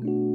thank you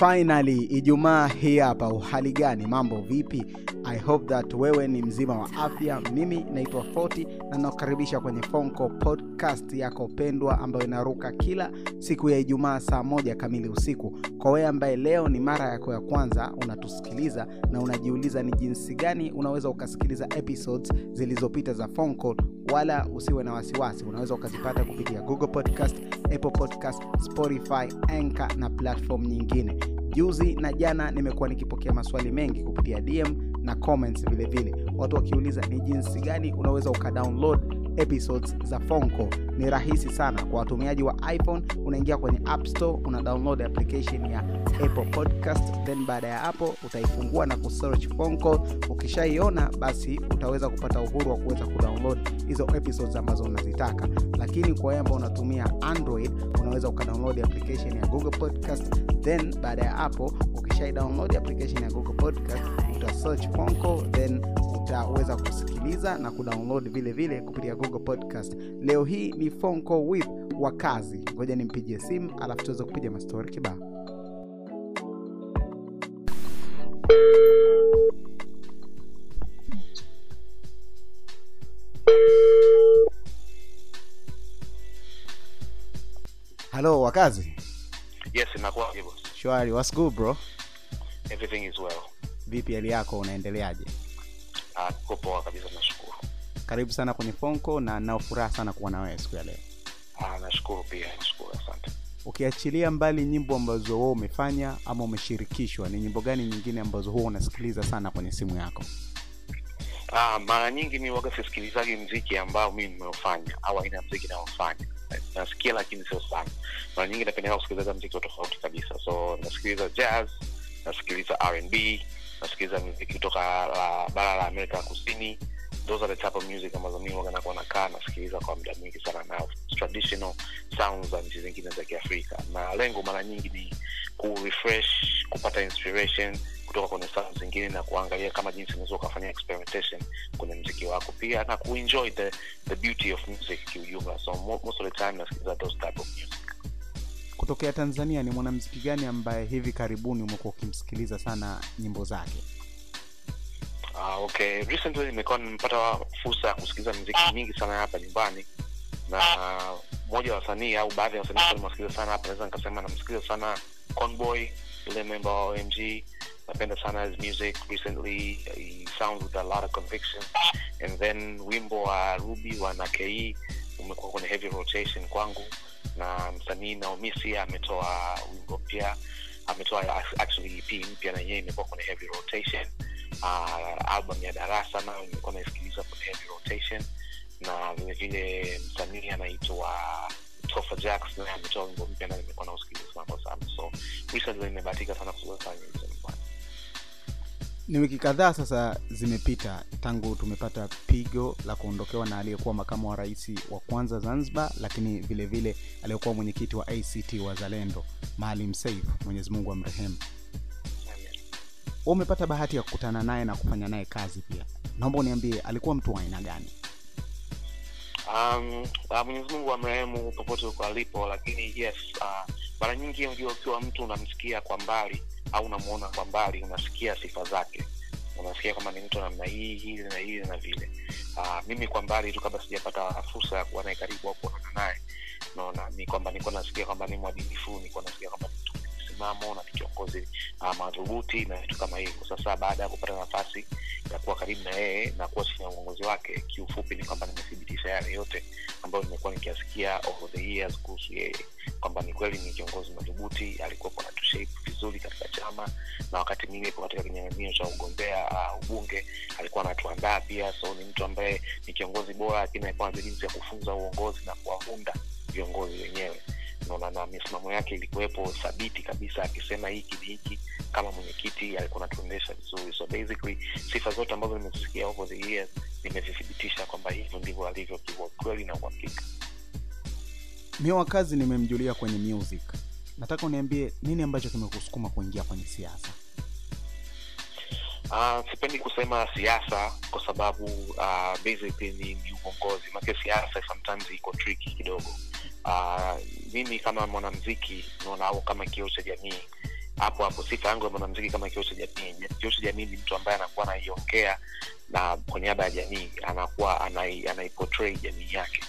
Finally, Ijumaa hii hapa. Uhali gani? Mambo vipi? I hope that wewe ni mzima wa afya. Mimi naitwa Foti na nakukaribisha kwenye Fonko podcast yako pendwa ambayo inaruka kila siku ya Ijumaa saa moja kamili usiku. Kwa wewe ambaye leo ni mara yako ya kwanza unatusikiliza na unajiuliza ni jinsi gani unaweza ukasikiliza episodes zilizopita za Fonko, wala usiwe na wasiwasi, unaweza ukazipata kupitia Google Podcast, Apple Podcast, Spotify, Anchor na platform nyingine. Juzi na jana nimekuwa nikipokea maswali mengi kupitia DM na comments vile vile, watu wakiuliza ni jinsi gani unaweza ukadownload episodes za Fonko. Ni rahisi sana kwa watumiaji wa iPhone, unaingia kwenye App Store, una download application ya Apple Podcast, then baada ya hapo utaifungua na kusearch Fonko. Ukishaiona basi utaweza kupata uhuru wa kuweza kudownload hizo episodes ambazo unazitaka. Lakini kwa wewe ambao unatumia Android, unaweza ukadownload application ya Google Podcast, then baada ya hapo ukishai application ya Google Podcast uta search then utaweza kusikiliza na kudownload vile vile kupitia Google Podcast. Leo hii ni Fonko with wakazi. Ngoja nimpigie simu alafu tuweze kupiga mastori kibao. Halo wakazi. Yes, inakuwaje boss? Shwari, what's good bro? Everything is well. Vipi hali yako, unaendeleaje? Tuko poa kabisa nashukuru. Karibu sana kwenye Fonko na nao furaha sana kuwa nawewe siku ya leo. Ah, nashukuru pia, nashukuru asante. Ukiachilia mbali nyimbo ambazo huo umefanya ama umeshirikishwa, ni nyimbo gani nyingine ambazo huwa unasikiliza sana kwenye simu yako? Ah, mara nyingi mi waga sisikilizaji mziki ambao mimi nimeufanya au aina ya mziki naofanya. Nasikia lakini sio sana. Mara nyingi napendelea kusikilizaga mziki wa tofauti kabisa. So nasikiliza jazz, nasikiliza R&B, nasikiliza muziki kutoka la, bara la Amerika Kusini. Those are the type of music ambazo mimi waga nakuwa nakaa nasikiliza kwa muda mwingi sana na traditional sounds za nchi zingine za Kiafrika, na lengo mara nyingi ni ku refresh, kupata inspiration kutoka kwenye sounds zingine na kuangalia kama jinsi unaweza ukafanya experimentation kwenye mziki wako pia na kuenjoy the, the beauty of music kiujumla. So most of the time nasikiliza those type of music. Kutokea Tanzania, ni mwanamziki gani ambaye hivi karibuni umekuwa ukimsikiliza sana nyimbo zake? Ah, okay. Recently nimekuwa nimepata fursa ya kusikiliza muziki mingi sana hapa nyumbani, na mmoja wa wasanii au baadhi ya wasanii nimewasikiliza sana hapa, naweza nikasema namsikiliza sana Conboy, yule member wa OMG. Napenda sana his music recently, he sounds with a lot of conviction. And then wimbo wa Ruby wa Nakei umekuwa kwenye heavy rotation kwangu, na msanii Naomisi ametoa wimbo mpya, ametoa actually EP mpya na yenyewe imekuwa kwenye heavy rotation. Uh, album ya darasa nayo nimekuwa naisikiliza kwenye heavy rotation. Na vile vile msanii anaitwa Tofa Jacks naye ametoa wimbo mpya na nimekuwa nausikiliza kwa sana. So recently nimebahatika sana kusikiliza nyimbo. Ni wiki kadhaa sasa zimepita tangu tumepata pigo la kuondokewa na aliyekuwa makamu wa rais wa kwanza Zanzibar, lakini vile vile aliyekuwa mwenyekiti wa ACT Wazalendo Maalim saif Mwenyezi Mungu amrehemu. Umepata bahati ya kukutana naye na kufanya naye kazi pia, naomba uniambie alikuwa mtu wa aina gani? Um, uh, Mwenyezi Mungu amrehemu popote huko alipo, lakini yes, uh, mara nyingi ndio ukiwa mtu unamsikia kwa mbali au unamuona kwa mbali, unasikia sifa zake, unasikia kwamba ni mtu namna hii hili na hili na vile. Uh, mimi kwa mbali tu, kabla sijapata fursa ya kuwa naye karibu au kuonana naye, naona ni kwamba nilikuwa nasikia kwamba ni mwadilifu, nilikuwa nasikia kwamba ni mtu msimamo na kiongozi uh, madhubuti na vitu kama hivyo. Sasa baada ya kupata nafasi ya kuwa karibu na yeye na kuwa chini ya uongozi wake, kiufupi ni kwamba nimethibitisha yale yote ambayo nimekuwa nikiasikia kuhusu yeye, kwamba ni kweli ni kiongozi madhubuti, alikuwepo na vizuri katika chama, na wakati mwingine ipo katika kinyang'anyiro cha ugombea uh, ubunge alikuwa anatuandaa pia. So ni mtu ambaye ni kiongozi bora, lakini alikuwa na jinsi ya kufunza uongozi na kuwaunda viongozi wenyewe naona na misimamo yake ilikuwepo thabiti kabisa, akisema hiki ni hiki. Kama mwenyekiti alikuwa anatuendesha vizuri, so basically sifa zote ambazo nimezisikia over the years nimezithibitisha kwamba hivyo ndivyo alivyo kiukweli na uhakika. Mio wa kazi nimemjulia kwenye music, nataka uniambie nini ambacho kimekusukuma kuingia kwenye siasa? Uh, sipendi kusema siasa kwa sababu uh, basically ni, ni uongozi make siasa sometimes iko tricky kidogo uh, mimi kama mwanamziki naona au kama kioo cha jamii hapo hapo sifa yangu ya mwanamziki kama kioo cha jamii kioo cha jamii ni mtu ambaye anakuwa anaiongea na kwa niaba ya jamii anakuwa anai, jamii yake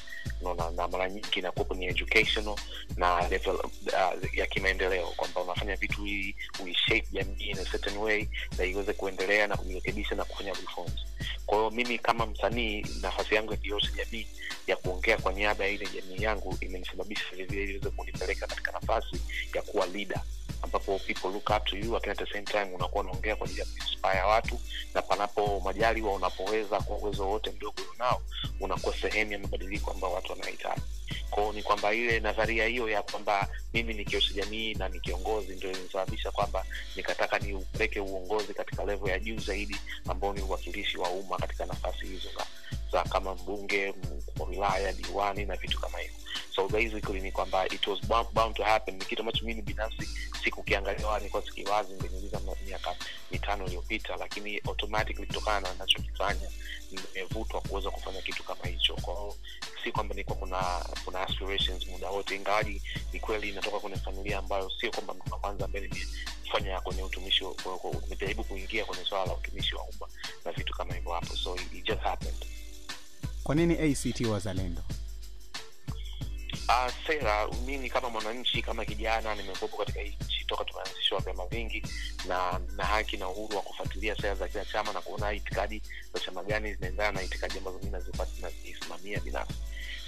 unaona na mara nyingi inakuwepo ni educational na level uh, ya kimaendeleo kwamba unafanya vitu hii uishape jamii in a certain way na iweze kuendelea na kujirekebisha na kufanya reforms. Kwa hiyo mimi kama msanii nafasi yangu ya jamii ya kuongea kwa niaba ya ile jamii yangu imenisababisha vilevile iliweze kunipeleka katika nafasi ya kuwa leader ambapo people look up to you at the same time unakuwa unaongea kwa ajili ya kuinspire watu na panapo majaliwa unapoweza kwa uwezo wote mdogo unao unakuwa sehemu ya mabadiliko ambayo watu wanahitaji. Kwao ni kwamba ile nadharia hiyo ya kwamba mimi ni kiosha jamii na ni kiongozi ndio ilisababisha kwamba nikataka niupeleke uongozi katika levo ya juu zaidi ambao ni uwakilishi wa umma katika nafasi hizo za, kama mbunge wa wilaya diwani na vitu kama hivyo. So basically ni kwamba it was bound, bound to happen. Ni kitu ambacho mimi binafsi sikukiangalia nilikuwa sikiwazi nimeniuliza miaka mitano iliyopita lakini automatically kutokana na nachokifanya nimevutwa kuweza kufanya kitu kama hicho. Kwao si kwamba nilikuwa kuna kuna aspirations muda wote ingawaji ni kweli inatoka kwenye familia ambayo sio kwamba mtu wa kwanza ambaye nimefanya kwenye utumishi nimejaribu kuingia kwenye swala la utumishi wa umma na vitu kama hivyo hapo. So it just happened kwa nini act wazalendo? Uh, sera mimi kama mwananchi kama kijana nimekuwepo katika hii nchi toka tumeanzishwa vyama vingi na na haki na uhuru wa kufuatilia sera za kila chama na kuona itikadi za chama gani zinaendana na itikadi ambazo mi nazisimamia binafsi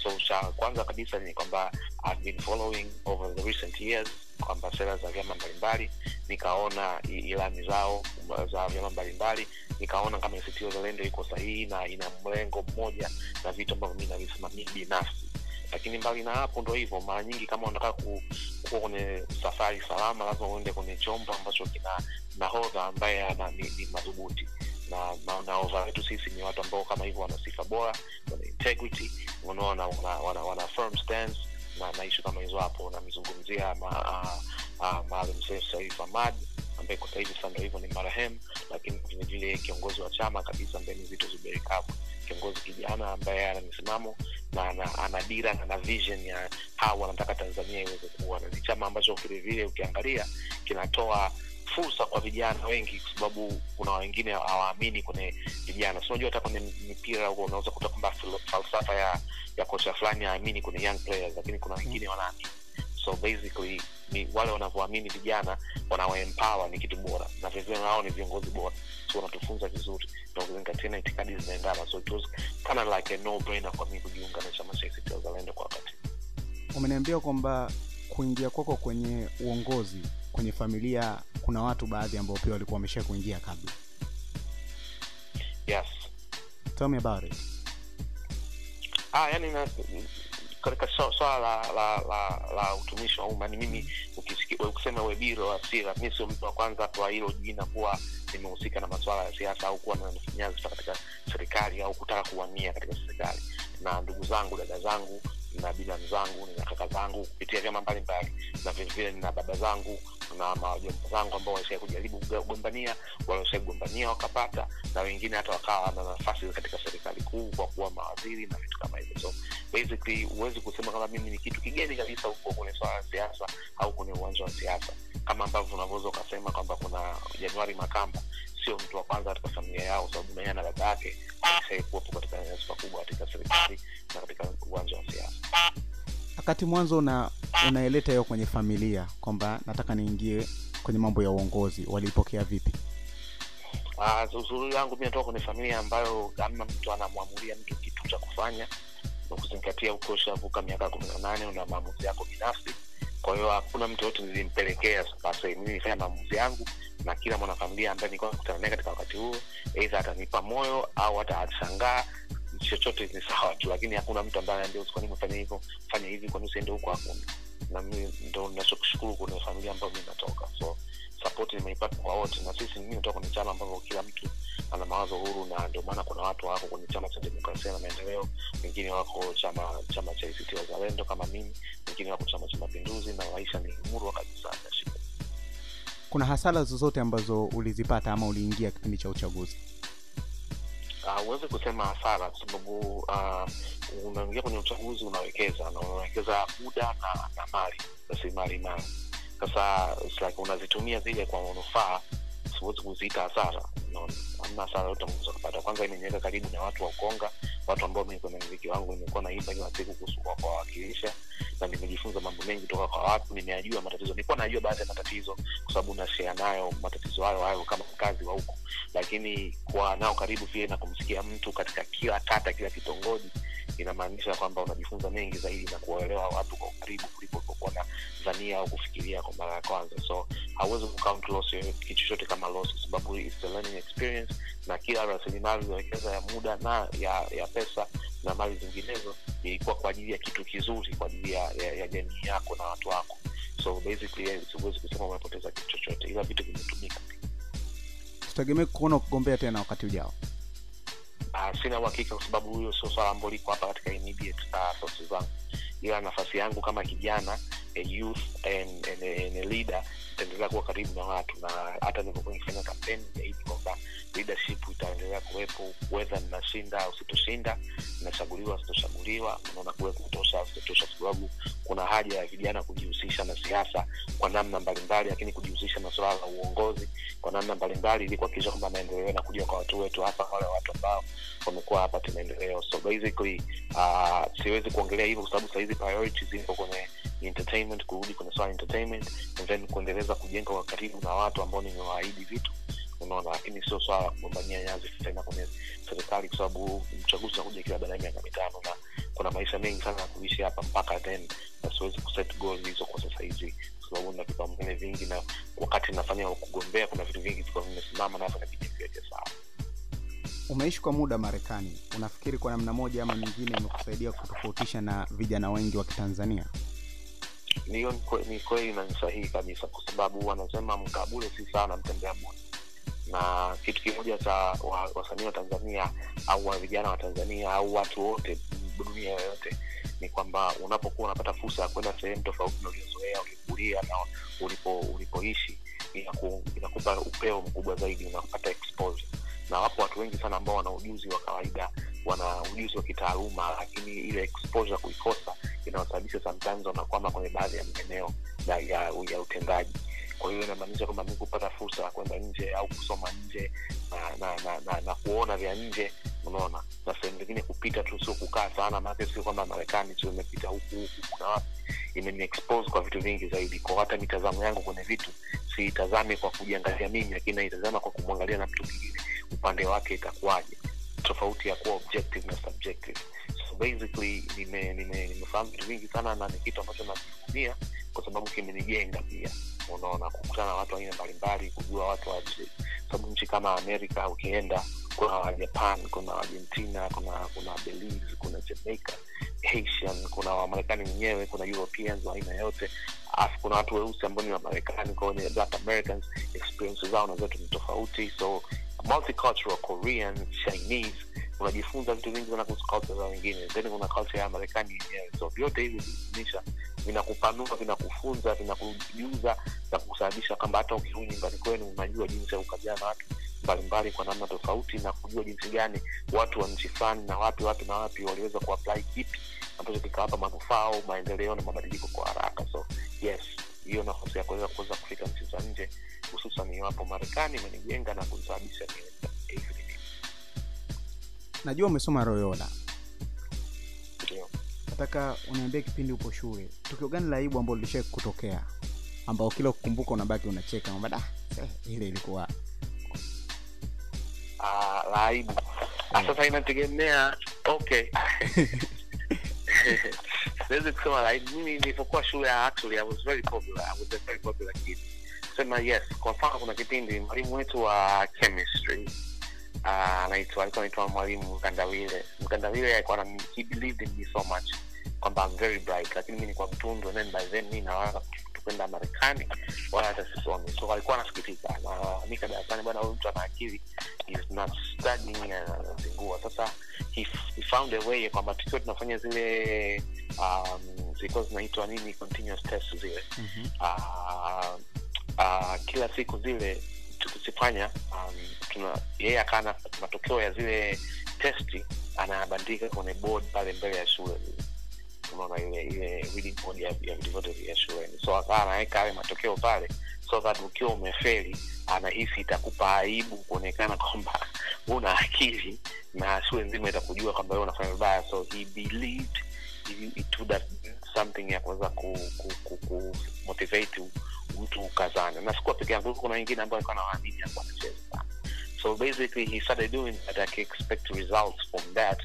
so cha kwanza kabisa ni kwamba I've been following over the recent years kwamba sera za vyama mbalimbali. Nikaona ilani zao za vyama mbalimbali. Nikaona kama ACT Wazalendo iko sahihi na ina mlengo mmoja na vitu ambavyo mi navisimamia binafsi. Lakini mbali na hapo ndo hivyo mara nyingi kama unataka ku, kuwa kwenye safari salama lazima uende kwenye chombo ambacho kina nahodha ambaye ni, ni madhubuti na nahodha wetu sisi ni watu ambao kama hivyo wana sifa bora wana integrity unaona wana, wana, wana firm stance na na kama hizo hapo. Namzungumzia ma, maalum Seif Sharif Hamad ambaye kwa sahivi sasa hivyo ni marehemu lakini vilevile kiongozi wa chama kabisa ambaye ni Zito Zuberi kiongozi kijana ambaye ana misimamo na ana dira na ana vision ya hawa wanataka tanzania iweze kuwa. Na ni chama ambacho vilevile ukiangalia kinatoa fursa kwa vijana wengi kwa sababu kuna wengine hawaamini kwenye vijana. Si unajua hata kwenye mipira huko unaweza kuta kwamba falsafa ya ya kocha fulani haamini kwenye young players lakini kuna wengine wanaamini. So basically ni wale wanavyoamini vijana wanawaempower ni kitu bora. Na vilevile nao ni viongozi bora. So wanatufunza vizuri. Na kuzingatia itikadi zinaendana. So it was kind of like a no brainer kwa mimi kujiunga na chama cha ACT Wazalendo kwa wakati. Umeniambia kwamba kuingia kwako kwenye uongozi kwenye familia kuna watu baadhi ambao pia walikuwa wamesha kuingia kabla. Yes. Tell me about it. Ah yani na katika swala la, la, la, la utumishi wa umma ni mimi ukisema webiro asira mi sio mtu wa kwanza kwa hilo jina kuwa nimehusika na masuala ya siasa au kuwa nanyazfa katika serikali au kutaka kuwania katika serikali. Na ndugu zangu dada zangu na binamu zangu nina kaka zangu kupitia vyama mbalimbali na vilevile nina baba zangu na majomba zangu ambao walishai kujaribu kugombania walishai kugombania wakapata na wengine hata wakawa na nafasi katika serikali kuu kwa kuwa mawaziri na vitu kama hivyo. So basically huwezi kusema kama mimi ni kitu kigeni kabisa huko kwenye swala la siasa au kwenye uwanja wa siasa. Kama ambavyo unavyoweza ukasema kwamba kuna januari makamba sio mtu wa kwanza katika familia yao sababu naye na baba yake alishai katika nyadhifa kubwa katika serikali na katika uwanja wa siasa. Wakati mwanzo una unaeleta hiyo kwenye familia kwamba nataka niingie kwenye mambo ya uongozi waliipokea vipi? Uh, uzuri yangu mi natoka kwenye familia ambayo amna mtu anamwamulia mtu kitu cha kufanya. Na kuzingatia ukoshavuka miaka kumi na nane una maamuzi yako binafsi kwa hiyo hakuna mtu yote nilimpelekea sasa mimi nifanya maamuzi yangu na kila mwanafamilia ambaye nilikuwa nakutana naye katika wakati huo eidha atanipa moyo au hata atashangaa chochote ni sawa tu. Lakini hakuna mtu ambaye anaambia kwa nini fanya hivyo? Fanya hivi kwa nini usiende huko? Hakuna. Na mimi ndo nachokushukuru kuna familia ambayo mi natoka. So support nimeipata kwa wote na sisi mimi natoka kwenye chama ambavyo kila mtu ana mawazo huru na ndio maana kuna watu wako kwenye chama cha demokrasia na maendeleo wengine wako chama chama cha ACT Wazalendo kama mimi wengine wako chama cha mapinduzi na maisha ni murwa kabisa nashida kuna hasara zozote ambazo ulizipata ama uliingia kipindi cha uchaguzi? Huwezi uh, kusema hasara kwa sababu uh, unaingia kwenye uchaguzi unawekeza na unawekeza muda na, na mali rasilimali mali sasa like unazitumia zile kwa manufaa siwezi kuziita hasara. Hamna hasara yote unaweza kupata. Kwanza imeniweka karibu na watu wa ukonga watu ambao mimi kwenye mziki wangu nimekuwa naimba kila siku kuhusu kwa kuwawakilisha na nimejifunza mambo mengi kutoka kwa watu nimeajua matatizo. Nilikuwa najua baadhi ya matatizo kwa sababu nashea nayo matatizo hayo hayo kama mkazi wa huko. Lakini kuwa nao karibu vile na kumsikia mtu katika kila kata kila kitongoji inamaanisha kwamba unajifunza mengi zaidi na kuwaelewa watu kwa ukaribu kuliko ulivyokuwa na dhania au kufikiria kwa mara ya kwanza. So hauwezi kucount kitu chochote kama loss kwa sababu it's a learning experience na kila rasilimali uliowekeza ya muda na ya, ya pesa na mali zinginezo ilikuwa kwa ajili ya kitu kizuri kwa ajili ya, ya, ya jamii yako na watu wako. So basically siwezi kusema umepoteza kitu chochote ila vitu vimetumika. Tutegemee kuona kugombea tena wakati ujao uh, sina uhakika kwa sababu huyo sio swala ambalo liko hapa katika immediate uh, sources zangu. Ila nafasi yangu kama kijana a youth and, and, and a leader itaendelea kuwa karibu na watu. Na hata nilipokuwa nikifanya kampeni zaidi kwamba leadership itaendelea kuwepo wedha ninashinda au sitoshinda nachaguliwa sitochaguliwa unaona kuwe kutosha sitotosha sababu kuna haja ya vijana kujihusisha na siasa kwa namna mbalimbali lakini kujihusisha na suala la uongozi kwa namna mbalimbali ili kuhakikisha kwamba maendeleo yanakuja kwa watu wetu hasa wale watu ambao wamekuwa hapati maendeleo so basically uh, siwezi kuongelea hivyo kwa sababu sahizi priorities zipo kwenye entertainment kurudi kwenye swala entertainment and then kuendeleza kujenga kwa karibu na watu ambao nimewaahidi vitu. Unaona lakini sio swala la kugombania nyazi tena kwenye serikali kwa sababu mchaguzi unakuja kila baada ya miaka mitano na kuna maisha mengi sana ya kuishi hapa mpaka then na siwezi kuset goal hizo kwa sasa hizi kwa sababu na vipaumbele vingi na wakati nafanya kugombea kuna vitu vingi vikuwa vimesimama navyo nabidi viweke sawa umeishi kwa muda marekani. Unafikiri kwa namna moja ama nyingine imekusaidia kutofautisha na vijana wengi wa kitanzania hiyo ni kweli na ni sahihi kabisa kwa sababu wanasema mkabule si sana mtembea bure. Na kitu kimoja cha wa, wasanii wa tanzania au wa vijana wa tanzania au watu wote dunia yoyote ni kwamba unapokuwa unapata fursa ya kwenda sehemu tofauti na uliozoea ulikulia na ulipo ulipoishi inaku, inakupa upeo mkubwa zaidi unapata exposure na wapo watu wengi sana ambao wana ujuzi wa kawaida wana ujuzi wa kitaaluma lakini ile exposure kuikosa inawasababisha sometimes wanakwama kwenye baadhi ya maeneo ya, ya, ya utendaji. Kwa hiyo inamaanisha kwamba mi kupata fursa ya kwenda nje au kusoma nje na na, na, na, na kuona vya nje unaona? Na sehemu zingine kupita tu sio kukaa sana maanake sio kwamba marekani tu imepita huku huku kuna wapi. Imeniexpose kwa vitu vingi zaidi. Kwa hata mitazamo yangu kwenye vitu siitazame kwa kujiangalia mimi lakini naitazama kwa kumwangalia na mtu mwingine. Upande wake itakuwaje? Tofauti ya kuwa objective na subjective. So basically nimefahamu nime, nime vitu vingi sana na ni kitu ambacho najivunia kwa sababu kimenijenga pia unaona kukutana na watu aina mbalimbali kujua watu wa sababu nchi kama amerika ukienda kuna wajapan kuna argentina kuna kuna belize kuna jamaica haitian kuna wamarekani wenyewe kuna europeans wa aina yote. Alafu kuna watu weusi ambao ni wamarekani kwao ni black americans experience zao na zetu ni tofauti. So multicultural korean chinese unajifunza vitu vingi sana kuhusu culture za wengine. Then kuna culture ya marekani yenyewe. So vyote hivi vilisha vinakupanua vinakufunza vinakujuza na kusababisha kwamba hata ukirudi nyumbani kwenu unajua jinsi ya kukabiliana na watu mbalimbali kwa namna tofauti na kujua jinsi gani watu wa nchi fulani na wapi wapi na wapi waliweza kuapply kipi ambacho kikawapa manufaa au maendeleo na mabadiliko kwa haraka. So yes hiyo nafasi ya kuweza kuweza kufika nchi za nje hususan iwapo marekani imenijenga na kunisababisha hivi. Najua umesoma royola ndio nataka uniambie kipindi upo shule tukio gani la aibu ambao lilishai kutokea? Ambao kila kukumbuka unabaki unacheka kwamba da eh, ile ilikuwa. Uh, la aibu. Ah, sasa inategemea okay. Siwezi kusema la aibu. Mimi nilipokuwa shule actually i was very popular. I was a very popular kid. Sema yes kwa mfano kuna kipindi mwalimu wetu wa chemistry anaitwa alikuwa anaitwa mwalimu mkandawile. Mkandawile alikuwa na he believed in me so much kwamba I'm very bright lakini mi nilikuwa mtundu and then by then mi nawaza tukwenda marekani wala hata sisomi so alikuwa anasikitika na mika darasani bwana huyu mtu ana akili is not studying anazingua sasa he, he found a way kwamba tukiwa tunafanya zile um, zilikuwa zinaitwa nini continuous test zile. Mm-hmm. uh, uh, uh, kila siku zile tukizifanya um, tuna yeye akana matokeo ya zile testi anayabandika kwenye board pale mbele ya shule. Unaona ile ile board ya, ya vitu vyote vya shuleni. So akawa anaweka yale matokeo pale so that ukiwa umefeli anahisi itakupa aibu kuonekana kwamba una akili na shule nzima itakujua kwamba unafanya vibaya. So he believed he, he that something ya kuweza ku, ku, ku, ku motivate mtu ukazana. Na sikuwa peke yangu kuna wengine ambao alikuwa nawaamini alikuwa anacheza so basically he started doing that I expect results from that.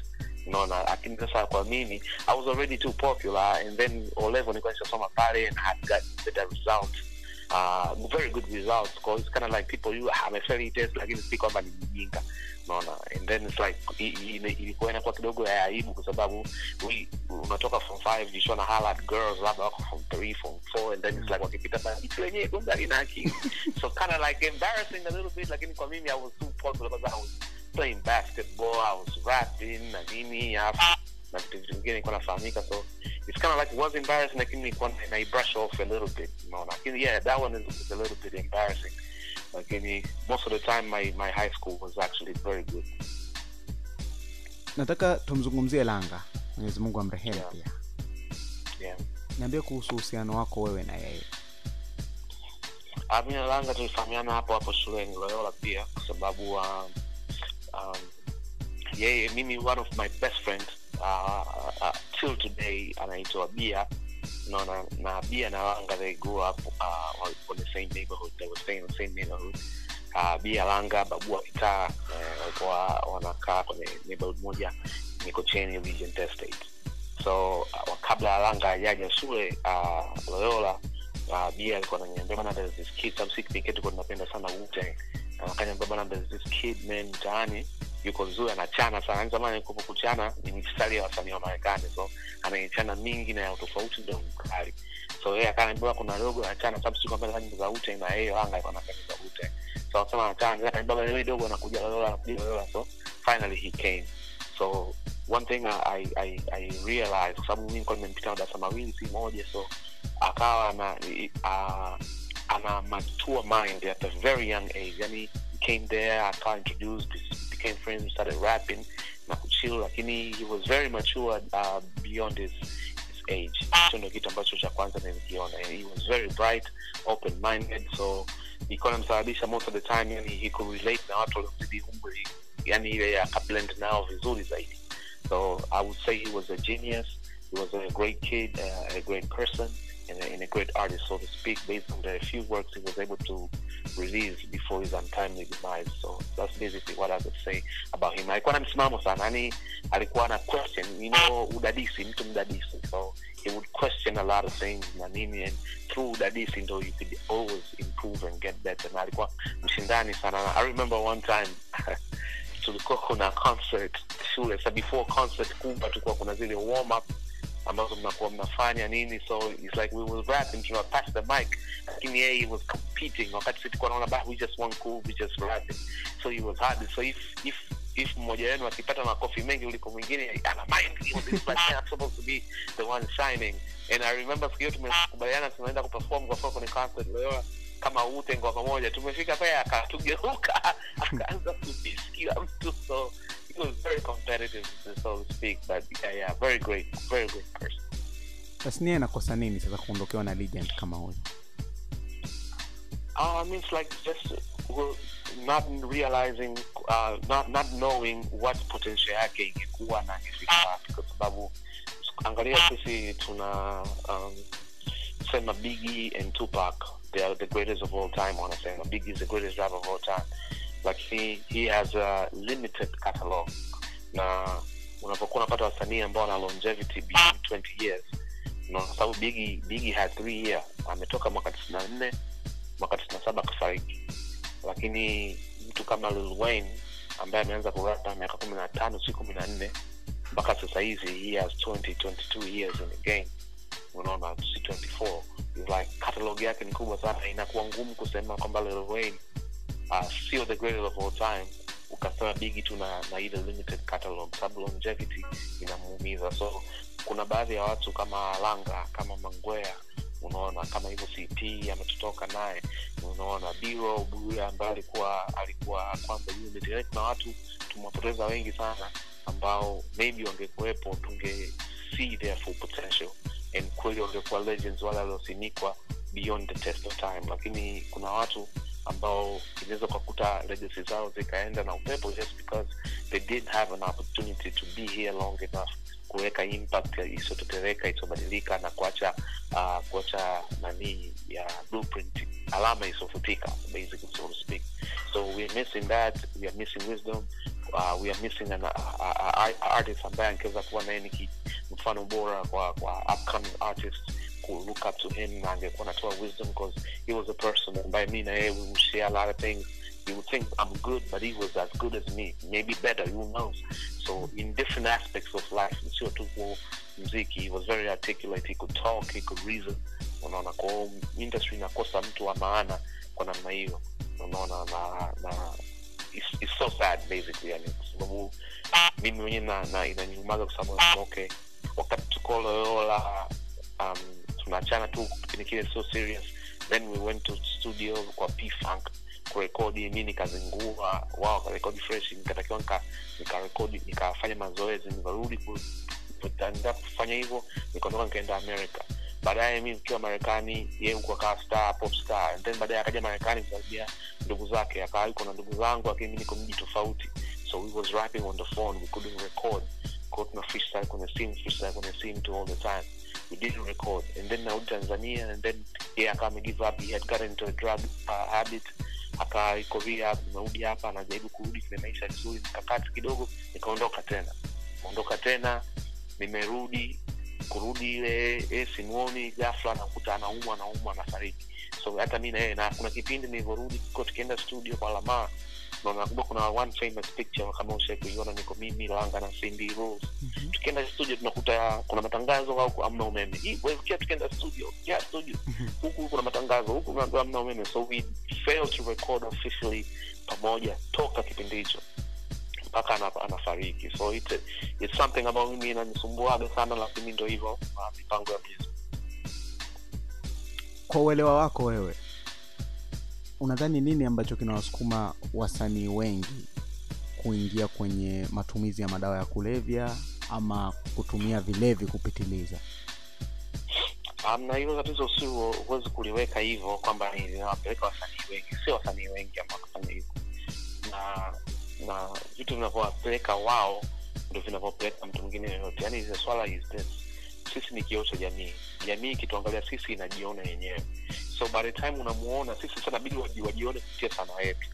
Unaona lakini sasa kwa mimi i was already too popular and then o level nilikuwa nishasoma pale and had got better results. Uh, very good results because kind of like people you amefeli test lakini si kwamba ni mjinga unaona? And then it's like i- i- ile- ilikuwa inakuwa kidogo ya aibu kwa sababu unatoka from five jishua na halad girls labda wako from three from four and then it's mm. like wakipita baitu wenyewe kumbe alina akili. So kind of like embarrassing a little bit lakini kwa mimi i was too popular because i was playing basketball i was rapping na nini alafu na vitu vitu vingine nilikuwa nafahamika. So it's kind of like it was embarrassing lakini nilikuwa na- na brush off a little bit unaona? Lakini yeah that one is, is a little bit embarrassing lakini most of the time my, my high school was actually very good. Nataka tumzungumzie langa. Mwenyezi mungu amrehemu Yeah. pia. Yeah. Niambie kuhusu uhusiano wako wewe na yeye. Ah, mi na langa tulifahamiana hapo hapo shuleni loyola pia kwa sababu um, um, yeye mimi one of my best friend uh, uh, till today anaitwa bia naona na bia na langa they grew up uh, on the same neighborhood they were staying in the same neighborhood. Uh, bia langa babu wa kitaa eh, walikuwa wanakaa kwenye neighborhood moja mikocheni regent estate so uh, kabla langa ajaja shule uh, loyola uh, bia alikuwa ananiambia bana there's this kid some sick kipekee tulikuwa tunapenda sana Wu-Tang. Na akaniambia bana there's this kid man mtaani yuko vizuri, anachana sana. Yani zamani kupo kuchana ni mistari ya wasanii wa Marekani so anaichana mingi na ya utofauti ndio mkali. So yeye akaambiwa kuna dogo anachana sababu siku ambayo anafanya za Wu-Tang na yeye Langa alikuwa anapenda za Wu-Tang so akasema anachana akaniambia bana yeye dogo anakuja Loyola anakuja so finally he came. So one thing I, I, I realized kwa sababu mimi nilikuwa nimempita darasa mawili si moja so akawa na uh, ana mature mind at a very young age. Yani came there akawa introduced became friends we started rapping na kuchill lakini he was very mature uh, beyond his, age. Hicho ndio kitu ambacho cha kwanza nilikiona. He was very bright open minded so ilikuwa namsababisha most of the time yani he could relate na watu waliozidi umri yani ile akablend nao vizuri zaidi. So i would say he was a genius he was a great kid uh, a great person and a, a great artist, so to speak, based on the few works he was able to release before his untimely demise. So that's basically what I would say about him. Alikuwa na msimamo sana, yani alikuwa na question, you know, udadisi, mtu mdadisi. So he would question a lot of things na nini, and through udadisi ndo you could always improve and get better. Na mshindani sana. Na I remember one time tulikuwa kuna concert shule, so before concert kubwa tulikuwa kuna zile warm up ambazo mnakuwa mnafanya nini. So it's like we will rapping tuna pass the mic. Lakini yeye he was competing. Wakati sisi tulikuwa naona bah we just want cool we just rapping so he was hard. So if if if mmoja wenu akipata makofi mengi kuliko mwingine ana mind. I'm supposed to be the one shining. And I remember siku hiyo tumekubaliana tunaenda kuperform kwa sababu ni concert leo. Kama ute pamoja tumefika pale akatugeuka akaanza kudis kila mtu. So was very competitive so to speak but yeah, yeah very great very great person tasnia inakosa nini sasa kuondokewa na legend kama huyo? Uh, I mean, it's like just well, not realizing, uh, not not knowing what potential yake ingekuwa na ingefika wapi, kwa sababu angalia sisi tuna um, sema Biggie and Tupac they are the greatest of all time wanasema Biggie is the greatest rapper of all time lakini he has a limited catalog. Na unapokuwa unapata wasanii ambao wana longevity beyond 20 years na kwa sababu bigi bigi had 3 year ametoka mwaka 94 mwaka 97 akafariki. Lakini mtu kama Lil Wayne ambaye ameanza kurapa miaka kumi na tano si kumi na nne mpaka sasa hizi he has 20 22 years in the game. Unaona si 24 It's like catalog yake ni kubwa sana. Inakuwa ngumu kusema kwamba Lil Wayne uh, sio the greatest of all time. Ukasema bigi tu na, na ile limited catalog sababu longevity inamuumiza. So kuna baadhi ya watu kama langa kama mangwea unaona kama hivyo cp ametotoka naye unaona. Biro buya ambaye alikuwa alikuwa unit Yaani watu tumewapoteza wengi sana ambao maybe wangekuwepo tunge see their full potential. And kweli wangekuwa legends wale waliosimikwa beyond the test of time. Lakini kuna watu ambao inaweza ukakuta legacy zao zikaenda na upepo just because they did have an opportunity to be here long enough kuweka impact isiotetereka isiobadilika na kuacha uh, kuacha nanii ya blueprint alama isiofutika basically so to speak. So we're missing that we are missing wisdom uh, we are missing an uh, uh, artist ambaye angeweza kuwa naye ni mfano bora kwa kwa upcoming artists look up to him na angekuwa anatoa wisdom because he was a person ambaye mi na yeye we would share a lot of things you would think I'm good, but he was as good as me, maybe better, who knows? So in different aspects of life, sio tu mziki, he was very articulate, he could talk, he could reason. Unaona, kwa hiyo industry inakosa mtu wa maana kwa namna hiyo, unaona, na na it's, it's so sad basically, yani kwa sababu mimi mwenyewe na, na sababu nasema, okay, wakati tuko Loyola um, tunaachana tu kipindi kile so serious. Then we went to studio kwa p kurekodi mi nikazingua wao wakarekodi fresh nikatakiwa nika- nikarekodi nikafanya mazoezi nikarudi ku- kufanya hivyo nikaondoka nikaenda america. Baadaye mi nikiwa marekani ye huku akawa star pop star. And then baadaye akaja marekani kusaidia ndugu zake akawa yuko na ndugu zangu lakini mi niko mji tofauti. So we was rapping on the phone we couldn't record. Kwa tuna freestyle kwenye simu freestyle kwenye simu to all the time we didn't record. And then narudi tanzania and then yeye akawa give up he had gotten into a drug uh, habit akawa iko rehab nimerudi hapa anajaribu kurudi kile maisha vizuri nikakati kidogo nikaondoka tena. Ondoka tena nimerudi kurudi ile e, simuoni gafla nakuta anaumwa anaumwa anafariki. So hata mi naye na kuna kipindi nilivyorudi ko tukienda studio kwa lamaa na nakumbuka kuna one famous picture kama ushai kuiona niko mimi langa na Cindy Rose. Mhm. tukienda studio tunakuta kuna matangazo au amna umeme. Hii, ukiwa tukienda studio yeah, studio Mhm. huku kuna matangazo huku kuna amna umeme. So we failed to record officially pamoja toka kipindi hicho. Mpaka ana, anafariki. So it, it's something ambayo mimi inanisumbuaga sana lakini ndo hivyo mipango ya music kwa uelewa wako wewe unadhani nini ambacho kinawasukuma wasanii wengi kuingia kwenye matumizi ya madawa ya kulevya ama kutumia vilevi kupitiliza? Um, na hilo tatizo si huwezi kuliweka hivyo kwamba linawapeleka wasanii wengi. Sio wasanii wengi ambao wanafanya hivyo. Na na vitu vinavyowapeleka wao ndo vinavyopeleka mtu mwingine yoyote. Yaani swala is this sisi ni kioo cha jamii. Jamii ikituangalia sisi inajiona yenyewe. So by the time unamuona sisi bidi wajione kupitia sanaa yetu.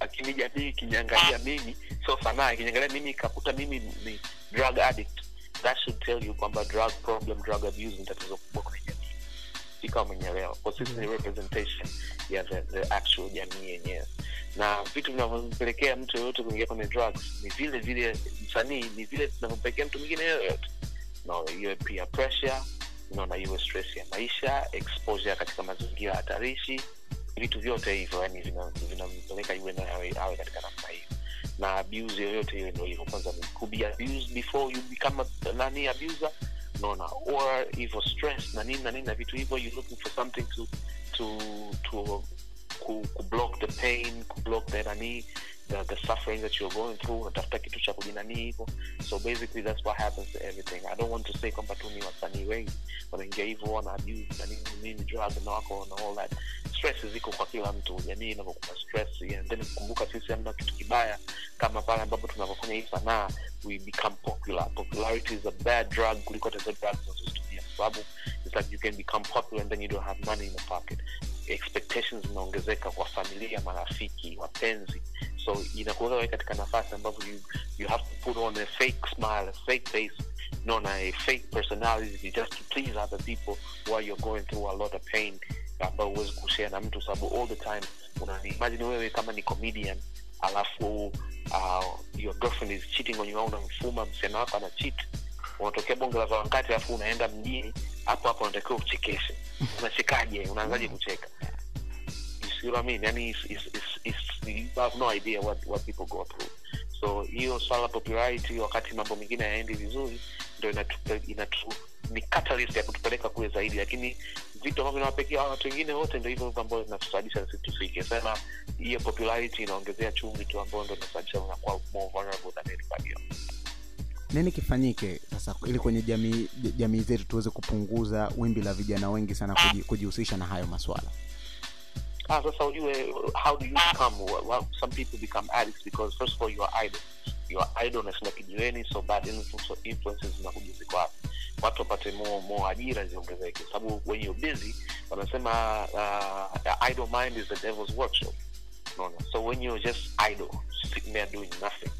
Lakini jamii ikiniangalia mimi sio sanaa ikiniangalia mimi ikakuta mimi ni drug addict that should tell you kwamba drug problem drug abuse ni tatizo kubwa kwenye jamii. Ikawa umenyelewa kwa sisi ni representation ya the, the actual jamii yenyewe. Na vitu vinavyompelekea mtu yoyote kuingia kwenye drugs ni vile vile msanii ni vile vinavyompelekea mtu mwingine yoyote no, iwe pia pressure unaona iwe stress ya maisha exposure katika mazingira hatarishi vitu vyote hivyo yani vina- vinampeleka iwe awe, katika namna hiyo. Na abuse yoyote iwe ndo hivyo kwanza kubi abuse before you become a, nani abuser. Naona or hivyo stress na nini na nini na vitu hivyo you looking for something to to to ku, ku block the pain ku block the nani the, the suffering that you're going through unatafuta kitu cha kujinanii hivyo. So basically that's what happens to everything. I don't want to say kwamba tu ni wasanii wengi wanaingia hivyo wana abuse na nini nini drug na wako na all that. Stress ziko kwa kila mtu jamii inavyokuwa stress and then kumbuka sisi hamna kitu kibaya kama pale ambapo tunavyofanya hii sanaa we become popular. Popularity is a bad drug kuliko hata hizo drugs tunazozitumia kwa sababu it's like you can become popular and then you don't have money in the pocket expectations zinaongezeka kwa familia marafiki wapenzi. So inakuweka wewe katika nafasi ambavyo you, you have to put on a fake smile a fake face no na a fake personality just to please other people while you're going through a lot of pain ambao huwezi kushare na mtu sababu all the time unani imagine wewe kama ni comedian alafu uh, your girlfriend is cheating on you unamfuma msichana wako ana cheat unatokea bonge la wakati alafu unaenda mjini hapo hapo unatakiwa uchekeshe. Unachekaje? Unaanzaje kucheka? So hiyo swala popularity wakati mambo mengine yaendi vizuri ndo inatu, ni catalyst ya kutupeleka kule zaidi. Lakini vitu ambavyo vinawapekea watu wengine wote ndo hivyo hivyo ambavyo sisi tufike. Sema hiyo popularity inaongezea chumvi tu ambayo ndo inasababisha unakuwa more vulnerable than anybody else nini kifanyike sasa ili kwenye jamii jamii zetu tuweze kupunguza wimbi la vijana wengi sana kuji- kujihusisha na hayo maswala? Ah, sasa ujue how do you become well, some people become addicts because first of all you are idle. You are idle unashinda kijiweni so bad influence- influences zinakuja ziko hapo watu wapate more, more ajira ziongezeke. Sababu when you're busy wanasema uh, idle mind is the devil's workshop. Unaona? So when you're just idle sitting there doing nothing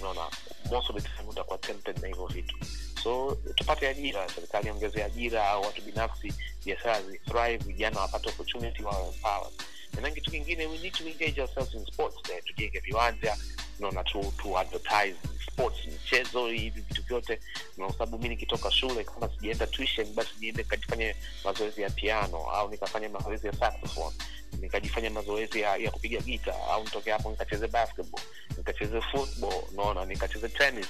unaona most of the time utakuwa tempted na hivyo vitu. So tupate ajira serikali ongeze ajira au watu binafsi biashara zithrive vijana wapate opportunity wawe empowered then kitu kingine we need to engage ourselves in sports there tujenge viwanja unaona tu, tu advertise sports michezo hivi vitu vyote. Na kwa sababu mi nikitoka shule kama sijaenda tuition basi niende nikajifanye mazoezi ya piano au nikafanya mazoezi ya saxophone nikajifanya mazoezi ya, ya kupiga gita au nitoke hapo nikacheze basketball nikacheze football unaona nikacheze tennis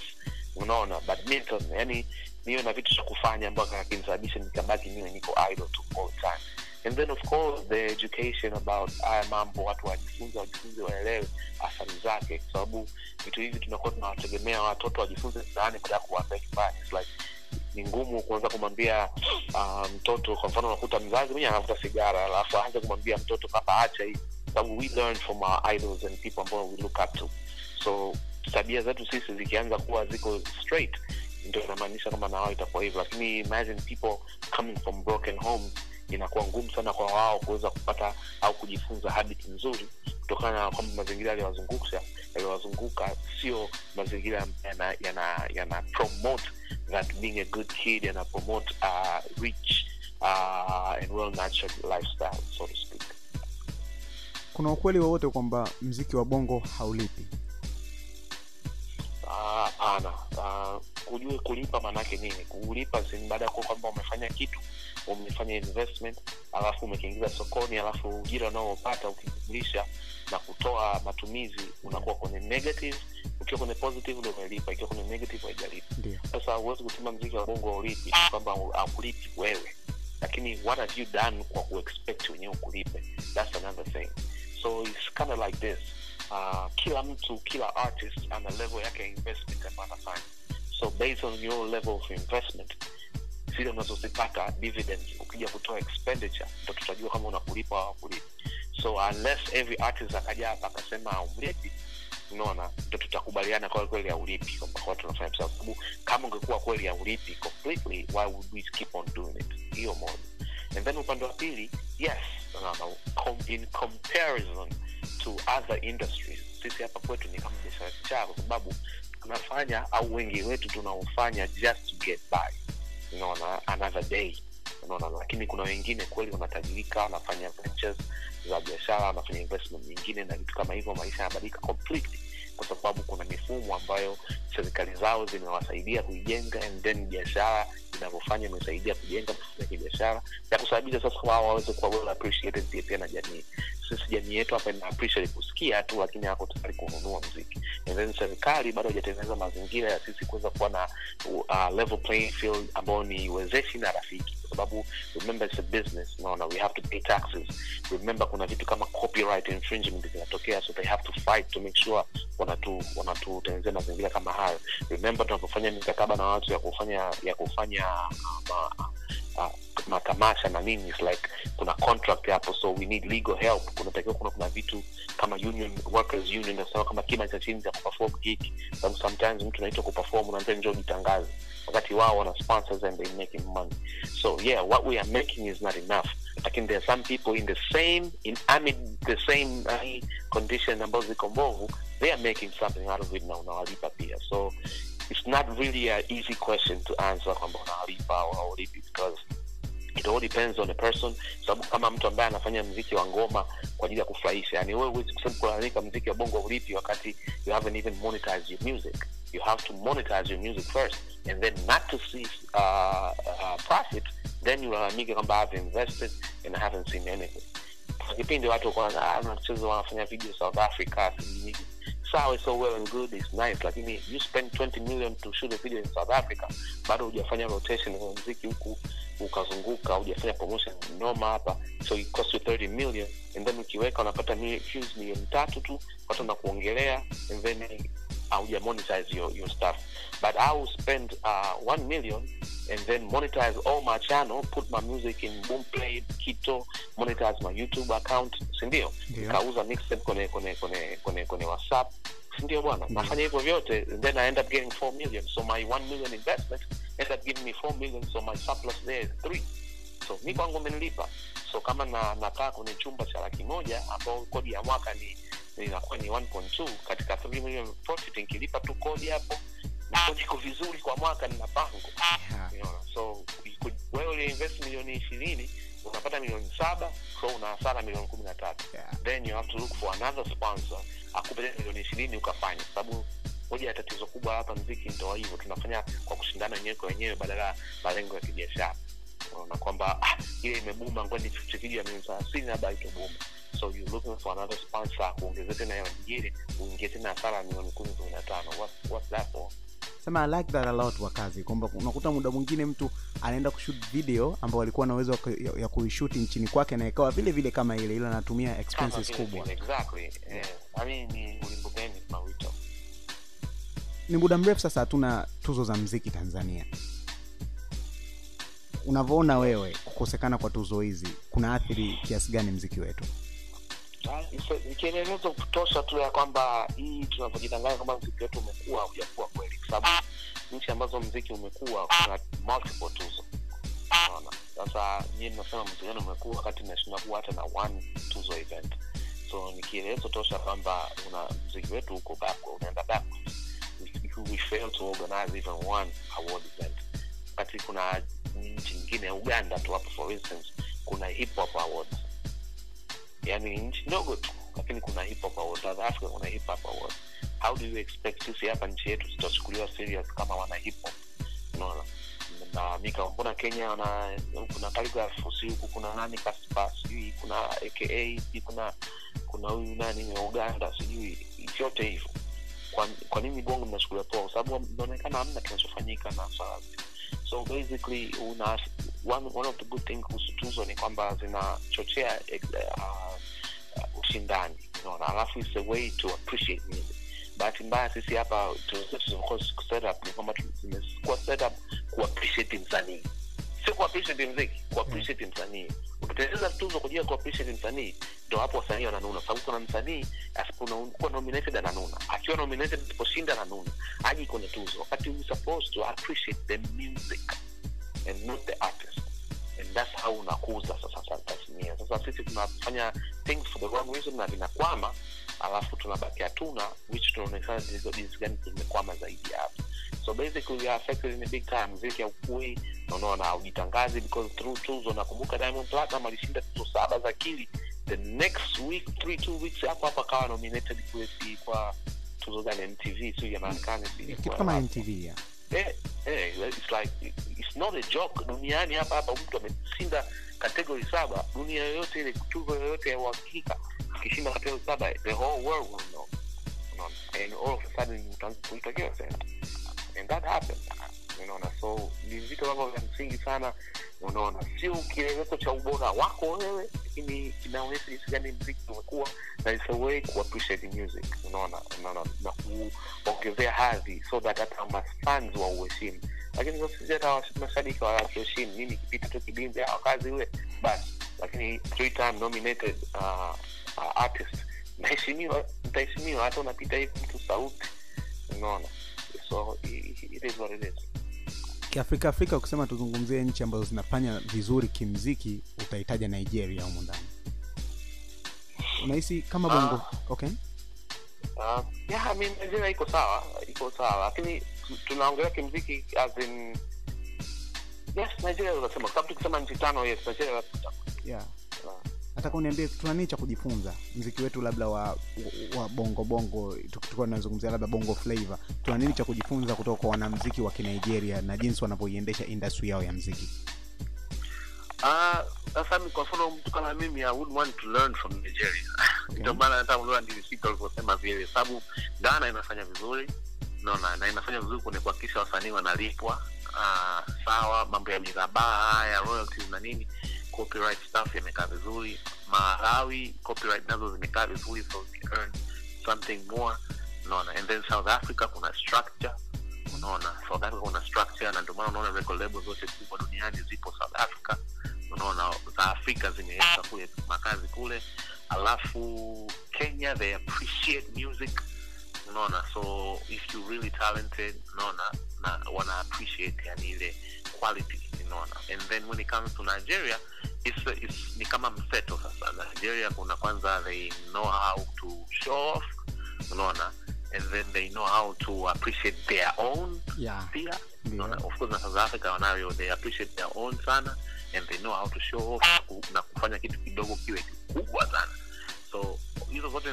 unaona badminton. Yani niwe na vitu cha kufanya ambavyo akinisababisha nikabaki niwe niko idle to all time and then of course the education about haya mambo watu wajifunze wajifunze waelewe athari zake. Kwa sababu vitu hivi tunakuwa tunawategemea watoto wajifunze mtaani baada ya kuwaambia nyumbani like ni ngumu kuanza kumwambia mtoto. Um, kwa mfano unakuta mzazi mwenye anavuta sigara alafu aanze kumwambia mtoto kapa acha hii. Sababu we learn from our idols and people ambao we look up to. So tabia zetu sisi zikianza kuwa ziko straight ndio inamaanisha kama nawao itakuwa hivyo. Lakini imagine people coming from broken homes inakuwa ngumu sana kwa wao kuweza kupata au kujifunza habit nzuri kutokana na kwamba mazingira yaliyowazungusha yaliyowazunguka sio mazingira yana, yana, that being a good kid yana promote uh, rich uh, and well natured lifestyle so to speak. Kuna ukweli wowote kwamba mziki wa bongo haulipi hapana. Uh, kujue kulipa maanaake nini? Kulipa baada ya kuwa kwamba umefanya kitu umefanya investment alafu umekiingiza sokoni alafu ujira unaopata ukijumlisha na kutoa matumizi unakuwa kwenye negative ukiwa kwenye positive ndio umelipa ikiwa kwenye negative haijalipa sasa huwezi kusema mziki wa bongo haulipi kwamba haulipi wewe. Lakini what have you done kwa kuexpect wenyewe ukulipe? That's another thing. So it's kind of like this uh, kila mtu kila artist ana level yake ya investment ambayo anafanya so based on your level of investment zile unazozipata dividends ukija kutoa expenditure ndo tutajua kama unakulipa au kulipa so unless every artist akaja hapa akasema aulipi unaona ndo tutakubaliana kwa kweli aulipi kwamba kwa tunafanya kwa sababu kama ungekuwa kweli aulipi completely why would we keep on doing it? Hiyo moja and then upande wa pili yes unaona com, in comparison to other industries. Sisi hapa kwetu ni kama biashara kichaa kwa sababu tunafanya au wengi wetu tunaofanya just to get by. Unaona another day. Unaona lakini kuna wengine kweli wanatajirika wanafanya ventures za biashara wanafanya investment nyingine na vitu kama hivyo maisha yanabadilika completely kwa sababu kuna mifumo ambayo serikali zao zimewasaidia kuijenga and then biashara inavyofanya imesaidia kujenga ya kibiashara ya kusababisha sasa wao waweze kuwa pia na jamii. Sisi jamii yetu hapa ina kusikia tu lakini hako tayari kununua mziki then serikali bado hajatengeneza mazingira ya sisi kuweza kuwa na uh, level playing field ambayo ni wezeshi na rafiki. Kwa sababu remember it's a business unaona we have to pay taxes. Remember kuna vitu kama copyright infringement zinatokea so they have to fight to make sure wanatu wanatutengenezea mazingira kama hayo. Remember tunapofanya mikataba na watu ya kufanya ya kufanya matamasha na nini like kuna contract hapo so we need legal help. Kunatakiwa kuna kuna vitu kama union workers union nasema kama kima cha chini cha kuperform gig sababu sometimes mtu naitwa kuperform unaambia njoo jitangaze wakati wao wana sponsors and they making money. So yeah what we are making is not enough. Lakini there are some people in the same in amid the same uh, condition ambazo ziko mbovu they are making something out of it na unawalipa pia. So it's not really an easy question to answer kwamba unawalipa au haulipi because it all depends on the person. Sababu kama mtu ambaye anafanya mziki wa ngoma kwa ajili ya kufurahisha yani wewe huwezi kulalamika mziki wa bongo ulipi wakati you haven't even monetized your music. You have to monetize your music first and then not to see uh, uh, profit then ulalamike kwamba i've invested and i haven't seen anything. Kwa kipindi watu wanacheza wanafanya video south africa sijui sawa so well and good is nice lakini you spend 20 million to shoot a video in south africa bado hujafanya rotation wa mziki huku ukazunguka hujafanya promotion noma hapa. So it cost you 30 million and then ukiweka unapata views milioni tatu tu watu na kuongelea and then hauja monetize your, your stuff. But i will spend uh, 1 million and then monetize all my channel put my music in boomplay kito monetize my youtube account sindio kauza mixtape kwenye kwenye kwenye kwenye kwenye whatsapp sindio bwana. Ndio. nafanya hivyo vyote then i end up getting 4 million. So my 1 million investment end up giving me 4 million so my surplus there is 3 so mi kwangu umenilipa. So kama na nakaa kwenye chumba cha laki moja ambao kodi ya mwaka ni inakuwa ni 1.2 katika 3 million profit nikilipa tu kodi hapo na niko vizuri kwa mwaka nina pango Yeah. you know, so wewe uliinvest milioni ishirini unapata milioni saba so una hasara milioni kumi na tatu. Yeah. then you have to look for another sponsor akupe milioni ishirini ukafanya sababu moja ya tatizo kubwa hapa mziki ndo hivyo tunafanya kwa kushindana wenyewe kwa wenyewe badala ya malengo ya kibiashara. Unaona kwamba ah, ile imebuma ngoni video ya milioni thelathini labda itobuma so you looking for another sponsor kuongezea tena hiyo nyingine uingie tena hasara milioni kumi kumi na tano. What's, what's that for sema I like that a lot wakazi kwamba unakuta muda mwingine mtu anaenda kushoot video ambao alikuwa na uwezo ya- kuishuti nchini kwake na ikawa vile vile kama ile ila anatumia expenses kubwa. exactly I mean ni ulimbo gani tunauita ni muda mrefu sasa hatuna tuzo za mziki tanzania. Unavyoona wewe kukosekana kwa tuzo hizi kuna athiri kiasi gani mziki wetu Ah, ni- ni kielelezo kutosha tu ya kwamba hii tunavyojitangaza kwamba mziki wetu umekuwa hujakuwa kweli. Kwa sababu nchi ambazo mziki umekuwa kuna multiple tuzo naona sasa nyie mnasema mziki wenu umekuwa wakati mnashinda kuwa hata na one tuzo event. So ni kielelezo tosha kwamba una mziki wetu huko backward unaenda backwards we, we fail to organize even one award event. Wakati kuna nchi nyingine uganda tu hapo for instance kuna hip hop awards yani ni nchi ndogo tu lakini kuna hip kuna do you expect sisi hapa nchi yetu tutachukuliwa serious kama wana unaona? Na mika mbona kenya wana kuna Khaligraph, si huku kuna nani kaspa sijui kuna aka kuna kuna huyu nani uganda sijui vyote hivyo. Kwa, kwa nini bongo mnachukulia poa? Kwa sababu inaonekana hamna kinachofanyika na swala so basically una one, one of the good thing kuhusu tuzo ni kwamba zinachochea uh, ushindani unaona alafu it's a way to appreciate music. Bahati mbaya sisi hapa kwamba tu- zimekuwa set up ku appreciate msanii. Sio kuappreciate mziki kuappreciate msanii. Ukitengeneza tuzo kujia ajili ya ku appreciate msanii ndo hapo wasanii wananuna. Sababu kuna msanii asipokuwa nominated ananuna. Akiwa nominated asiposhinda ananuna. Aji kwenye tuzo. Wakati we supposed to appreciate the music and not the artist. And that's how unakuza sasa tasnia sasa sisi tunafanya things for the wrong reason na vinakwama alafu tunabaki hatuna which tunaonekana jinsi gani zimekwama zaidi hapo. So basically we are affected in a big time mziki haukui unaona haujitangazi because through tuzo nakumbuka diamond platinum alishinda tuzo saba za kili the next week three two weeks hapo hapo akawa nominated kwa tuzo gani? Mtv sio ya marekani kitu kama MTV ya eh, eh, it's like it's not a joke. Duniani hapa hapa mtu ameshinda kategori saba. Dunia yoyote ile tuzo yoyote ya uhakika. Akishinda kategori saba the whole world will know. And all of a sudden utaanza kuitwa kila sehemu and that happened unaona? So ni vitu ambavyo vya msingi sana unaona. Sio kielelezo cha ubora wako wewe lakini kinaonyesha jinsi gani mziki umekuwa na it's a way ku appreciate music unaona? Unaona na kuongezea hadhi so that hata mafans wa uheshimu. Lakini sisi hata mashabiki wa uheshimu, mimi kipita tu kibimbe au kazi ule basi. Lakini three time nominated uh, uh, artist. Naheshimiwa nitaheshimiwa hata unapita hivi mtu sauti unaona? So it is what it is kiafrika afrika ukisema tuzungumzie nchi ambazo zinafanya vizuri kimziki utahitaja nigeria humu ndani. Unahisi kama bongo? Okay. Uh, yeah, I mean, Nigeria iko sawa iko sawa lakini tunaongelea kimziki as in yes nigeria unasema kwa sababu tukisema nchi tano yes nigeria yeah. Uh, nataka uniambie tuna nini cha kujifunza? Mziki wetu labda wa, wa bongo bongo tukiwa tunazungumzia labda bongo flavor. Tuna nini cha kujifunza kutoka kwa wanamziki wa kinigeria na jinsi wanavyoiendesha industry yao ya mziki? Ah, sasa uh, kwa mfano mtu kama mimi i would want to learn from nigeria. Ndio maana hata mlua nilisika ulivyosema vile sababu ghana inafanya vizuri naona na inafanya vizuri kwenye kuhakikisha wasanii wanalipwa uh, sawa mambo ya mirabaha haya royalties na nini copyright stuff yamekaa vizuri. Malawi copyright nazo zimekaa vizuri so earn something more. Unaona? And then south africa kuna structure. Unaona? South africa kuna structure na ndio maana unaona record label zote kubwa duniani zipo south africa. Unaona? Za afrika zimeweka kule makazi kule. Alafu kenya they appreciate music. Unaona? So if you really talented unaona? Na wana appreciate yani ile quality unaona. And then when it comes to nigeria it's, it's, ni kama mseto sasa. Nigeria kuna kwanza they know how to show off unaona. And then they know how to appreciate their own yeah. pia. Unaona, of course na south africa wanayo they appreciate their own sana and they know how to show off na kufanya kitu kidogo kiwe kikubwa sana. So hizo zote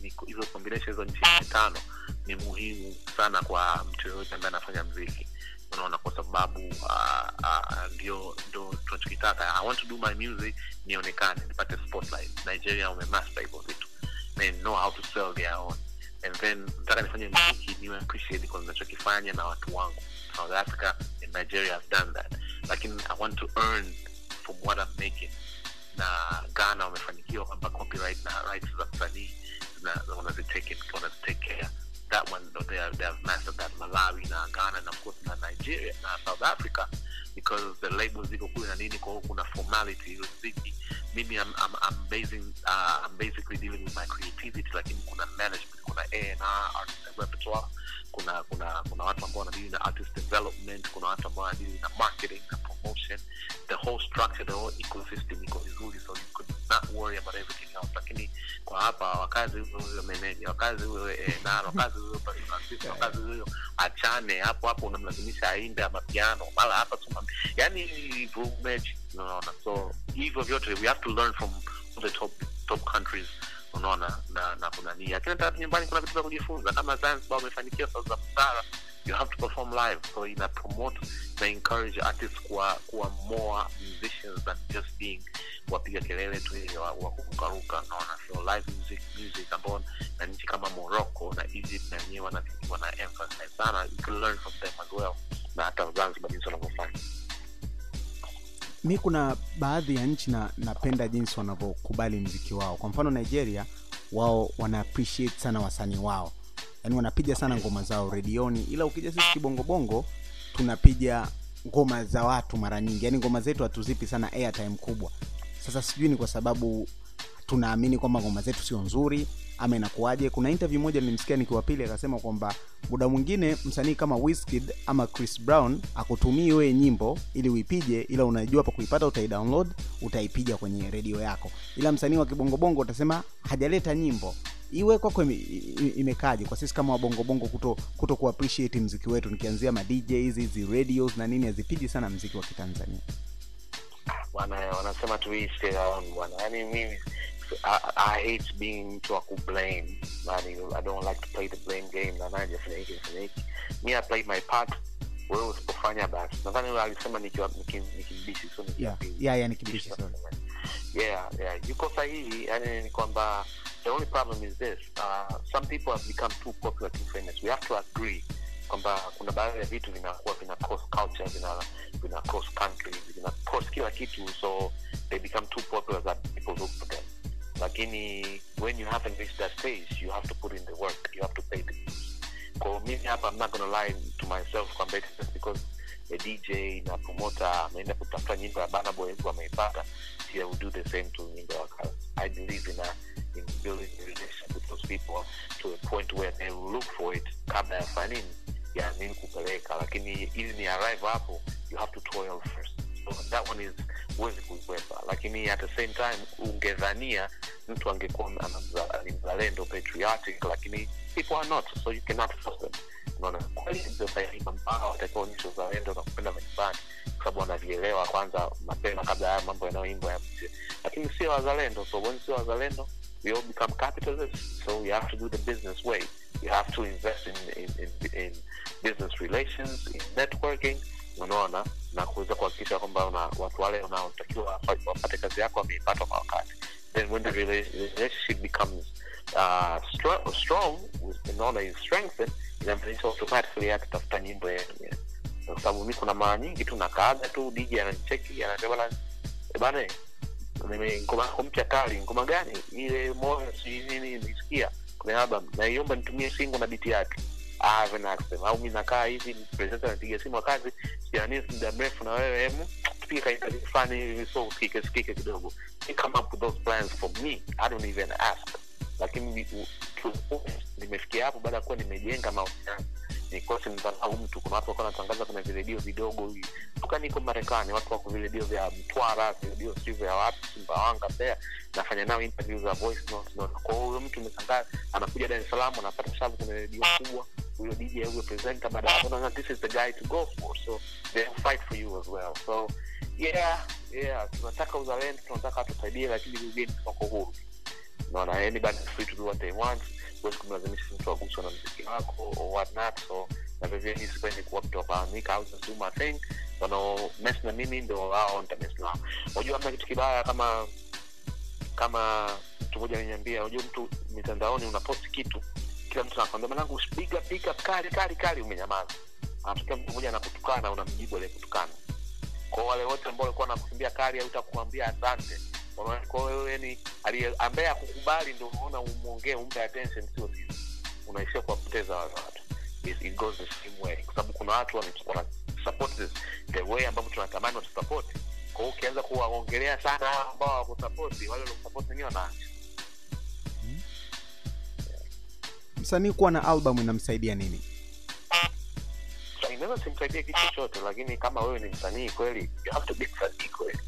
ni hizo combination hizo nchi tano ni muhimu sana kwa mtu yoyote ambaye anafanya mziki unaona kwa sababu ah, ah, ndio ndo tunachokitaka. I want to do my music nionekane nipate spotlight. Nigeria wamemaster hivyo vitu. They know how to sell their own. And then nataka nifanye mziki niwe appreciate kwa ninachokifanya na watu wangu. South africa and nigeria have done that. Lakini i want to earn from what i'm making. Na ghana wamefanikiwa kwamba copyright na rights za msanii wanazitake care that one they, have, they have mastered that malawi na ghana na of course na nigeria na south africa because the labels ziko kule na nini kwa kuna formality hiyo mziki mimi I'm, I'm, I'm, basing, uh, I'm basically dealing with my creativity lakini kuna management kuna A&R, repertoire kuna kuna kuna watu ambao wanadili na artist development kuna watu ambao wanadili na marketing na promotion. The whole structure the whole ecosystem iko vizuri so you could not worry about everything else. Lakini kwa hapa wakazi huyo huyo meneja wakazi huyo A&R wakazi huyo assistant, wakazi huyo achane hapo hapo unamlazimisha aimbe amapiano mara hapa tu yani vurugu unaona. So hivyo vyote we have to learn from the top top countries unaona na na kuna nia lakini hata nyumbani kuna vitu vya kujifunza. Kama zanzibar wamefanikiwa sauti za busara you have to perform live. So ina promote na encourage artists kuwa kuwa more musicians than just being wapiga kelele tu ile wa wa kurukaruka. Unaona so live music music ambao na nchi kama morocco na egypt na wenyewe wana wana emphasize sana. You can learn from them as well. Na hata zanzibar jinsi wanavyofanya mi kuna baadhi ya nchi na napenda jinsi wanavyokubali mziki wao. Kwa mfano nigeria wao wana appreciate sana wasanii wao. Yaani wanapiga sana ngoma zao redioni ila ukija sisi kibongobongo tunapiga ngoma za watu mara nyingi. Yaani ngoma zetu hatuzipi sana airtime kubwa. Sasa sijui ni kwa sababu tunaamini kwamba ngoma zetu sio nzuri ama inakuwaje? Kuna interview moja nilimsikia nikiwapili akasema kwamba muda mwingine msanii kama Wizkid ama chris brown akutumii wewe nyimbo ili uipige ila unajua pa kuipata utaidownload utaipiga kwenye redio yako. Ila msanii wa kibongobongo utasema hajaleta nyimbo. Iwe kwako imekaje kwa sisi kama wabongobongo kuto, kuto kuappreciate mziki wetu nikianzia ma DJs hizi radios na nini hazipigi sana mziki wa kitanzania. Wana tu hii bwana. Yaani mimi I, I hate being mtu wa kublame. Yani I don't like to play the blame game. Na nani afanya hiki afanya hiki. Mi I play my part. Wewe usipofanya basi. Nadhani alisema nikimbishi sio yeah, yeah, yeah, nikibishi sorry. Yeah yeah. Yuko sahihi. Yani ni kwamba the only problem is this. Uh, some people have become too popular too famous. We have to agree kwamba kuna baadhi ya vitu vinakuwa vina cross culture vina vina cross country vina cross kila kitu. So they become too popular that people look for them lakini when you haven't reached that stage you have to put in the work. You have to pay the dues kwa mimi hapa i'm not gonna lie to myself kwamba because a dj na promoter ameenda kutafuta nyimbo ya bana boy mtu ameipata. I will do the same to nyimbo ya Kazi. I believe in a, in building a relationship with those people to a point where they will look for it kabla ya fanini ya nini kupeleka. Lakini ili ni arrive hapo you have to toil first that one is huwezi kuikwepa. Lakini at the same time ungedhania mtu angekuwa ni mzalendo patriotic lakini people are not so you cannot force them. Unaona kweli ndio sahihi uzalendo na kupenda manyumbani sababu wanavielewa kwanza mapema kabla ya mambo yanayoimbwa yaje lakini sio wazalendo so when sio wazalendo we all become capitalists. So we have to do the business way. You have to invest in, in, in, in business relations in networking unaona na kuweza kuhakikisha kwamba watu wale wanaotakiwa wapate kazi yako wameipata kwa wakati. Then when the relationship becomes uh, stro- strong unaona is strengthened inamaanisha automatically atatafuta nyimbo yeye kwa sababu mi kuna mara nyingi tu nakaaga tu dj ananicheki anasema bana "Eh, ngoma yako mpya kali ngoma gani? Ile moyo si nini nisikia kwenye album naiomba nitumie singo na biti yake Haven't au mi nakaa hivi presenter anapiga simu kazi sijanini muda mrefu na wewe hemu so usikike sikike kidogo. Come up with those plans for me i don't even ask. Lakini nimefikia hapo baada ya kuwa nimejenga mahusiano nikosi mdharau mtu kuna watu wakuwa natangaza kuna viredio vidogo toka niko marekani watu wako viredio vya mtwara viredio siu vya wapi sumbawanga mbea nafanya nao interview za voice kwa huyo mtu umetangaa anakuja dar es salaam anapata sabu kuna redio kubwa huyo dj huyo presenter baada ya unaona this is the guy to go for so they fight for you as well. So yeah yeah tunataka uzalendo tunataka tusaidie lakini ugeni wako huru naona anybody free to do what they want. Huwezi kumlazimisha mtu aguswa na mziki wako or what not so na vivyo hivi sipendi kuwa mtu wafahamika au just do my thing. Wanao mess na mimi ndo wao nitamess nao. Unajua hamna kitu kibaya kama kama mtu mmoja aliniambia unajua mtu mitandaoni unaposti kitu kila mtu anakwambia mwanangu usipiga piga kali kali kali umenyamaza. Anatokea mtu mmoja anakutukana unamjibu aliyekutukana kwa wale wote ambao walikuwa wanakukimbia kali au utakuambia asante kwa wewe ni ambaye akukubali ndio unaona umwongee umpe attention sio sisi. Unaishia kuwapoteza wale watu. It, it goes the same way. Kwa sababu kuna watu wana support this the way ambavyo tunatamani watusupport kwa hiyo ukianza kuwaongelea sana ambao wakusupport wale waliokusapoti wenyewe wanaacha msanii kuwa na album inamsaidia nini? Inaweza simsaidie kitu chochote lakini kama wewe ni msanii kweli you have to be msanii kweli.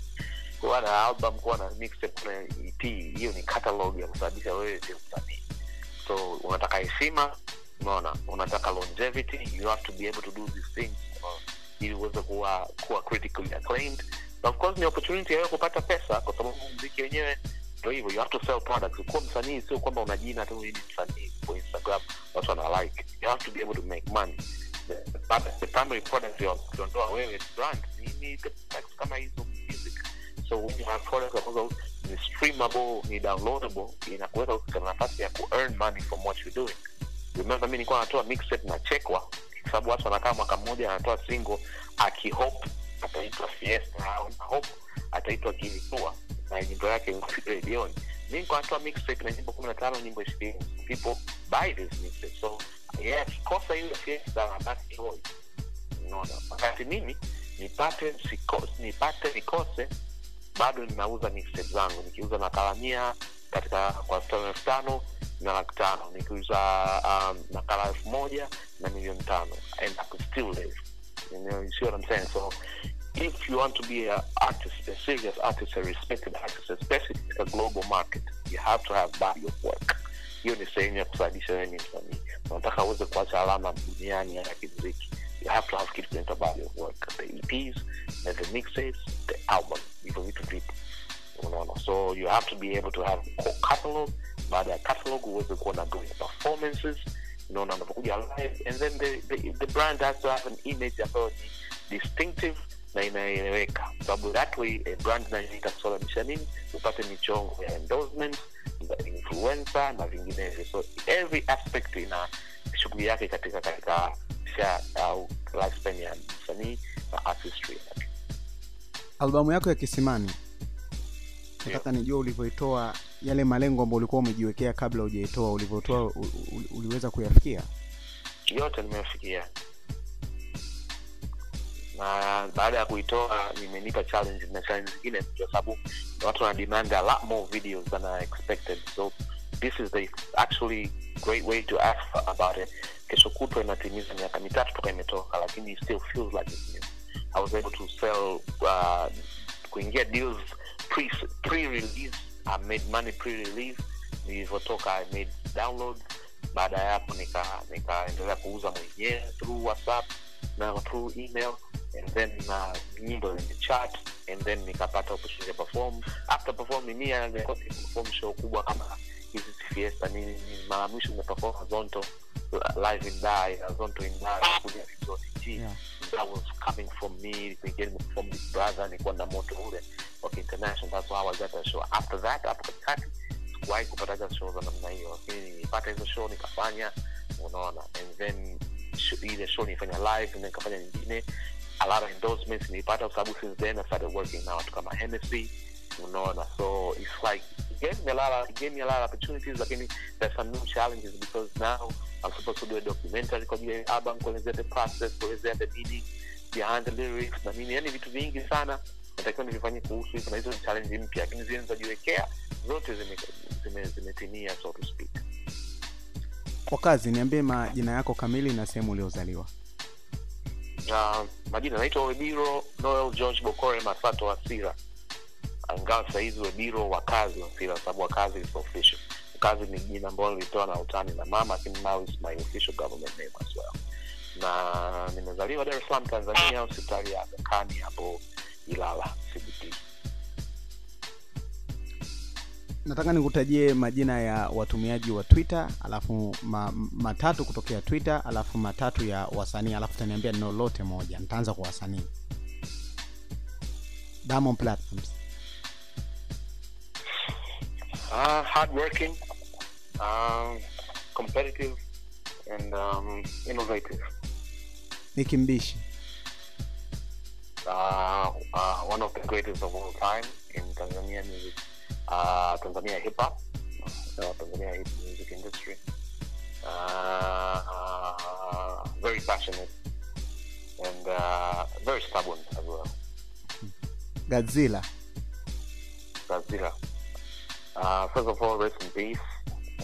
Kuwa na album kuwa na mixtape kuwa ep hiyo ni catalog ya kusababisha wewe sio msanii. So unataka heshima unaona unataka longevity you have to be able to do these things ili uweze kuwa kuwa critically acclaimed. Na of course ni opportunity ya kupata pesa kwa sababu mziki wenyewe ndo hivyo you have to sell products kuwa msanii sio kwamba una jina tu ni msanii kwa instagram watu wana like. You have to be able to make money. The, primary product ya kiondoa wewe brand ni, the kama hizo music. So when you have products ambazo ni streamable ni downloadable inakuweka katika nafasi ya ku earn money from what you doing. Remember mi nilikuwa natoa mixtape na chekwa kwa sababu watu wanakaa mwaka mmoja anatoa single akihope ataitwa fiesta au hope ataitwa kilitua na nyimbo yake redioni mi nilikuwa natoa mixtape na nyimbo kumi na tano nyimbo ishirini. People buy this mixtape. So yeah, kosa ile fiesta basi hoi unaona wakati mimi nipate sikose, nipate nikose bado ninauza mixtape zangu. Nikiuza nakala mia katika kwa tano elfu na laki tano. Nikiuza um, nakala elfu moja na milioni tano. And I could still live you know, you see what I'm saying? So if you want to be an artist a serious artist a respected artist especially in a global market you have to have body of work. Hiyo ni sehemu ya kusababisha wewe ni msanii. Unataka uweze kuacha alama duniani ya kimziki you have to have kitu kinaitwa body of work. The eps the mixes the album. Hivyo vitu vipo. Unaona? So you have to be able to have a catalog. Baada ya catalog uweze kuwa na good performances. Unaona? Unapokuja live and then the, the, the brand has to have an image ambayo ni distinctive na inaeleweka. Sababu that way a brand inayoita kusababisha nini upate michongo ya endorsement za influencer na vinginevyo. So every aspect ina shughuli yake katika katika maisha au lifespan ya msanii na artistry yake. Albamu yako ya kisimani nataka nijua ulivyoitoa yale malengo ambayo ulikuwa umejiwekea kabla hujaitoa ulivyotoa uliweza kuyafikia? Yote nimefikia na baada ya kuitoa imenipa challenge na challenge zingine kwa sababu watu wana demand a lot more videos than I expected. So this is the actually great way to ask about it. Kesho kutwa inatimiza miaka mitatu toka imetoka lakini still feels like it's new I was able to sell uh, kuingia deals pre pre-release. I made money pre-release. Nilivyotoka I made downloads. Baada ya hapo nika nikaendelea kuuza mwenyewe through whatsapp na through email and then uh, nyimbo zenye chat and then nikapata opportunity perform. After performing me and perform show kubwa kama hizi fiesta nini ni mara mwisho nimeperform zonto live in die Zonto in die kuja G. Yeah. that was coming from me beginning perform Big brother nilikuwa na moto ule wa international that's how I got that show. After that hapo katikati sikuwahi kupata show za namna hiyo lakini nilipata hizo show nikafanya unaona and then ile show nilifanya live na nikafanya nyingine. A lot of endorsements nilipata kwa sababu since then I started working na watu kama Hennessy unaona. So it's like it me a lot of, it me a lot of opportunities lakini there's some new challenges because now I'm supposed to do a documentary kwa ajili ya album kuelezea the process kuelezea the meaning behind the lyrics na nini. Yani vitu vingi sana natakiwa nivifanye kuhusu hizo na hizo challenge mpya lakini zile nizojiwekea zote zimetimia zime, zime so to speak kwa kazi niambie majina yako kamili na sehemu uliozaliwa. Uh, majina naitwa webiro noel george bokore masato asira ingawa sahizi webiro wakazi wasira sababu wakazi wakazi ni jina ambayo nilitoa na utani na mama lakini government name as well. Na nimezaliwa dar es salaam tanzania hospitali ya bekani hapo ilala nataka nikutajie majina ya watumiaji wa twitter alafu ma, matatu kutokea twitter alafu matatu ya wasanii alafu taniambia neno lote moja. Nitaanza kwa wasanii. Diamond uh, hardworking um, competitive and um, innovative. Nicki Mbishi. Uh, uh, one of the greatest of all time in Tanzania music, uh, Tanzania hip hop, uh, Tanzania hip music industry. Uh, uh, very passionate and uh, very stubborn as well. Godzilla Godzilla. Uh, first of all, rest in peace,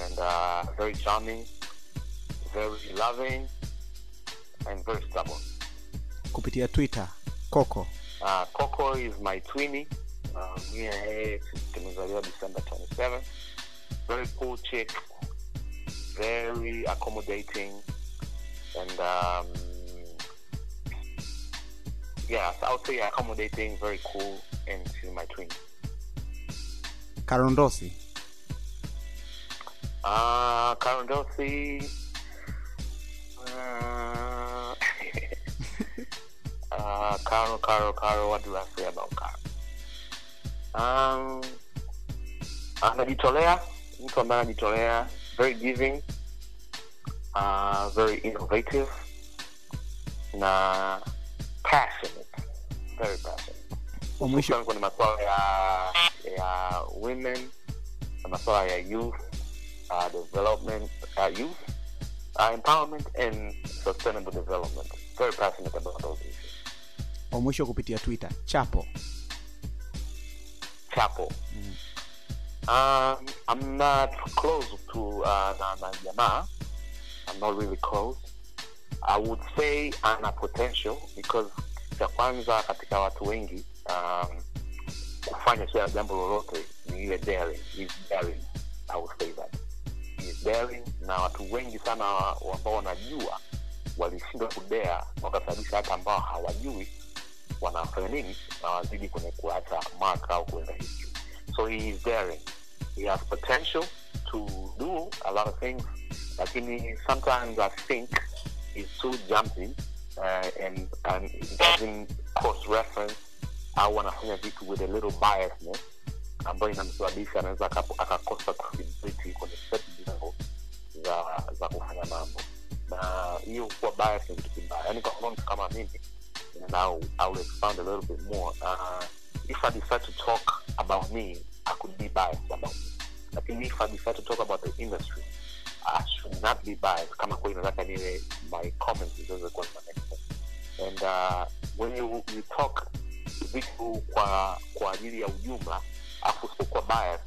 and uh, very charming, very loving, and very stubborn. kupitia twitter coco Uh, Coco is my twinny. Me and her tumezaliwa December 27. Very cool chick, very accommodating, and um, yeah, so I would say accommodating, very cool, and she's my twin. karondosi Uh, Karen Dorsey. Uh, uh, Carol, Carol, Carol. What do I say about Carol? Um, anajitolea, mtu ambaye anajitolea, very giving, uh, very innovative, na passionate, very passionate. mwisho kwenye masuala ya ya women na masuala ya youth uh, development uh, youth uh, empowerment and sustainable development. Very passionate about those issues wa mwisho kupitia twitter chapo chapel um, i'm not close to uh, na, na jamaa. I'm not really close. I would say ana potential because cha kwanza katika watu wengi um, kufanya kila jambo lolote ni ile daring. I would say that. Daring na watu wengi sana ambao wanajua walishindwa kudea wakasababisha hata ambao hawajui wanafanya nini na wazidi kwenye kuacha mark au kuenda history so he is daring. He has potential to do a lot of things lakini sometimes i think he's too jumpy uh, and, and doesn't cross reference au anafanya vitu with a little biasness ambayo inamsababisha anaweza akakosa credibility kwenye certain level za za kufanya mambo. Na hiyo kuwa bias ni kitu kibaya yani kwa mfano kama mimi and I'll, I'll expand a little bit more. Uh, if I decide to talk about me I could be biased about me. If I decide to talk about the industry I should not be biased. Kama kweli nataka niwe my comments ziweze kuwa zina and uh, when you, you talk vitu kwa kwa ajili ya ujumla afu usipokuwa bias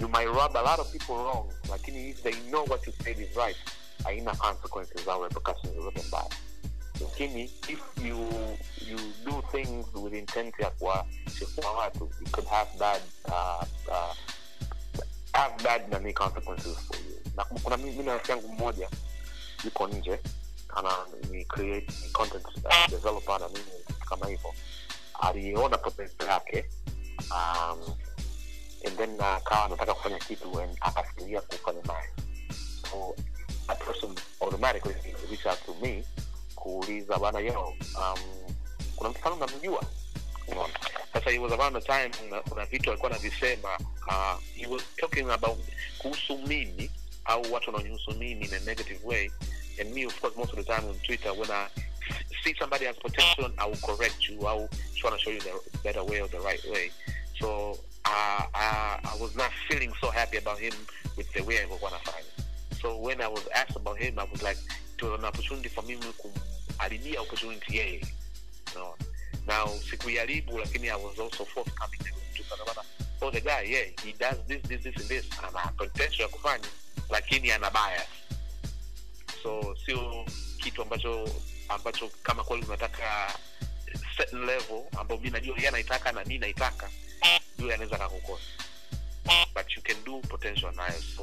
you might rub a lot of people wrong lakini if they know what you said is right haina consequences au repercussions zozote mbaya lakini if you you do things with intent ya kuwachefua watu it could have bad uh, uh, have bad nani consequences for you. Na kuna mi na yangu mmoja yuko nje ana ni create ni content uh, developer na nini kama hivyo. Aliona potential yake um, and then akawa anataka kufanya kitu and akafikiria kufanya naye. So that person automatically reach out to me kuuliza bana yo um, kuna unaona? Sasa he was around the time kuna, vitu alikuwa anavisema uh, he was talking about kuhusu mimi au watu wanaonyuhusu mimi in a negative way. And me of course most of the time on twitter when i see somebody has potential i will correct you i will try to show you the better way or the right way. So uh, I, i was not feeling so happy about him with the way alikuwa anafanya so when i was asked about him i was like it was an opportunity for me kumharibia opportunity yeye. No. now sikuiharibu lakini i was also forthcoming sana. Oh the guy yeah he does this this this and this. Ana potential ya kufanya lakini ana bias. So sio kitu ambacho ambacho kama kweli unataka certain level ambayo mi najua yeye anaitaka na mi naitaka yule anaweza kakukosa but you can do potential nayo so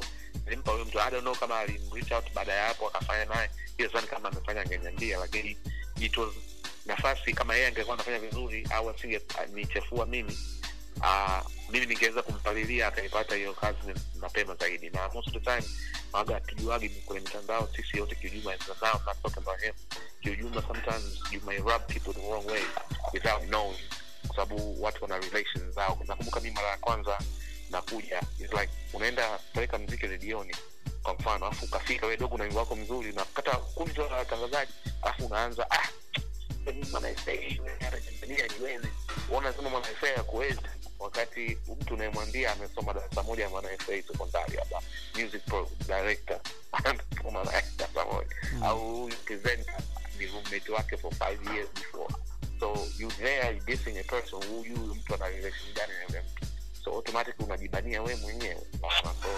nilimpa huyo mtu i don't know kama alimreach out baada ya hapo akafanya naye. Hiyo sani kama amefanya angeniambia lakini it was nafasi kama yeye angekuwa anafanya vizuri au asinge nichefua mimi uh, mimi ningeweza kumpalilia akaipata hiyo kazi mapema zaidi. Na most of the time waga hatujuagi kwenye mitandao sisi yote kiujuma mitandao not talking about him. Kiujuma sometimes you may rub people the wrong way without knowing kwa sababu watu wana relations zao. Nakumbuka mi mara ya kwanza nakuja. It's like unaenda peleka mziki redioni kwa mfano alafu ukafika we dogo na wimbo wako mzuri unakata kundi la watangazaji alafu unaanza ah wanasema mwanafa ya kuwezi wakati mtu unayemwambia amesoma darasa moja ya mwanafa sekondari hapa music director anasoma naye darasa moja. Au presenter ni roommate wake for five years before. So you there dissing a person huyu mtu ana relation gani na mtu so automatically unajibania we mwenyewe. So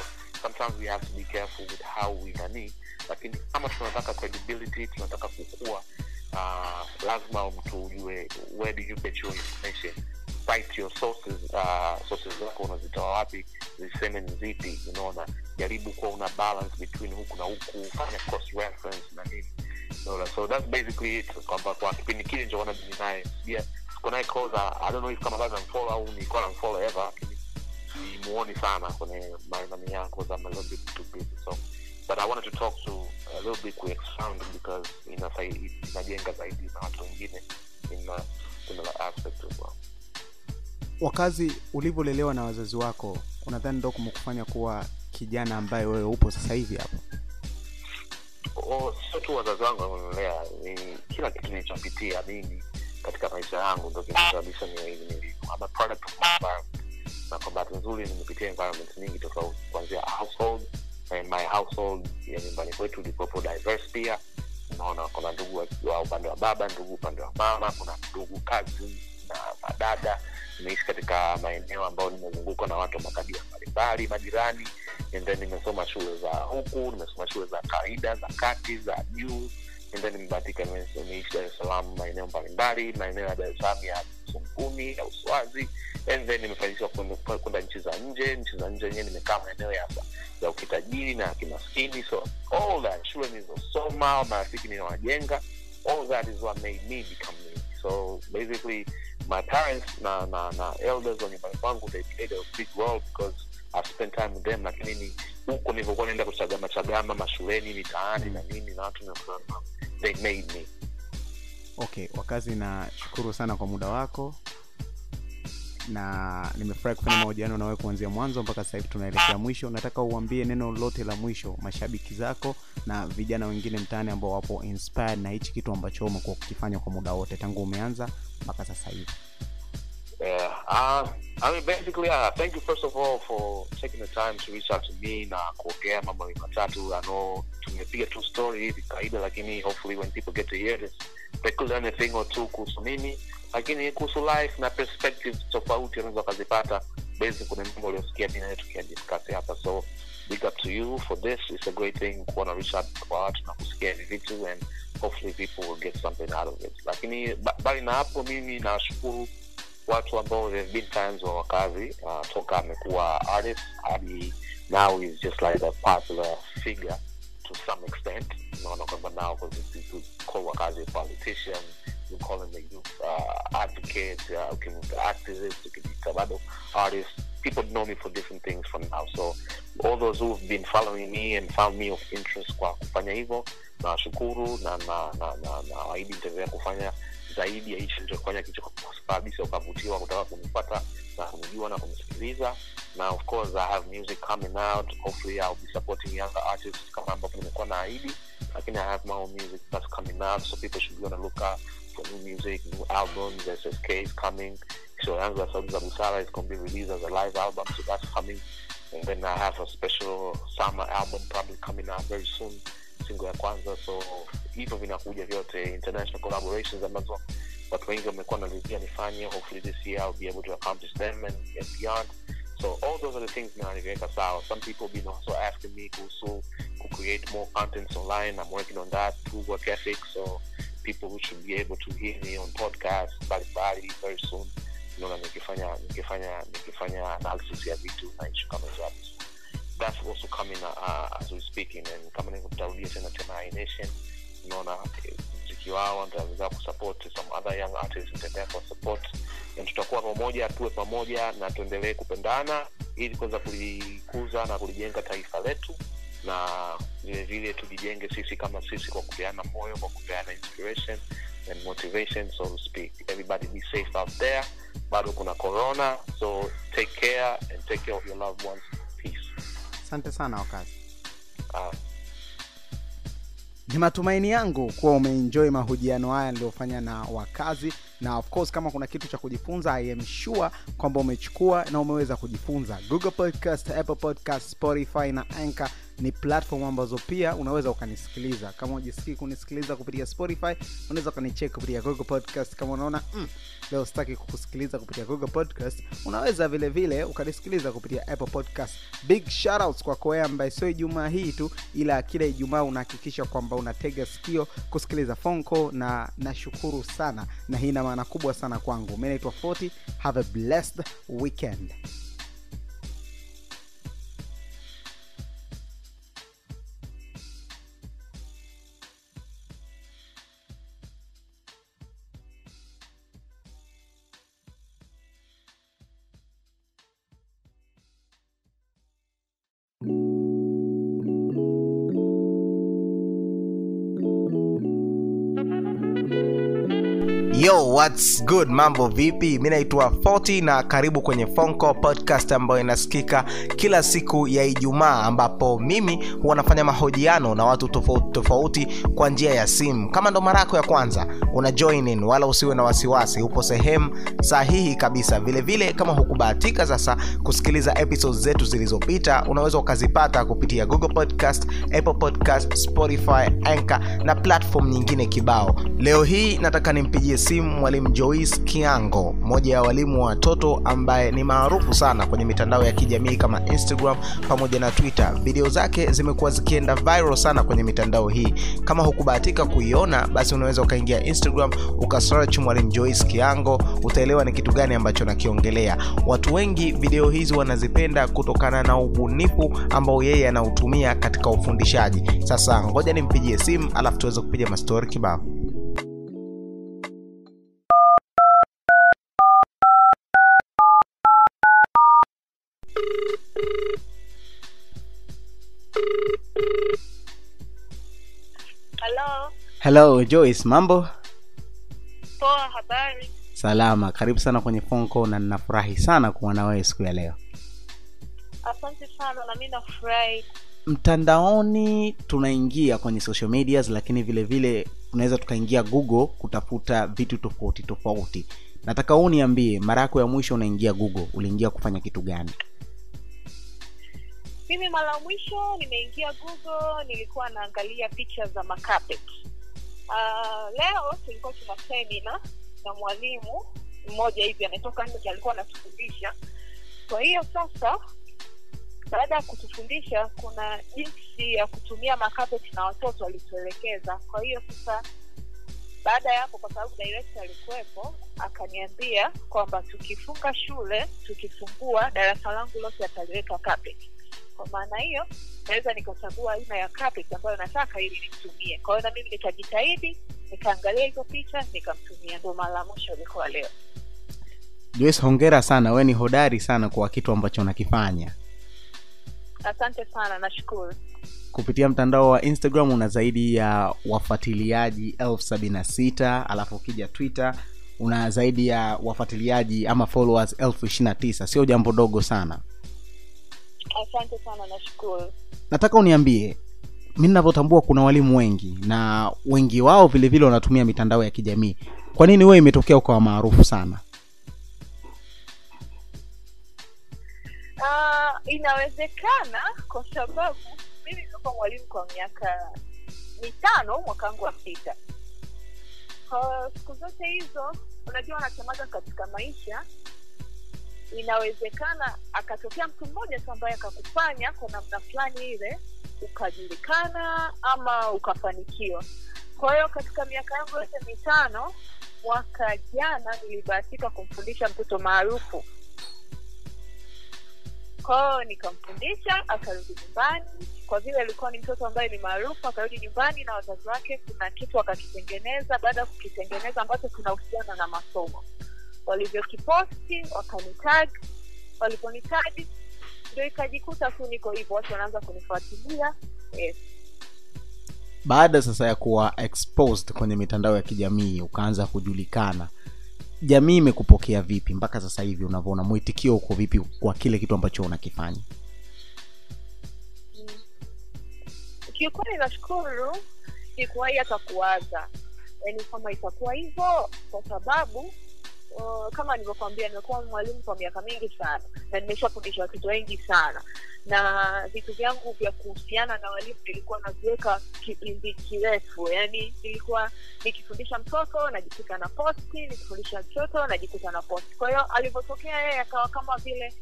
sometimes we have to be careful with how we nani lakini kama tunataka credibility tunataka kukua uh, lazima mtu ujue where do you get your information? Cite your sources uh, sources zako unazitoa wapi? Ziseme ni unaona? Jaribu kuwa una balance between huku na huku fanya cross reference na nini. Unaona? So that's basically it kwamba kwa kipindi kile ndio wana naye pia siko naye cause I don't know if kama bado namfollow au nilikuwa namfollow ever lakini simuoni sana kwenye manani yangu I'm a little bit too busy so but I wanted to talk to a little bit ku because inajenga zaidi na watu wengine in a similar aspect as well. Wakazi ulivyolelewa na wazazi wako unadhani ndo kumekufanya kuwa kijana ambaye wewe upo sasa hivi hapo? Sio tu wazazi wangu wamenilea ni kila kitu nilichopitia mimi katika maisha yangu ndo kinasababisha niwe hivi nilivyo. I'm a product of my environment na kwa bahati nzuri nimepitia environment nyingi tofauti kuanzia household my household ya nyumbani kwetu ilikuwepo diverse pia. Unaona kuna ndugu wa upande wa baba ndugu upande wa mama kuna ndugu kazi na madada nimeishi katika maeneo ambayo nimezungukwa na watu wa makabila mbalimbali majirani. Then nimesoma shule za huku nimesoma shule za kawaida za kati za juu. Then nimebahatika nimeishi dar es maeneo mbalimbali maeneo ya dar ya sunguni ya uswazi and then nimefanikiwa kwenda nchi za nje nchi za nje wenyewe nimekaa maeneo ya ya ukitajiri na kimaskini. So all that shule nilizosoma marafiki ninawajenga all that is what made me become me. So basically my parents na na na elders wa nyumbani kwangu they played a big role because I spent time with them. Lakini ni huko nilivyokuwa naenda kuchagama chagama mashuleni mitaani na nini na watu they made me. Okay wakazi nashukuru sana kwa muda wako na nimefurahi kufanya mahojiano nawe kuanzia mwanzo mpaka sasa hivi tunaelekea mwisho. Nataka uambie neno lolote la mwisho mashabiki zako na vijana wengine mtaani ambao wapo inspired na hichi kitu ambacho umekuwa ukifanya kwa muda wote tangu umeanza mpaka sasa hivi. Uh, I mean, basically, uh, thank you first of all for taking the time to reach out to me na kuongea mambo matatu. I know tumepiga tu story hivi kawaida, lakini hopefully when people get to hear this they could learn a thing or two kuhusu mimi, lakini kuhusu life na perspective tofauti unaweza wakazipata based kwenye mambo uliosikia mi nawe tukiadiscuss hapa. So big up to you for this. It's a great thing kuona richard kwa watu na kusikia hivi vitu and hopefully people will get something out of it. Lakini bali na hapo, mimi nawashukuru watu ambao they've been fans wa wakazi uh, toka amekuwa artist hadi now is just like a popular figure to some extent unaona kwamba now kwa wakazi politician you call him a youth uh, advocate uh, ukimwita activist ukimwita bado artist people know me for different things from now. So all those who've been following me and found me of interest kwa kufanya hivyo nawashukuru na na na na na nawaahidi nitaendelea kufanya zaidi ya hichi nilichofanya kilichosababisha ukavutiwa kutaka kunipata na kunijua na kunisikiliza. Na of course i have music coming out. Hopefully i'll be supporting younger artists kama ambavyo nimekuwa na ahidi lakini i have my own music that's coming out so people should be on the lookout new music new albums There's ssk is coming. Show yangu ya sauti za busara is going to be released as a live album so that's coming. And then i have a special summer album probably coming out very soon single ya kwanza. So hivyo vinakuja vyote international collaborations ambazo watu wengi wamekuwa nalizia nifanye hopefully this year i'll be able to accomplish them and, and beyond. So all those are the things na naliweka sawa. Some people been also asking me kuhusu to create more contents online. I'm working on that through work ethic so people who should be able to hear me on podcast mbalimbali very soon naona nikifanya nikifanya nikifanya analysis ya vitu na issue kama hizo that's also coming uh, as we speaking and kama nilivyotarudia tena tena nation unaona eh, mziki wao nitaweza kusupport some other young artists nitaendelea kwa support and tutakuwa pamoja tuwe pamoja na tuendelee kupendana ili kuweza kulikuza na kulijenga taifa letu na vile vile tujijenge sisi kama sisi kwa kupeana moyo kwa kupeana inspiration and motivation so to speak. Everybody be safe out there. Bado kuna corona so take care and take care of your loved ones. Peace. Asante sana wakazi. Uh, ni matumaini yangu kuwa umeenjoy mahojiano haya niliyofanya na wakazi na of course kama kuna kitu cha kujifunza i am sure kwamba umechukua na umeweza kujifunza. Google podcast apple podcast spotify na anchor ni platform ambazo pia unaweza ukanisikiliza. Kama ujisikii kunisikiliza kupitia spotify unaweza ukanichek kupitia google podcast. Kama unaona mm, leo sitaki kukusikiliza kupitia google podcast unaweza vile vile ukanisikiliza kupitia apple podcast. Big shoutouts kwako wewe ambaye sio ijumaa hii tu ila kila ijumaa unahakikisha kwamba unatega sikio kusikiliza fonko na nashukuru sana na hii ina maana kubwa sana kwangu. Mi naitwa 40 have a blessed weekend yo whats good? Mambo vipi? Mi naitwa 40 na karibu kwenye fonco podcast ambayo inasikika kila siku ya ijumaa ambapo mimi huwa nafanya mahojiano na watu tofauti tofauti kwa njia ya simu. Kama ndo mara yako ya kwanza una join in wala usiwe na wasiwasi upo sehemu sahihi kabisa. Vilevile vile kama hukubahatika sasa kusikiliza episodes zetu zilizopita unaweza ukazipata kupitia google podcast apple podcast spotify anchor na platform nyingine kibao. Leo hii nataka nimpigie mwalimu Joyce kiango mmoja ya walimu wa watoto ambaye ni maarufu sana kwenye mitandao ya kijamii kama instagram pamoja na twitter. Video zake zimekuwa zikienda viral sana kwenye mitandao hii. Kama hukubahatika kuiona basi unaweza ukaingia instagram ukasearch mwalimu jois kiango utaelewa ni kitu gani ambacho nakiongelea. Watu wengi video hizi wanazipenda kutokana na ubunifu ambao yeye anautumia katika ufundishaji. Sasa ngoja nimpigie simu alafu tuweze kupiga mastori kibao hello joyce mambo poa, habari? salama karibu sana kwenye fonko na ninafurahi sana kuwa na wewe siku ya leo Asante sana, na mimi nafurahi. mtandaoni tunaingia kwenye social medias lakini vile vile tunaweza tukaingia google kutafuta vitu tofauti tofauti nataka huu niambie mara yako ya mwisho unaingia google uliingia kufanya kitu gani Mimi mara mwisho nimeingia Google, nilikuwa naangalia picha za makapet. Uh, leo tulikuwa tuna semina na mwalimu mmoja hivi anatoka nje, alikuwa anatufundisha. Kwa hiyo sasa, baada ya kutufundisha, kuna jinsi ya kutumia makapeti na watoto walituelekeza. Kwa hiyo sasa baada ya hapo, kwa sababu director alikuwepo, akaniambia kwamba tukifunga shule, tukifungua darasa langu lote ataliweka carpet. Kwa maana hiyo naweza nikachagua aina ya carpet ambayo nataka ili nimtumie. Kwa hiyo na mimi nikajitahidi, nikaangalia hizo picha, nikamtumia. Ndio mara ya mwisho ilikuwa leo. joyce hongera sana we ni hodari sana kwa kitu ambacho unakifanya asante sana nashukuru kupitia mtandao wa instagram una zaidi ya wafuatiliaji elfu sabini na sita alafu ukija twitter una zaidi ya wafuatiliaji ama followers elfu ishiri na tisa sio jambo dogo sana asante sana nashukuru. Nataka uniambie mi ninavyotambua kuna walimu wengi na wengi wao vile vile wanatumia mitandao ya kijamii. Kwa nini wewe imetokea ukawa maarufu sana? Uh, inawezekana kwa sababu mimi nimekuwa mwalimu kwa miaka mitano mwaka wangu wa sita. Siku zote hizo unajua wanasemaga katika maisha inawezekana akatokea mtu mmoja tu ambaye akakufanya kwa namna fulani ile ukajulikana ama ukafanikiwa. Kwa hiyo katika miaka yangu yote mitano mwaka jana nilibahatika kumfundisha mtoto maarufu. Kwao nikamfundisha akarudi nyumbani. Kwa vile alikuwa ni mtoto ambaye ni maarufu akarudi nyumbani na wazazi wake kuna kitu akakitengeneza baada ya kukitengeneza ambacho kinahusiana na masomo walivyokiposti wakanitag waliponitagi ndio ikajikuta tu niko hivyo watu wanaanza kunifuatilia. Yes. baada sasa ya kuwa exposed kwenye mitandao ya kijamii ukaanza kujulikana jamii imekupokea vipi? Mpaka sasa hivi unavyoona mwitikio uko vipi kwa kile kitu ambacho unakifanya? Kiukweli nashukuru sikuwahi hata kuwaza. Yaani kama itakuwa hivyo kwa sababu uh, kama nilivyokwambia nimekuwa mwalimu kwa miaka mingi sana na nimeshafundisha watoto wengi sana. Na vitu vyangu vya kuhusiana na walimu nilikuwa naviweka kipindi kirefu. Yaani nilikuwa nikifundisha mtoto najikuta na posti nikifundisha mtoto najikuta na posti. Kwa hiyo alivyotokea yeye akawa kama vile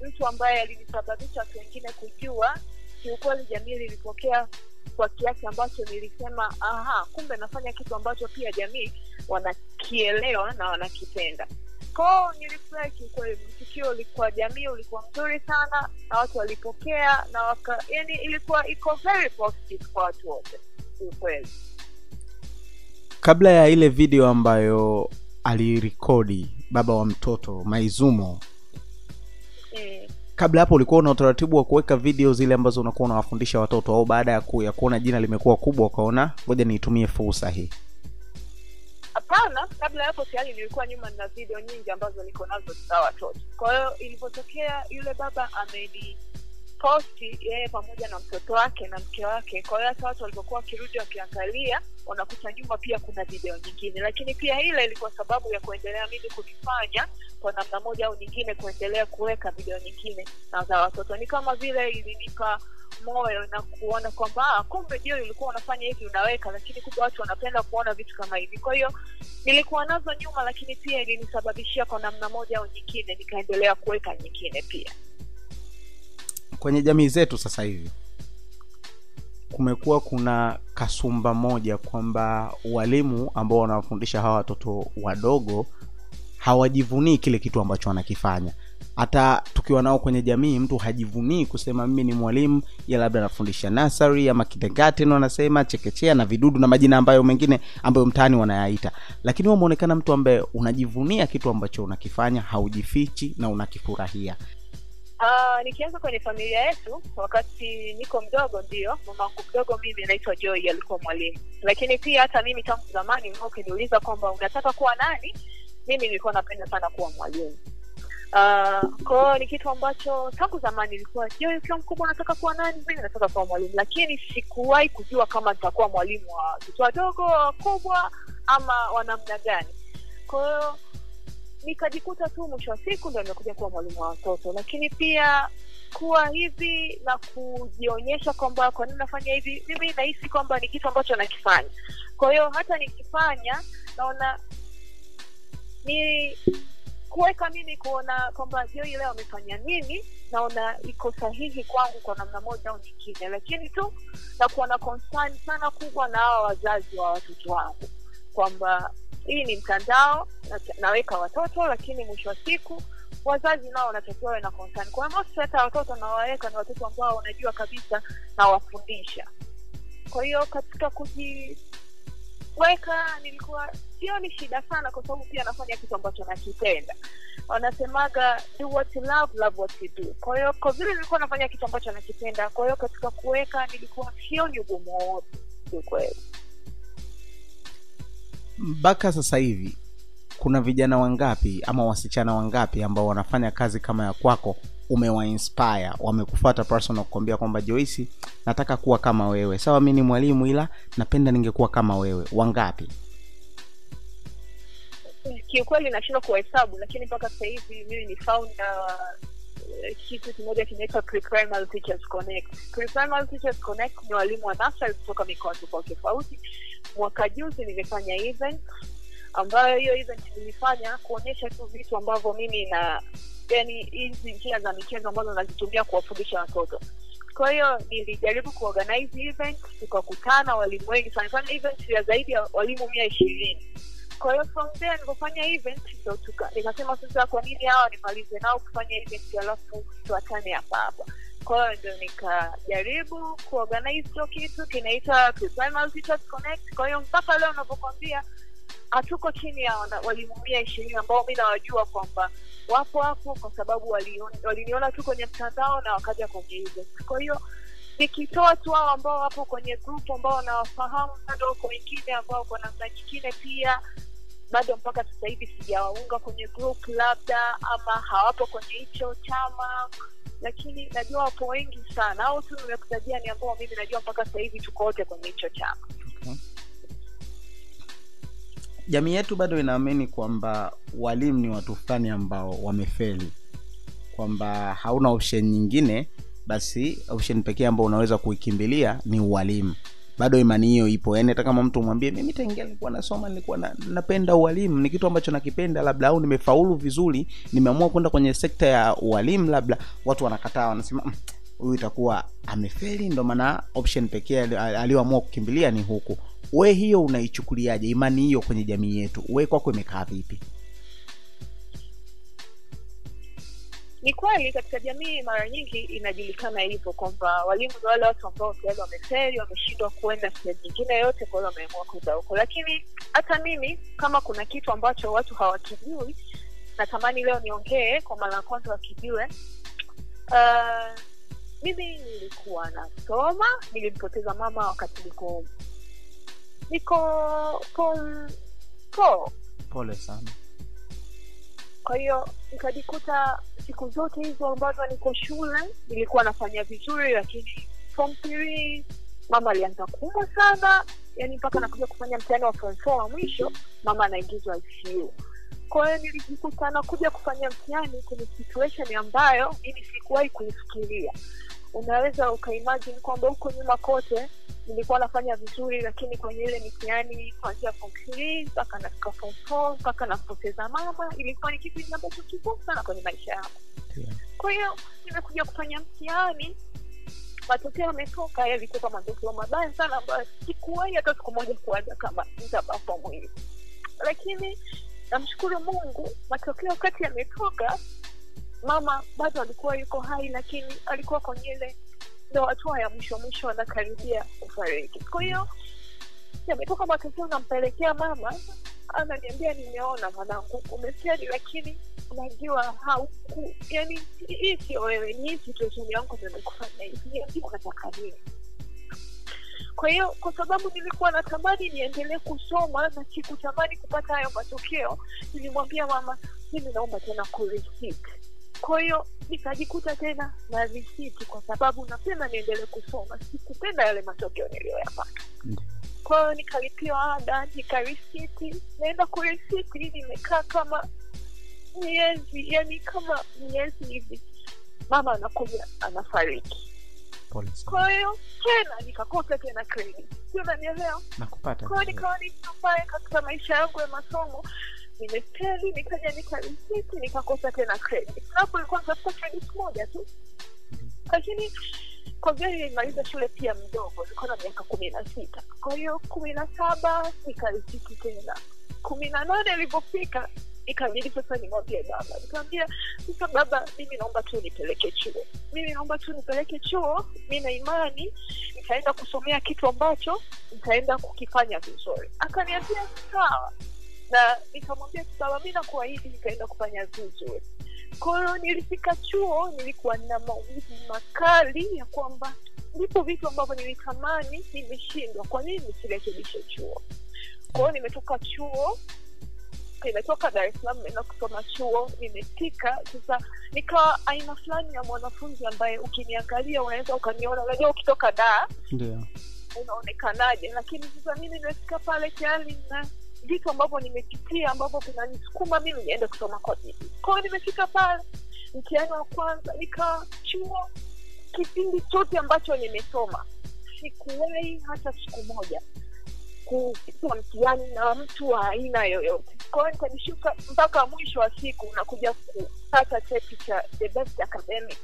mtu ambaye alinisababisha watu wengine kujua kiukweli jamii lilipokea kwa kiasi ambacho nilisema aha kumbe nafanya kitu ambacho pia jamii wanakielewa na wanakipenda. Kwao nilifurahi kiukweli. Mtukio kwa jamii ulikuwa mzuri sana na watu walipokea na waka yani ilikuwa iko very positive kwa watu wote kiukweli. Kabla ya ile video ambayo alirekodi baba wa mtoto maizumo mm. Kabla hapo ulikuwa una utaratibu wa kuweka video zile ambazo unakuwa unawafundisha watoto au baada ya, kuya kuona jina limekuwa kubwa ukaona ngoja niitumie fursa hii. Hapana kabla hapo tayari nilikuwa nyuma na video nyingi ambazo niko nazo za watoto. Kwa hiyo ilivyotokea yule baba ameni posti yeye pamoja na mtoto wake na mke wake kwa hiyo hata watu walivyokuwa wakirudi wakiangalia wanakuta nyuma pia kuna video nyingine. Lakini pia ile ilikuwa sababu ya kuendelea mimi kujifanya kwa namna moja au nyingine kuendelea kuweka video nyingine na za watoto. Ni kama vile ilinipa moyo na kuona kwamba ah, kumbe ndio ilikuwa unafanya hivi unaweka lakini kumbe watu wanapenda kuona vitu kama hivi. Kwa hiyo nilikuwa nazo nyuma lakini pia ilinisababishia kwa namna moja au nyingine nikaendelea kuweka nyingine pia. Kwenye jamii zetu sasa hivi kumekuwa kuna kasumba moja kwamba walimu ambao wanawafundisha hawa watoto wadogo hawajivunii kile kitu ambacho wanakifanya. Hata tukiwa nao kwenye jamii mtu hajivunii kusema mimi ni mwalimu ya labda anafundisha nasari ama kindergarten wanasema chekechea na vidudu na majina ambayo mengine ambayo mtaani wanayaita. Lakini wewe umeonekana mtu ambaye unajivunia kitu ambacho unakifanya haujifichi na unakifurahia. Uh, nikianza kwenye familia yetu wakati niko mdogo ndio mamangu mdogo mimi naitwa joy alikuwa mwalimu. Lakini pia hata mimi tangu zamani ukiniuliza kwamba unataka kuwa nani mimi nilikuwa napenda sana kuwa mwalimu. Uh, kwao ni kitu ambacho tangu zamani ilikuwa joy ukiwa mkubwa nataka kuwa nani? Mimi nataka kuwa mwalimu. Lakini sikuwahi kujua kama nitakuwa mwalimu wa watoto wadogo wakubwa ama wa namna gani. Kwahiyo nikajikuta tu mwisho wa siku ndo nimekuja kuwa mwalimu wa watoto. Lakini pia kuwa hivi na kujionyesha kwamba kwa nini nafanya hivi mimi nahisi kwamba ni kitu ambacho nakifanya. Kwa hiyo hata nikifanya naona ni kuweka mimi kuona kwamba joi leo amefanya nini naona iko sahihi kwangu kwa namna moja au nyingine. Lakini tu na kuwa na concern sana kubwa na hawa wazazi wa watoto wangu kwamba hii ni mtandao na- naweka watoto lakini mwisho wa siku wazazi nao wanatakiwa wawe na concern. Kwa hiyo hata watoto nawaweka ni watoto ambao wanajua kabisa nawafundisha. Kwa hiyo katika kuji kuweka nilikuwa sioni shida sana kwa sababu pia anafanya kitu ambacho nakipenda. Wanasemaga do what you love love what you do. Kwa hiyo kwa vile nilikuwa nafanya kitu ambacho nakipenda kwa hiyo katika kuweka nilikuwa sioni ugumu wowote kiukweli mpaka sasa hivi kuna vijana wangapi ama wasichana wangapi ambao wanafanya kazi kama ya kwako umewainspire wamekufuata personal kukwambia kwamba joisi nataka kuwa kama wewe sawa mi ni mwalimu ila napenda ningekuwa kama wewe wangapi kiukweli nashindwa kuwahesabu lakini mpaka sasa hivi mimi ni founder wa eh, kitu kimoja kinaitwa Pre-Primary Teachers Connect. Pre-Primary Teachers Connect ni walimu wa nursery kutoka mikoa tofauti tofauti. Mwaka juzi nimefanya event ambayo hiyo event nilifanya kuonyesha tu vitu ambavyo mimi na yani hizi njia za michezo ambazo nazitumia kuwafundisha watoto. Kwa hiyo nilijaribu kuorganize event tukakutana walimu wengi sana. Event ya zaidi ya walimu mia ishirini. Kwa hiyo from there nilipofanya event ndo nikasema sasa kwa nini hawa nimalize nao kufanya event alafu tuatane hapa hapa. Kwa hiyo ndo nikajaribu kuorganize hicho kitu kinaitwa kwa hiyo mpaka leo unavyokwambia hatuko chini ya walimu mia ishirini ambao mi nawajua kwamba wapo hapo kwa sababu waliniona tu kwenye mtandao na wakaja kwenye hizo. kwa hiyo nikitoa tu hao ambao wapo kwenye group ambao wanawafahamu bado wako wengine ambao kwa namna nyingine pia bado mpaka sasa hivi sijawaunga kwenye group labda ama hawapo kwenye hicho chama. Lakini najua wapo wengi sana. Au tu nimekutajia ni ambao mimi najua mpaka sasa hivi tuko wote kwenye hicho chama jamii yetu bado inaamini kwamba walimu ni watu fulani ambao wamefeli. Kwamba hauna option nyingine basi option pekee ambao unaweza kuikimbilia ni ualimu. Bado imani hiyo ipo. Yani hata kama mtu umwambie mimi tangia nilikuwa nasoma nilikuwa na, napenda ualimu. Ni kitu ambacho nakipenda labda au nimefaulu vizuri nimeamua kwenda kwenye sekta ya ualimu labda watu wanakataa wanasema "Mm, huyu itakuwa amefeli. Ndo maana option pekee aliyoamua kukimbilia ni huku we hiyo unaichukuliaje? Imani hiyo kwenye jamii yetu. We kwako imekaa vipi? Ni kweli katika jamii mara nyingi inajulikana hivyo kwamba walimu ni wale watu ambao tayari wameferi wameshindwa kuenda sehemu nyingine yote kwa wameamua kwenda huko. Lakini hata mimi kama kuna kitu ambacho watu hawakijui natamani leo niongee kwa mara ya kwanza wakijue. Uh, mimi nilikuwa nasoma nilimpoteza mama wakati niko niko form four pole sana kwa hiyo nikajikuta siku zote hizo ambazo niko shule nilikuwa nafanya vizuri lakini form three mama alianza kuumwa sana. Yani mpaka nakuja kufanya mtihani wa form four wa mwisho mama anaingizwa ICU kwa hiyo nilijikuta nakuja kufanya mtihani kwenye situation ambayo mimi sikuwahi kuifikiria. Unaweza ukaimagine kwamba huko nyuma kote nilikuwa nafanya vizuri lakini kwenye ile mitihani kuanzia form three mpaka nafika form four mpaka napoteza mama ilikuwa ni kitu ambacho kigumu sana kwenye maisha yangu. Kwa hiyo nimekuja kufanya mtihani matokeo yametoka yalikuwa matokeo mabaya sana ambayo sikuwahi hata siku moja kuwaza kama nitapafomu hivi lakini namshukuru mungu matokeo wakati yametoka mama bado alikuwa yuko hai lakini alikuwa kwenye ile ndo hatua ya mwisho mwisho anakaribia kufariki. Kwa hiyo yametoka matokeo nampelekea mama ananiambia nimeona mwanangu umesali lakini najua hauku yani hii sio wewe ni hii situation yangu nimekufanya imekufanya hivi kwa hiyo kwa sababu nilikuwa natamani niendelee kusoma na sikutamani kupata hayo matokeo nilimwambia mama mimi naomba tena kureceipt kwa hiyo nikajikuta tena na risiti kwa sababu nasema niendelee kusoma. Sikupenda yale matokeo niliyoyapata. Kwa hiyo nikalipiwa ada nikarisiti. Naenda kurisiti nimekaa kama miezi yani kama miezi hivi. Mama anakuja anafariki. Kwahiyo kwa hiyo tena nikakosa tena credit. Sio nanielewa kwa hiyo nikawa ni mtu katika maisha yangu ya masomo nimefeli nikaja nikarisiti nikakosa tena credit hapo ilikuwa natafuta credit moja tu lakini kwa vile nilimaliza shule pia mdogo nilikuwa na miaka kumi na sita kwa hiyo kumi na saba nikarisiti tena kumi na nane ilivyofika ikabidi sasa nimwambie baba nikamwambia sasa baba mimi naomba tu nipeleke chuo mimi naomba tu nipeleke chuo mi na imani nitaenda kusomea kitu ambacho nitaenda kukifanya vizuri akaniambia sawa na nikamwambia baba mi nakuahidi Nikaenda kufanya vizuri. Kwa hiyo nilifika chuo nilikuwa na maumivu makali ya kwamba ndipo vitu ambavyo nilitamani nimeshindwa. Kwa nini nisirekebishe chuo? Kwa hiyo nimetoka chuo nimetoka dar es salaam nimeenda kusoma chuo nimetika sasa nikawa aina fulani ya mwanafunzi ambaye ukiniangalia unaweza ukaniona unajua ukitoka daa unaonekanaje. Lakini sasa mimi nimefika pale tayari na vitu ambavyo nimepitia ambavyo vinanisukuma mimi niende kusoma kwa bidii kwao nimefika pale mtihani wa kwanza nikachua kipindi chote ambacho nimesoma. Sikuwahi hata siku moja kupigwa mtihani na mtu wa aina yoyote. Kwao nikajishuka mpaka mwisho wa siku unakuja kupata cheti cha the best academic.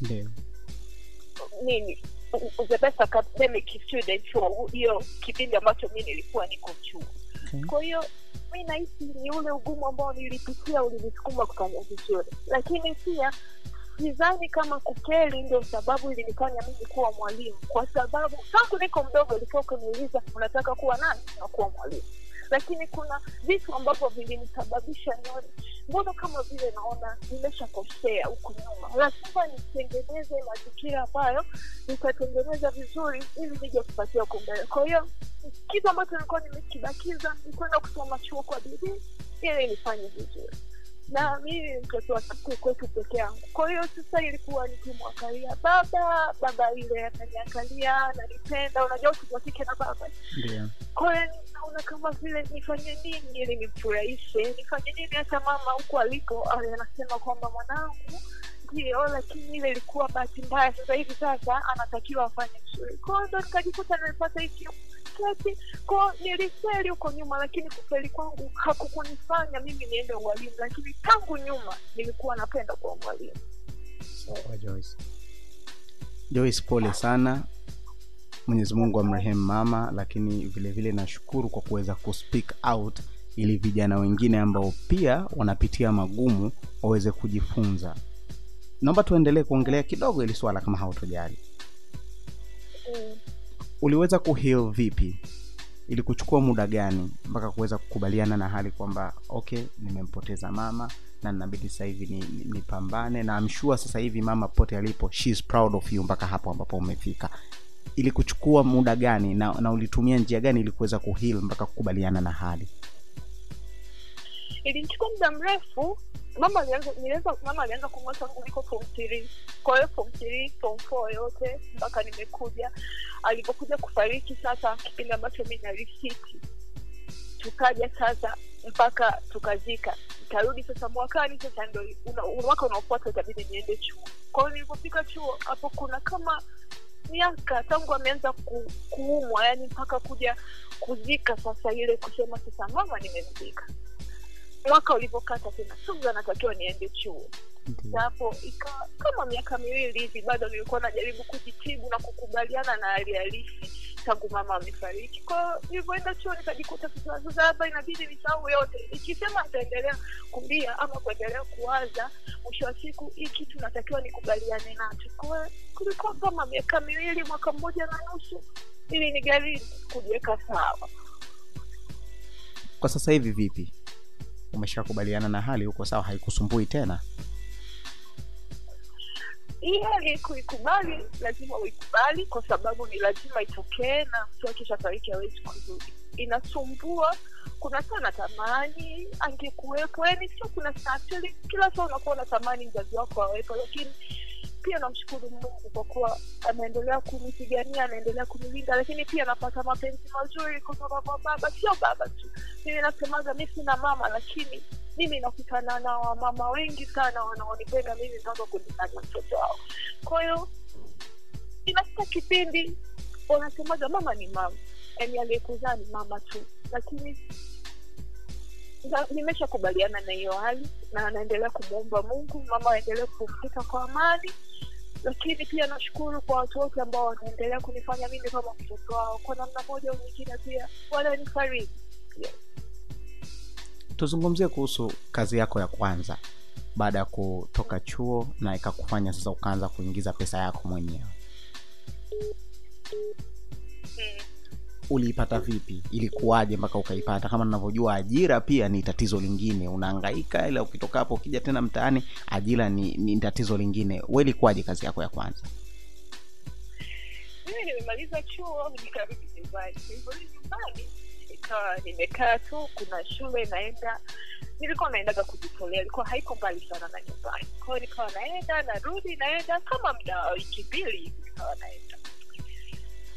Ndio. Nini the best academic student hiyo kipindi ambacho mi nilikuwa niko chuo okay. kwa hiyo mi nahisi ni ule ugumu ambao nilipitia ulinisukuma kufanya vizuri. Lakini pia sidhani kama kukeli ndio sababu ilinifanya mimi kuwa mwalimu. Kwa sababu tangu niko mdogo ilikuwa ukiniuliza unataka kuwa nani? Na kuwa mwalimu lakini kuna vitu ambavyo vilimsababisha nione mbona kama vile naona nimeshakosea huku nyuma? Lazima nitengeneze mazingira ambayo nitatengeneza vizuri ili nije kupatia huku mbele. Kwa hiyo kitu ambacho nilikuwa nimekibakiza ni kwenda kusoma chuo kwa bidii ili nifanye vizuri na mimi mtoto wa kike kwetu peke yangu. Kwa hiyo sasa ilikuwa nikimwangalia baba baba ile ananiangalia ananipenda unajua mtoto wa kike na baba. Ndio. Kwa hiyo naona kama vile nifanye nini ili nimfurahishe nifanye nini hata mama huku aliko anasema kwamba mwanangu ndio lakini ile ilikuwa bahati mbaya sasa hivi sasa anatakiwa afanye vizuri. Kwao ndo nikajikuta nimepata hiki kesi kwao nilifeli huko nyuma lakini kufeli kwangu hakukunifanya mimi niende ualimu lakini tangu nyuma nilikuwa napenda kuwa mwalimu Joyce. Joyce, pole sana. Mwenyezi Mungu amrehemu mama, lakini vile vile nashukuru kwa kuweza kuspeak out ili vijana wengine ambao pia wanapitia magumu waweze kujifunza. Naomba tuendelee kuongelea kidogo ili swala kama hautojali. mm. Uliweza kuheal vipi? Ili kuchukua muda gani mpaka kuweza kukubaliana na hali kwamba okay, nimempoteza mama na nabidi sasa hivi ni- ni- na amshua sure sasa hivi mama pote alipo she is proud of you mpaka hapo ambapo umefika. Ili kuchukua muda gani na, na ulitumia njia gani ili kuweza kuheal mpaka kukubaliana na hali? Ilinichukua muda mrefu mama alianza mama tangu niko form three. Kwa hiyo yote mpaka nimekuja. Alipokuja kufariki sasa kipindi ambacho mi narisiti tukaja sasa mpaka tukazika. Nikarudi sasa mwakani sasa ndo una, mwaka unaofuata itabidi niende chuo. Kwa hiyo nilipofika chuo hapo kuna kama miaka tangu ameanza ku, kuumwa yani mpaka kuja kuzika sasa ile kusema sasa mama nimemzika mwaka ulivyokata tena sugu natakiwa niende chuo. Hapo ikawa kama miaka miwili hivi bado nilikuwa najaribu kujitibu na kukubaliana na hali halisi tangu mama amefariki. Kwao nilivyoenda chuo nikajikuta sasa hapa inabidi nisahau yote. Ikisema nitaendelea kumbia ama kuendelea kuwaza mwisho wa siku hii kitu natakiwa nikubaliane nacho. Kwa kulikuwa kama miaka miwili mwaka mmoja na nusu ili nigaribu kujiweka sawa. Kwa sasa hivi vipi umeshakubaliana na hali huko sawa haikusumbui tena? Hii hali kuikubali lazima uikubali kwa sababu ni lazima itokee na mtu akishafariki hawezi kurudi. Inasumbua kuna saa natamani angekuwepo yani sio kuna saa kila saa unakuwa unatamani mzazi wako awepo lakini pia namshukuru mungu kwa kuwa anaendelea kunipigania anaendelea kunilinda lakini pia napata mapenzi mazuri kutoka kwa baba. Sio baba tu mimi nasemaga mi sina mama lakini mimi nakutana na wamama wengi sana wanaonipenda mimi mpaka kunifanya mtoto wao. Kwa hiyo inafika kipindi wanasemaga mama ni mama yani aliyekuzaa ni mama tu lakini nimeshakubaliana na hiyo hali na anaendelea kumwomba mungu mama aendelee kupumzika kwa amani. Lakini pia nashukuru kwa watu wote ambao wanaendelea kunifanya mimi kama mtoto wao. Kwa namna moja au nyingine pia wananifariji yes. tuzungumzie kuhusu kazi yako ya kwanza. Baada ya kutoka chuo na ikakufanya sasa ukaanza kuingiza pesa yako mwenyewe. Mm. Uliipata vipi? Ilikuwaje mpaka ukaipata? Kama ninavyojua ajira pia ni tatizo lingine. Unaangaika ila ukitoka hapo ukija tena mtaani ajira ni, ni tatizo lingine. We ilikuwaje kazi yako ya kwanza? Mimi nimemaliza chuo nikarudi nyumbani. Nilivyorudi nyumbani ikawa nimekaa tu kuna shule naenda nilikuwa naendaga kujitolea ilikuwa haiko mbali sana na nyumbani. Kwao nikawa naenda narudi naenda kama mda wa wiki mbili nikawa naenda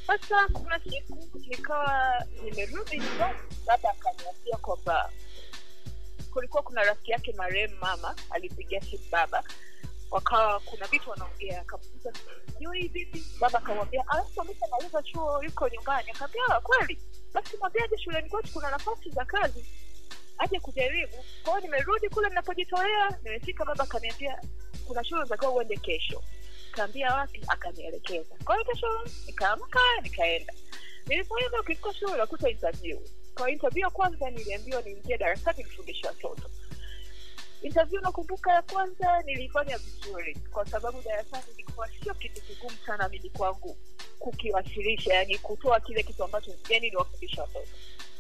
sasa kuna siku nikawa nimerudi nyumbani baba akaniambia kwamba kulikuwa kuna rafiki yake marehemu mama alipigia simu baba. Wakawa kuna vitu wanaongea akamuuliza sijui vipi? Baba akamwambia misa maliza chuo yuko nyumbani. Akaambia "Ah, kweli. Basi mwambie aje shuleni kwetu kuna nafasi za kazi? Aje kujaribu. Kwao nimerudi kule ninapojitolea nimefika baba akaniambia kuna shule unatakiwa uende kesho kaambia wapi akanielekeza. Kwa hiyo kesho nikaamka nikaenda. Nilipoenda ukifika shule unakuta interview. Kwa interview ya kwanza niliambiwa niingie darasani nifundishe watoto. Interview nakumbuka ya kwanza nilifanya vizuri kwa sababu darasani ilikuwa sio kitu kigumu sana mimi kwangu kukiwasilisha yani kutoa kile kitu ambacho yani niwafundisha watoto.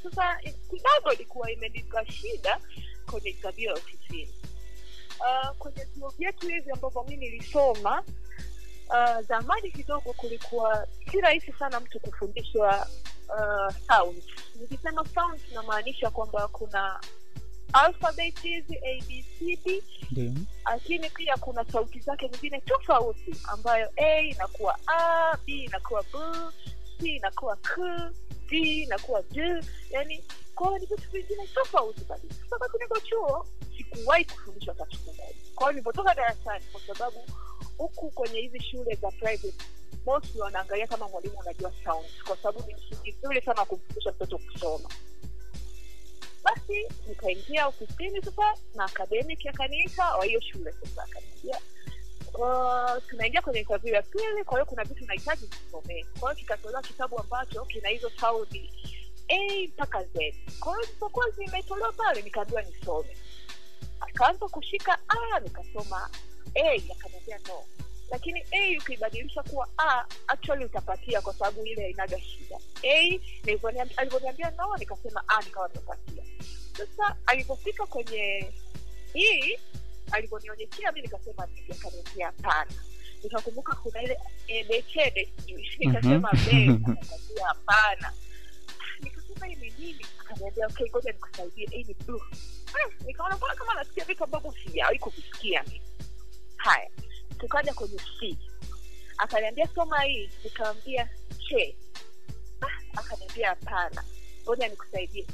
Sasa kidogo ilikuwa imenipa shida kwenye interview ya ofisini. Uh, kwenye vyuo vyetu hivi ambavyo mi nilisoma uh, zamani kidogo kulikuwa si rahisi sana mtu kufundishwa uh, sound nikisema sound inamaanisha kwamba kuna alphabet hizi abcd lakini pia kuna sauti zake zingine tofauti ambayo a inakuwa a b inakuwa b c inakuwa k d inakuwa d. Yani kwao ni vitu vingine tofauti kabisa. Sababu niko chuo sikuwahi kufundishwa siku kwao nilipotoka darasani kwa sababu huku kwenye hizi shule za private mostly wanaangalia kama mwalimu unajua sound kwa sababu ni msingi mzuri sana kumfundisha mtoto kusoma. Basi nikaingia ofisini sasa na academic akaniita wa hiyo shule sasa akaniambia tunaingia kwenye interview ya pili kwa hiyo kuna vitu nahitaji nisomee kwa hiyo kikatolewa kitabu ambacho kina hizo saudi a mpaka z. Kwa hiyo zilipokuwa zimetolewa pale nikaambiwa nisome. Akaanza kushika nikasoma a akaniambia no. Lakini a ukiibadilisha kuwa a actually utapatia kwa sababu ile inaga shida. A alivyoniambia no nikasema a nikawa nimepatia. Sasa alipofika kwenye hii alivyonionyeshea mi nikasema akaniambia hapana. Nikakumbuka kuna ile edechede nikasema be akaniambia hapana. Nikasema hii ni nini? Akaniambia okay ngoja nikusaidie. Hii ni blue. Ah, nikaona mbona kama nasikia vitu ambavyo sijawahi kuvisikia mimi haya tukaja kwenye c. Akaniambia soma hii. Nikamwambia che. Ah, akaniambia hapana. Ngoja nikusaidie.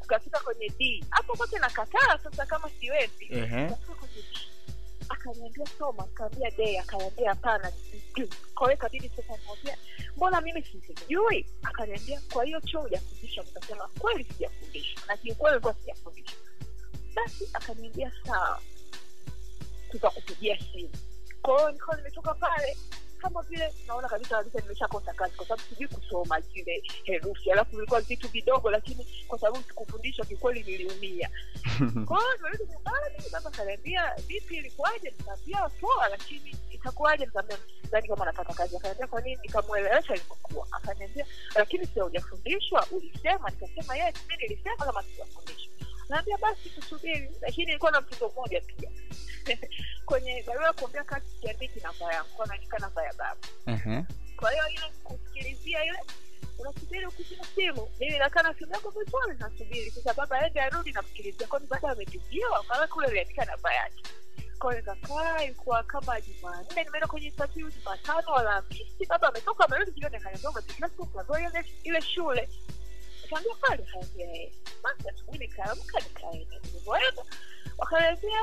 Tukafika kwenye d. Hapo kote nakataa sasa kama siwezi. Akaniambia soma. Kaambia de. Akaniambia hapana. Kwa hiyo ikabidi sasa niambia mbona mimi sisijui akaniambia kwa hiyo chuo hujafundisha. Nikasema kweli sijafundisha. Na kiukweli kuwa sijafundisha. Basi akaniambia sawa tutakupigia simu. Kwao nikawa nimetoka pale kama vile naona kabisa kabisa nimeshakosa kazi kwa sababu sijui kusoma zile herufi. Alafu vilikuwa vitu vidogo lakini kwa sababu sikufundishwa kikweli niliumia. Kwao nimerudi nyumbani baba kaniambia vipi ilikuwaje? Nikaambia poa lakini itakuwaje? Nikaambia sidhani kama napata kazi. Akaniambia kwa nini? Nikamwelewesha ilivyokuwa akaniambia lakini sio hujafundishwa. Ulisema nikasema yes mi nilisema kama sijafundishwa naambia basi tusubiri lakini ilikuwa na mtoto mmoja pia. Kwenye barua ya kuombea kazi siandiki namba yangu kwa naandika namba ya baba. Ehe. kwa hiyo ile kusikilizia ile unasubiri ukizima simu. Mimi nakaa na simu yako vizuri nasubiri. Sasa baba aende arudi namsikilizia kwani baada amepigiwa kama kule aliandika namba yake. Kwa hiyo nikakaa ilikuwa kama jumanne nimeenda kwenye interview jumatano alhamisi baba ametoka amerudi jioni akaniambia simu ile shule nikaambia kweli kaambia asubuhi nikaamka nikaenda nilivyoenda wakaniambia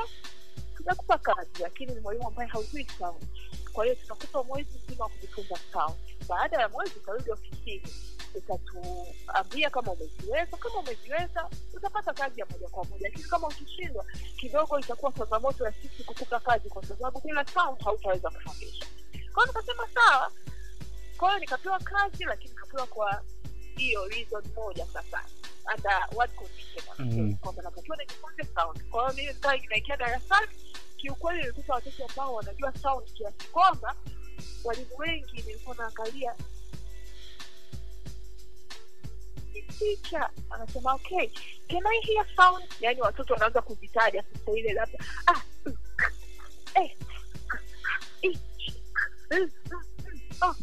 tunakupa kazi lakini ni mwalimu ambaye haujui sauti kwa hiyo tunakupa mwezi mzima wa kujifunza sauti baada ya mwezi utarudi ofisini utatuambia kama umeziweza kama umeziweza utapata kazi ya moja kwa moja lakini kama ukishindwa kidogo itakuwa changamoto ya sisi kukupa kazi kwa sababu bila sound hautaweza kufundisha kwao nikasema sawa. Kwa hiyo nikapewa kazi lakini nikapewa kwa hiyo reason moja sasa under what condition Mhm. kwamba natakiwa nijifunze sound kwa hiyo mimi nikaa inaingia darasani kiukweli nilikuta watoto ambao wanajua sound kiasi kwamba walimu wengi nilikuwa naangalia picha anasema okay can i hear sound yani watoto wanaanza kuvitaja sasa ile labda ah, eh, eh, eh, eh, eh, eh, eh, eh, ah,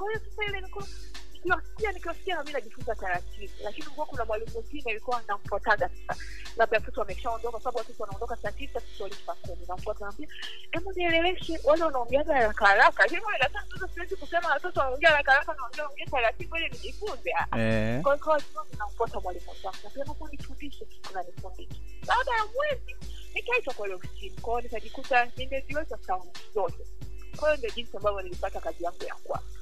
kwa hiyo sasa ile ilikuwa nikiwasikia nikiwasikia nami najifunza taratibu. Lakini kuwa kuna mwalimu mwingine alikuwa namfuataga sasa. Labda watoto wameshaondoka sababu watoto wanaondoka saa tisa sisi wali saa kumi. Namfuata naambia hebu nieleweshe wale wanaongeaga haraka haraka. Lakini wale mtoto siwezi kusema watoto wanaongea haraka haraka naongea ongea taratibu ili nijifunze. Eh. kwa hiyo kwa namfuata mwalimu wangu napenda hebu nifundishe unanifundisha. Baada ya mwezi nikaitwa kwa ile ofisini. Kwa hiyo nikajikuta nimeziweza saundi zote. Kwa hiyo ndio jinsi ambavyo nilipata kazi yangu ya kwanza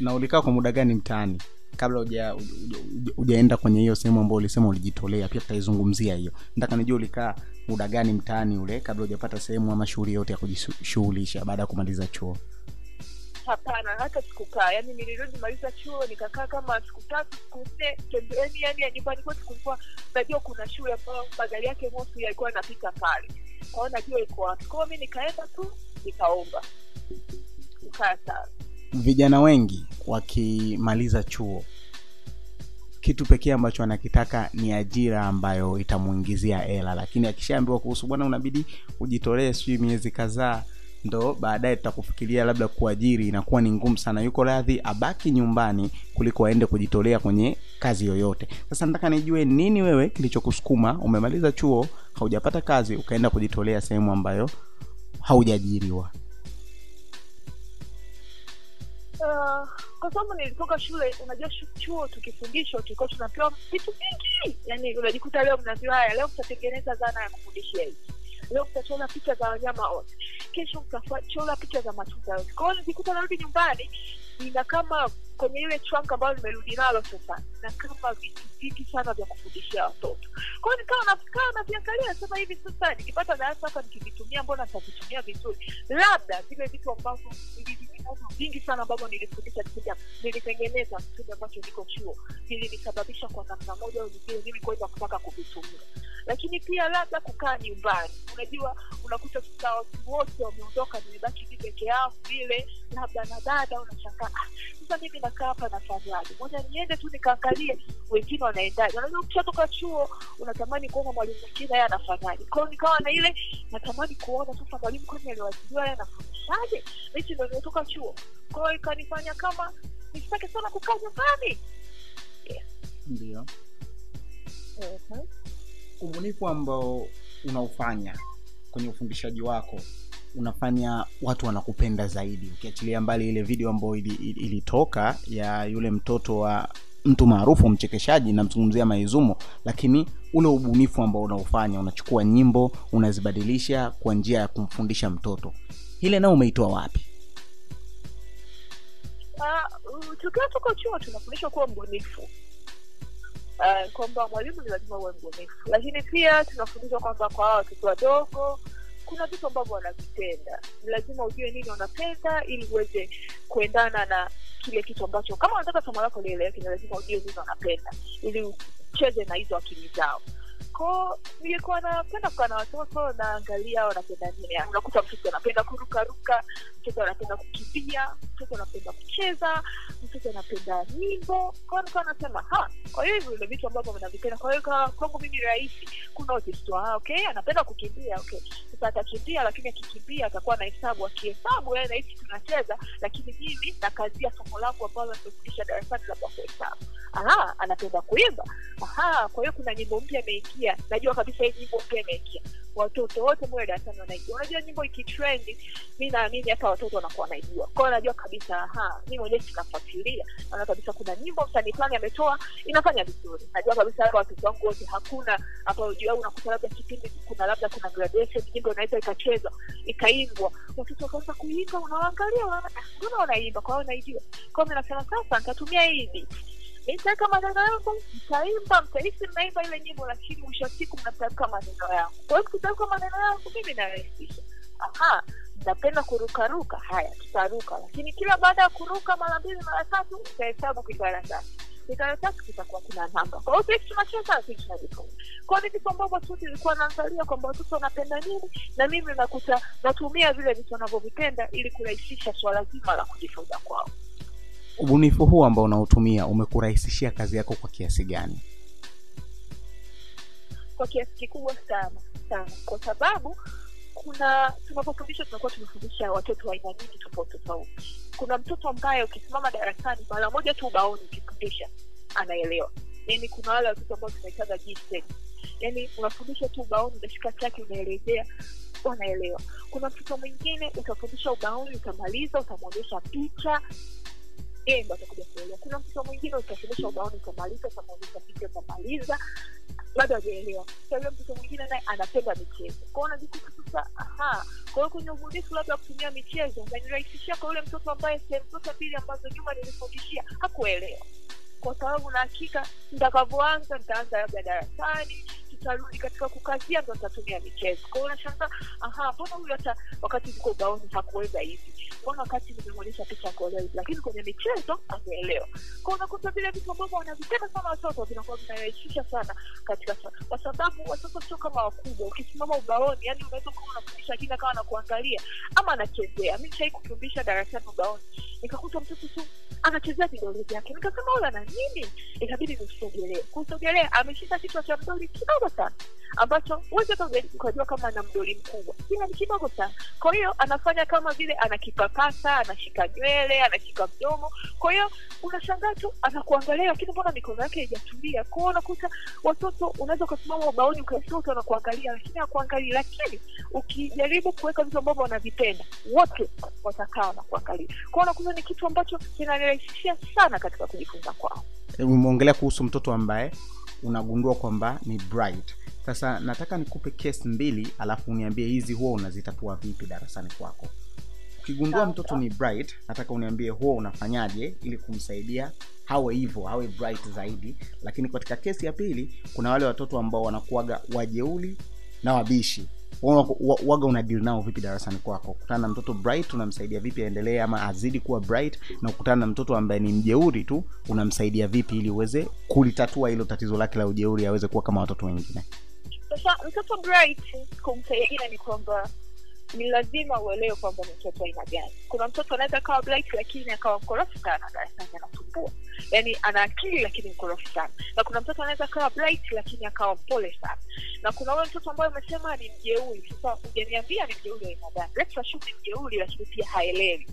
na ulikaa kwa muda gani mtaani? Kabla uja- uja- uja- ujaenda kwenye hiyo sehemu ambayo ulisema ulijitolea pia tutaizungumzia hiyo. Nataka nijua ulikaa muda gani mtaani ule kabla hujapata sehemu ama shughuli yote ya kujishughulisha baada ya kumaliza chuo? Hapana hata sikukaa. Yani nilirudi chuo nikakaa kama siku tatu siku nne pembeni yani ya nyumbani kwetu kulikuwa najua kuna shule ambayo magari yake mosi yalikuwa yanapita pale. Kwao najua iko wapi. Kwao mi nikaenda tu nikaomba. Nikaa sawa vijana wengi wakimaliza chuo kitu pekee ambacho anakitaka ni ajira ambayo itamuingizia hela. Lakini akishaambiwa kuhusu bwana unabidi ujitolee sijui miezi kadhaa ndo baadaye tutakufikiria labda kuajiri inakuwa ni ngumu sana. Yuko radhi abaki nyumbani kuliko aende kujitolea kwenye kazi yoyote. Sasa nataka nijue nini wewe kilichokusukuma umemaliza chuo haujapata kazi ukaenda kujitolea sehemu ambayo haujaajiriwa Kwa sababu nilitoka shule unajua chuo tukifundishwa tulikuwa tunapewa vitu vingi. Yani unajikuta leo mnaambiwa haya leo mtatengeneza zana ya kufundishia hivi leo mtachora picha za wanyama wote. Kesho mtachora picha za matunda yote. Kwa hiyo nijikuta narudi nyumbani nina kama kwenye ile trunk ambayo nimerudi nalo sasa na kama vitu vingi sana vya kufundishia watoto. Kwao nikawa nakaa naviangalia sema hivi sasa nikipata darasa hapa nikivitumia mbona nitavitumia vizuri? Labda vile vitu ambavyo vingi sana ambavyo nilifundisha kipindi nilitengeneza kipindi ambacho niko chuo vilinisababisha kwa namna moja au nyingine mimi kuweza kutaka kuvitumia. Lakini pia labda kukaa nyumbani. Unajua unakuta sasa watu wote wameondoka nimebaki mi peke yangu vile labda na dada unashangaa "Ah, sasa mimi nakaa hapa nafanyaje? Moja niende tu nikaangalie wengine wanaendaje? Unaweza ukishatoka chuo unatamani kuona mwalimu mwingine yeye anafanyaje? Kwao nikawa na ile natamani kuona sasa mwalimu kwani aliwajiliwa yeye anafundishaje? Hichi ndo nimetoka chuo. Kwao ikanifanya kama nisitake sana kukaa nyumbani. Ndio. Mhm. ubunifu ambao unaofanya kwenye ufundishaji wako unafanya watu wanakupenda zaidi. Ukiachilia mbali ile video ambayo ili- ili- ilitoka ya yule mtoto wa mtu maarufu mchekeshaji namzungumzia maizumo lakini ule ubunifu ambao unaofanya unachukua nyimbo unazibadilisha kwa njia ya kumfundisha mtoto. Ile nao umeitoa wapi? Uh, tukiwa tuko chuo tunafundishwa kuwa mbunifu. Uh, kwamba mwalimu ni lazima uwe mbunifu. Lakini pia tunafundishwa kwamba kwa watoto wadogo kuna vitu ambavyo wanavipenda lazima ujue nini wanapenda ili uweze kuendana na kile kitu ambacho kama wanataka somo lako lieleweke lazima ujue nini wanapenda ili ucheze na hizo akili zao ko nilikuwa napenda kukaa na watoto naangalia wanapenda nini. Unakuta mtoto anapenda kurukaruka mtoto anapenda kukimbia mtoto anapenda kucheza mtoto anapenda nyimbo. Kwao nikawa nasema ha kwa hiyo hivi vile vitu ambavyo vinavipenda kwa hiyo kwangu mimi rahisi. Kuna otista okay anapenda kukimbia okay. Sasa atakimbia lakini akikimbia atakuwa na hesabu. Akihesabu yeye nahisi tunacheza lakini mimi nakazia somo langu ambalo nimefundisha darasani labda kuhesabu. Aha anapenda kuimba. Aha kwa hiyo kuna nyimbo mpya imeingia najua kabisa hii nyimbo mpya imeingia. Watoto wote mwe darasani wanaijua. Unajua nyimbo ikitrendi mi naamini hata watoto wanakuwa wanaijua. Kwao najua kabisa aha mi mwenyewe sinafuatilia naona kabisa kuna nyimbo msanii fulani ametoa inafanya vizuri. Najua kabisa labda watoto wangu wote hakuna au unakuta labda kipindi kuna labda kuna graduation nyimbo inaweza ikachezwa ikaimbwa. Watoto wakaanza kuimba unawaangalia unaona "Ah, mbona wanaimba? Kwa naijua. Kwao mi nasema sasa nitatumia hii beat nitaweka maneno yangu. Mtaimba mtahisi mnaimba ile nyimbo lakini mwisho wa siku mnatamka maneno yangu. Kwa hiyo kutamka maneno yangu mimi narahisisha. Aha napenda kurukaruka. Haya tutaruka. Lakini kila baada ya kuruka mara mbili mara tatu utahesabu kikaratasi. Kikaratasi kitakuwa kina namba. Kwa hiyo sisi tunacheza sisi tunajifunza kwao ni vitu ambavyo tu nilikuwa naangalia kwamba watoto wanapenda nini na mimi nakuta natumia vile vitu wanavyovipenda ili kurahisisha swala zima la kujifunza kwao ubunifu huu ambao unautumia umekurahisishia kazi yako kwa kiasi gani? Kwa kiasi kikubwa sana sana. Kwa sababu kuna tunapofundisha tunakuwa tumefundisha watoto aina nyingi tofauti tofauti. Kuna mtoto ambaye ukisimama darasani mara moja tu ubaoni ukifundisha anaelewa. Yani kuna wale watoto ambao tunaitaga yani unafundisha tu ubaoni unashika chake unaelezea wanaelewa kuna mtoto mwingine utafundisha ubaoni utamaliza utamwonyesha picha yeye ndo atakuja kuelewa kuna mtoto mwingine utafundisha ubaoni utamaliza utamwonyesha picha utamaliza bado hajaelewa. Sasa yule mtoto mwingine naye anapenda michezo. Kwao unajikuta sasa aha kwa hiyo kwenye ubunifu labda kutumia michezo umenirahisishia kwa yule mtoto ambaye sehemu zote mbili ambazo nyuma nilifundishia hakuelewa. Kwa sababu na hakika nitakavyoanza nitaanza labda darasani tutarudi katika kukazia ndo atatumia michezo. Kwao unashangaa aha mbona huyu hata wakati niko ubaoni hakuweza hivi? Mbona wakati nimemwonyesha picha akuelewa hivi? Lakini kwenye michezo ameelewa. Kwao unakuta vile vitu ambavyo wanavitenda sana watoto vinakuwa vinarahisisha sana katika kwa sababu watoto sio kama wakubwa. Ukisimama ubaoni yani unaweza kuwa unafundisha lakini akawa anakuangalia ama anachezea. Mi shai kufundisha darasani ubaoni. Nikakuta mtoto tu anachezea vidole vyake. Nikasema huyu ana nini? Ikabidi nimsogelee. Kusogelea ameshika kichwa cha mdoli kidogo sana ambacho huwezi kama ana mdoli mkubwa. Ila ni kidogo sana. Kwa hiyo anafanya kama vile anakipapasa anashika nywele anashika mdomo. Kwa hiyo unashangaa tu anakuangalia lakini mbona mikono yake haijatulia? Kwao unakuta watoto unaweza ukasimama ubaoni ukaisia anakuangalia lakini hakuangalii. Lakini ukijaribu kuweka vitu ambavyo wanavipenda wote watakaa wanakuangalia. Kwao unakuta ni kitu ambacho kinanirahisishia sana katika kujifunza kwao. Umeongelea kuhusu mtoto ambaye unagundua kwamba ni bright. Sasa nataka nikupe case mbili alafu uniambie hizi huwa unazitatua vipi darasani kwako. Ukigundua mtoto ni bright nataka uniambie huwa unafanyaje ili kumsaidia hawe hivyo awe bright zaidi. Lakini katika kesi ya pili kuna wale watoto ambao wanakuaga wajeuli na wabishi. Wa- wa- waga una deal nao vipi darasani kwako? Kukutana na mtoto bright unamsaidia vipi aendelee ama azidi kuwa bright? Na kukutana na mtoto ambaye ni mjeuri tu unamsaidia vipi ili uweze kulitatua hilo tatizo lake la ujeuri aweze kuwa kama watoto wengine? Sasa mtoto bright kumsaidia ni kwamba ni lazima uelewe kwamba ni mtoto aina gani. Kuna mtoto anaweza akawa bright lakini akawa mkorofu sana darasani anasumbua yaani ana akili lakini mkorofu sana. Na kuna mtoto anaweza akawa bright lakini akawa mpole sana. Na kuna ule mtoto ambaye umesema ni mjeuri. Sasa ujaniambia ni mjeuri aina gani. Let's assume ni mjeuri lakini pia haelewi.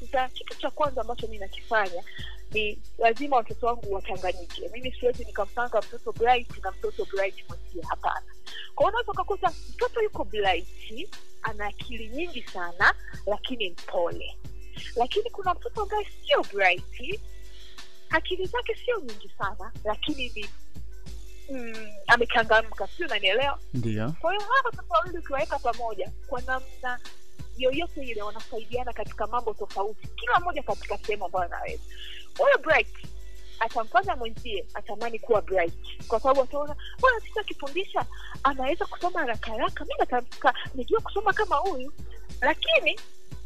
Sasa kitu cha kwanza ambacho mi nakifanya ni lazima watoto wangu wachanganyike mimi siwezi nikampanga mtoto bright na mtoto bright mwenzie hapana. Kwa unaweza ukakuta mtoto yuko bright ana akili nyingi sana lakini mpole. Lakini kuna mtoto ambaye sio bright. Akili zake sio nyingi sana lakini ni mm, amechangamka. Sio unanielewa? Ndio. Kwa hiyo hawa watoto wawili ukiwaweka pamoja kwa namna yoyote ile wanasaidiana katika mambo tofauti kila mmoja katika sehemu ambayo anaweza. Huyo bright atamfanya mwenzie atamani kuwa bright. Kwa sababu ataona bwana sisi akifundisha anaweza kusoma haraka haraka mi natamka nijua kusoma kama huyu. Lakini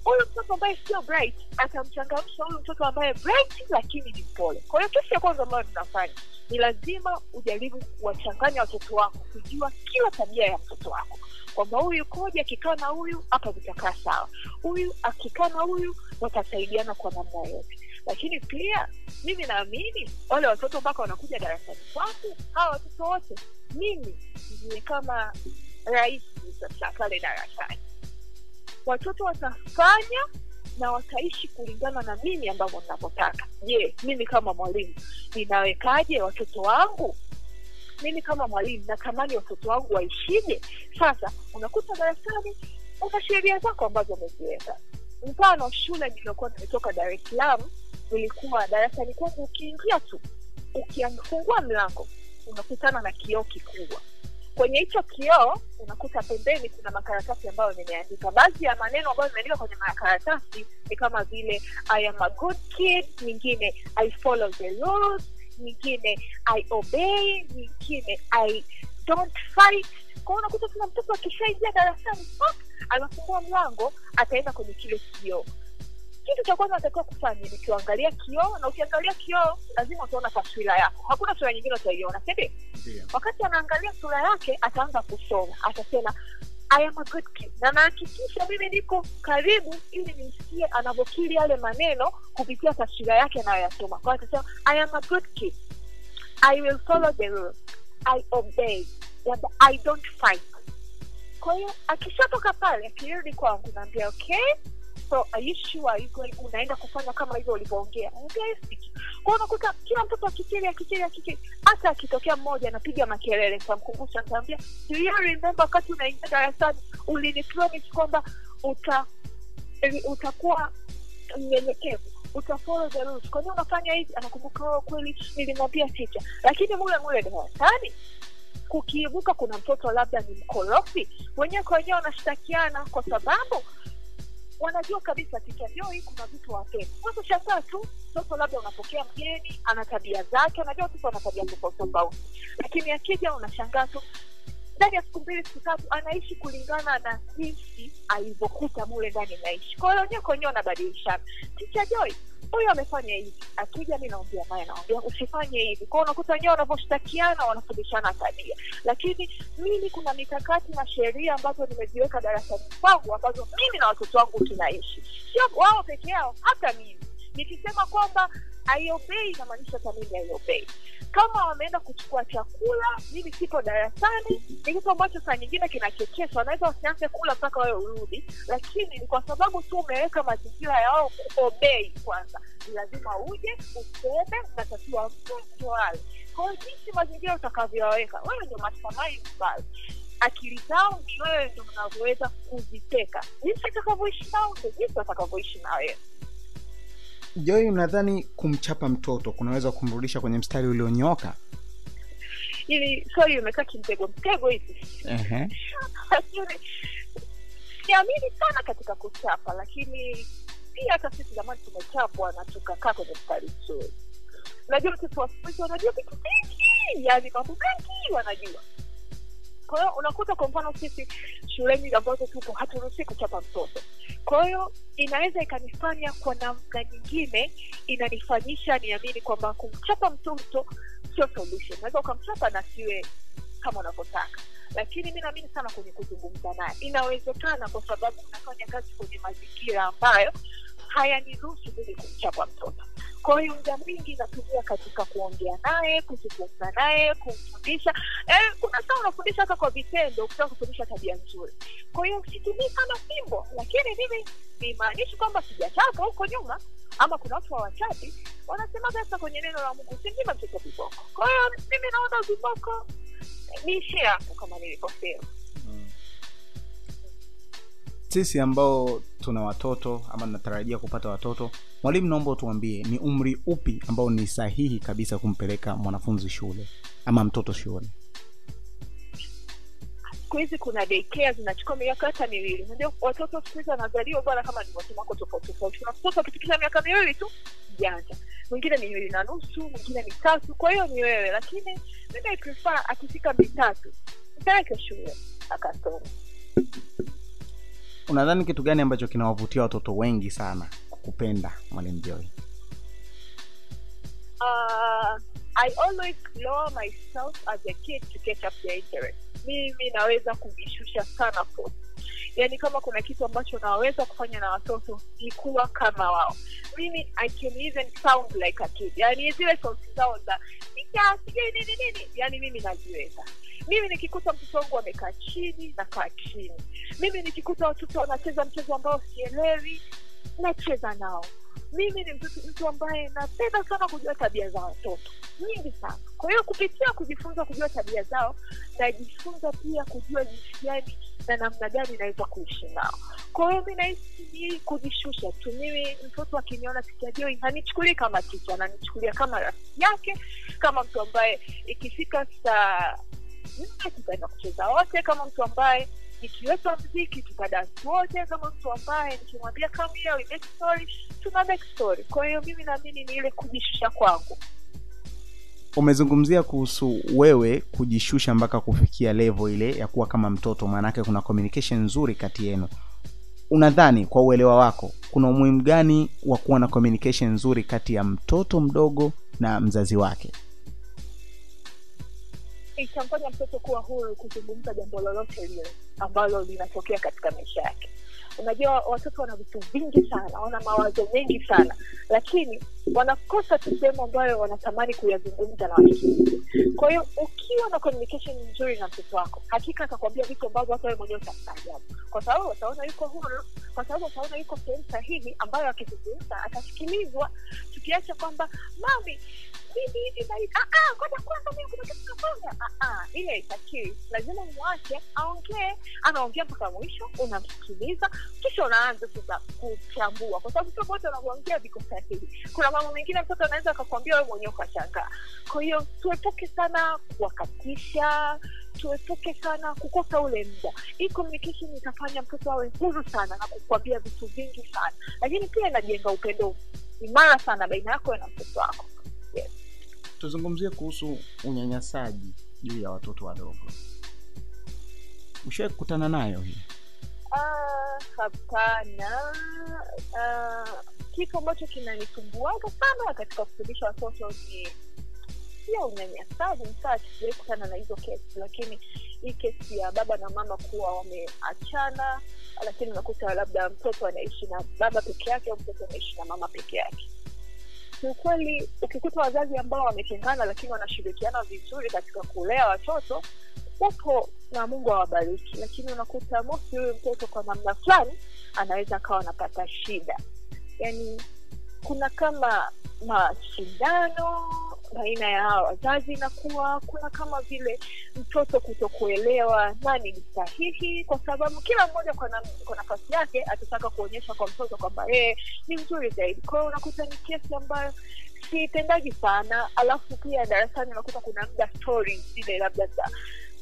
huyu mtoto ambaye sio bright atamchangamsha huyu mtoto ambaye bright lakini ni mpole. Kwa hiyo kesi ya kwanza ambayo tunafanya ni lazima ujaribu kuwachanganya watoto wako kujua kila tabia ya mtoto wako. Kwamba huyu koji akikaa na huyu hapa vitakaa sawa. Huyu akikaa na huyu watasaidiana kwa namna yote lakini pia mimi naamini wale watoto mpaka wanakuja darasani kwangu hawa watoto wote mimi ndiye kama rais sasa pale darasani. Watoto watafanya na wataishi kulingana na mimi ambavyo ninavyotaka. Je mimi kama mwalimu ninawekaje watoto wangu? Mimi kama mwalimu natamani watoto wangu waishije? Sasa unakuta darasani una sheria zako ambazo umeziweka. Mfano shule niliyokuwa nimetoka dar salaam ilikuwa darasani kwangu ukiingia tu ukifungua mlango unakutana na kioo kikubwa. Kwenye hicho kioo unakuta pembeni kuna makaratasi ambayo nimeandika. Baadhi ya maneno ambayo nimeandika kwenye makaratasi ni kama vile i am a good kid nyingine i follow the laws nyingine i obey nyingine i don't fight. Kwao unakuta kuna mtoto akishaingia darasani anafungua mlango ataenda kwenye kile kioo kitu cha kwanza natakiwa kufanya ni kuangalia kioo na ukiangalia kioo lazima utaona taswira yako. Hakuna sura nyingine utaiona sindio Ndio. wakati anaangalia sura yake ataanza kusoma. Atasema I am a good kid. Na nahakikisha mimi niko karibu ili nisikie anavyokili yale maneno kupitia taswira yake anayoyasoma. Kwao atasema I am a good kid. I will follow the rule, I obey I don't fight. Kwa hiyo akishatoka pale akirudi kwangu naambia okay so are unaenda kufanya kama hivyo ulivyoongea? Naambia, "Yes, kwa unakuta kila mtoto akikiri akikiri akikiri hata akitokea mmoja anapiga makelele tamkumbusha you remember wakati unaingia darasani ulinipromise kwamba uta utakuwa mnyenyekevu utafollow unafanya hivi? Anakumbuka "Oh, kweli nilimwambia ticha lakini mule mule darasani kukiibuka kuna mtoto labda ni mkorofi wenyewe kwa wenyewe wanashtakiana kwa sababu wanajua kabisa ticha joi kuna vitu wapendi cha tu mtoto labda unapokea mgeni ana tabia zake unajua watoto wana tabia tofauti tofauti. Lakini akija unashangaa tu ndani ya siku mbili siku tatu anaishi kulingana na jinsi alivyokuta mule ndani naishi kwa hiyo wenyewe kwa anabadilishana ticha joi huyu amefanya hivi. Akija mi naongea naye naongea usifanye hivi. Kwao unakuta wenyewe wanavyoshtakiana wanafundishana tabia. Lakini mimi kuna mikakati na sheria ambazo nimeziweka darasani kwangu ambazo mimi na watoto wangu tunaishi. Sio wao peke yao hata mimi. Nikisema kwamba aiobei inamaanisha hata mimi aiobei kama wameenda kuchukua chakula mimi sipo darasani ni kitu ambacho saa nyingine kinachekesha wanaweza wasianze kula mpaka wewe urudi lakini ni kwa sababu tu umeweka mazingira ya wao kuobei kwanza. Ni lazima uje useme unatakiwa mtu mtoale kwa hiyo jinsi mazingira utakavyowaweka wewe ndio mastermind pale akili zao ni wewe ndo unavyoweza kuziteka. Jinsi atakavyoishi nao ndo jinsi atakavyoishi na wewe Joy, unadhani kumchapa mtoto kunaweza kumrudisha kwenye mstari ulionyooka? ili swali umekaa kimtego mtego hivi Ehe. lakini siamini sana katika kuchapa lakini pia hata sisi zamani tumechapwa na tukakaa kwenye mstari mzuri unajua watoto wa siku hizi wanajua vitu vingi yani mambo mengi wanajua kwa hiyo unakuta kwa mfano sisi shuleni ambazo tuko haturuhusi kuchapa mtoto. Kwa hiyo inaweza ikanifanya kwa namna nyingine inanifanyisha niamini kwamba kumchapa mtoto sio solution. Unaweza ukamchapa na siwe kama unavyotaka. Lakini mi naamini sana kwenye kuzungumza naye. Inawezekana kwa sababu unafanya kazi kwenye mazingira ambayo hayaniruhusu mimi kumchapa mtoto kwa hiyo muda mwingi natumia katika kuongea naye kuzungumza naye kumfundisha. Eh, kuna saa unafundisha hata kwa vitendo ukitaka kufundisha tabia nzuri. Kwa hiyo situmii sana fimbo lakini mimi simaanishi kwamba sijachapa huko nyuma ama kuna watu hawachapi wanasemaga sasa kwenye neno la mungu sindima mtoto viboko. Kwa hiyo mimi naona viboko niishie hapo kama nilivyosema. Sisi ambao tuna watoto ama tunatarajia kupata watoto, mwalimu, naomba utuambie ni umri upi ambao ni sahihi kabisa kumpeleka mwanafunzi shule ama mtoto shule? siku hizi kuna daycare zinachukua miaka hata miwili. Unajua watoto siku hizi wanazaliwa bwana kama niwasimako tofauti tofauti. Kuna mtoto akifikisha miaka miwili tu mjanja mwingine miwili na nusu mwingine mitatu kwa hiyo ni wewe lakini mimi I prefer akifika mitatu mpeleke shule akasoma Unadhani kitu gani ambacho kinawavutia watoto wengi sana kukupenda mwalimu Joy? uh, I always lower myself as a kid to catch up their interest. Mimi naweza kujishusha sana force. Yaani kama kuna kitu ambacho naweza kufanya na watoto ni kuwa kama wao. Mimi I can even sound like a kid. Yaani zile sauti zao za "Nika, sijui nini nini, yaani mimi najiweza. Mimi nikikuta mtoto wangu amekaa chini nakaa chini. Mimi nikikuta watoto wanacheza mchezo ambao sielewi nacheza nao mimi ni mtu, ambaye napenda sana kujua tabia za watoto. Nyingi sana. Kwa hiyo kupitia kujifunza kujua tabia zao najifunza pia kujua jinsi gani na namna gani naweza kuishi nao. Kwa hiyo mi nahisi kujishusha tu. Mimi mtoto akiniona sijajoi hanichukulii kama ticha ananichukulia kama rafiki yake kama mtu ambaye ikifika saa nne tutaenda kucheza wote kama mtu ambaye nikiweka mziki tutadansi wote kama mtu ambaye nikimwambia come story tuna story. Kwa hiyo mimi naamini ni ile kujishusha kwangu. Umezungumzia kuhusu wewe kujishusha mpaka kufikia levo ile ya kuwa kama mtoto maanake kuna communication nzuri kati yenu. Unadhani kwa uelewa wako kuna umuhimu gani wa kuwa na communication nzuri kati ya mtoto mdogo na mzazi wake itamfanya mtoto kuwa huru kuzungumza jambo lolote lile ambalo linatokea katika maisha yake. Unajua watoto wana vitu vingi sana wana mawazo mengi sana lakini wanakosa tu sehemu ambayo wanatamani kuyazungumza na watu kwa hiyo ukiwa na communication nzuri na mtoto wako hakika atakwambia vitu ambavyo hata wewe mwenyewe utastaajabu. Kwa sababu wataona yuko huru kwa sababu wataona yuko sehemu sahihi ambayo akizungumza atasikilizwa tukiacha kwamba mami hivi. Ah, ah. Ah, ile haitakiwi. Lazima mwache aongee, anaongea mpaka mwisho, unamsikiliza, kisha unaanza sasa kuchambua, kwa sababu sio wote wanavyoongea viko sahihi. Kuna mambo mengine mtoto anaweza akakwambia wewe mwenyewe ukashangaa. Kwa hiyo tuepuke sana kuwakatisha, tuepuke sana kukosa ule mda Hii communication itafanya mtoto awe huru sana na kukwambia vitu vingi sana, lakini pia inajenga upendo imara sana baina yako na mtoto wako. Yes. Tuzungumzie kuhusu unyanyasaji juu ya watoto wadogo. Ushawai kukutana nayo hii? Ah, hapana. Ah, kitu ambacho kinanisumbuaga sana katika kufundisha watoto ni sio unyanyasaji. Msaa sijawahi kutana na hizo kesi lakini hii kesi ya baba na mama kuwa wameachana lakini unakuta labda mtoto anaishi na baba peke yake au mtoto anaishi na mama peke yake kiukweli ukikuta wazazi ambao wametengana lakini wanashirikiana vizuri katika kulea watoto wapo na mungu awabariki. Lakini unakuta mosi huyu mtoto kwa namna fulani anaweza akawa anapata shida. Yaani kuna kama mashindano baina ya hawa. Wazazi inakuwa kuna kama vile mtoto kutokuelewa nani ni sahihi kwa sababu kila mmoja kwa na- kwa nafasi yake atataka kuonyesha kwa mtoto kwamba yeye ni mzuri zaidi. Kwa unakuta ni kesi ambayo siitendaji sana alafu pia darasani unakuta kuna muda stori zile labda za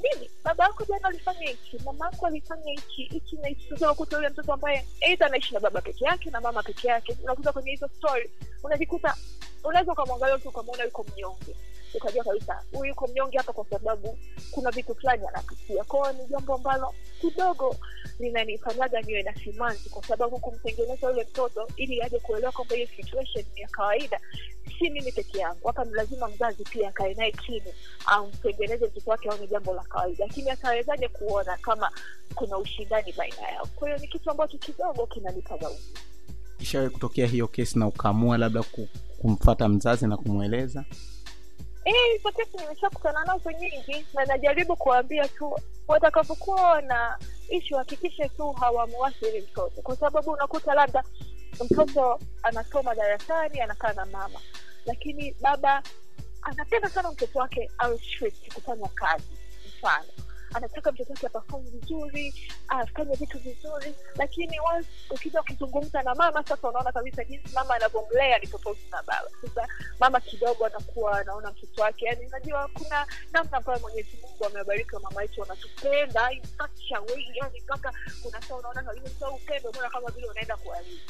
mimi baba yako jana alifanya hichi mama yako alifanya hichi hichi na hiki. sasa unakuta yule mtoto ambaye aidha anaishi na baba peke yake na mama peke yake unakuta kwenye hizo story unajikuta unaweza ukamwangalia mtu ukamwona yuko mnyonge ukajua kabisa huyu yuko mnyonge hapa kwa sababu kuna vitu fulani anapitia. Kwao ni jambo ambalo kidogo linanifanyaga niwe na simanzi kwa sababu kumtengeneza yule mtoto ili aje kuelewa kwamba hiyo situation ya kawaida si mimi peke yangu. Hapa ni lazima mzazi pia akae naye chini amtengeneze mtoto wake aone jambo la kawaida. Lakini atawezaje kuona kama kuna ushindani baina yao? Kwa hiyo ni kitu ambacho kidogo kinanipa mauzi ishawai kutokea hiyo kesi na ukaamua labda kumfata mzazi na kumweleza Eh, kesi nimeshakutana nazo nyingi na najaribu kuwaambia tu watakapokuwa wana ishu hakikishe tu hawamwathiri mtoto. Kwa sababu unakuta labda mtoto anasoma darasani anakaa na mama. Lakini baba anapenda sana mtoto wake awe strict kufanya kazi mfano anataka mtoto wake apafomu vizuri afanye vitu vizuri. Lakini once ukija ukizungumza na mama sasa unaona kabisa jinsi mama anavyomlea ni tofauti na baba. Sasa mama kidogo anakuwa anaona mtoto wake. Yani unajua kuna namna ambayo mwenyezi mungu amewabariki mama yetu, wanatupenda in yani unaona upendo mbona kama vile unaenda kuharibu.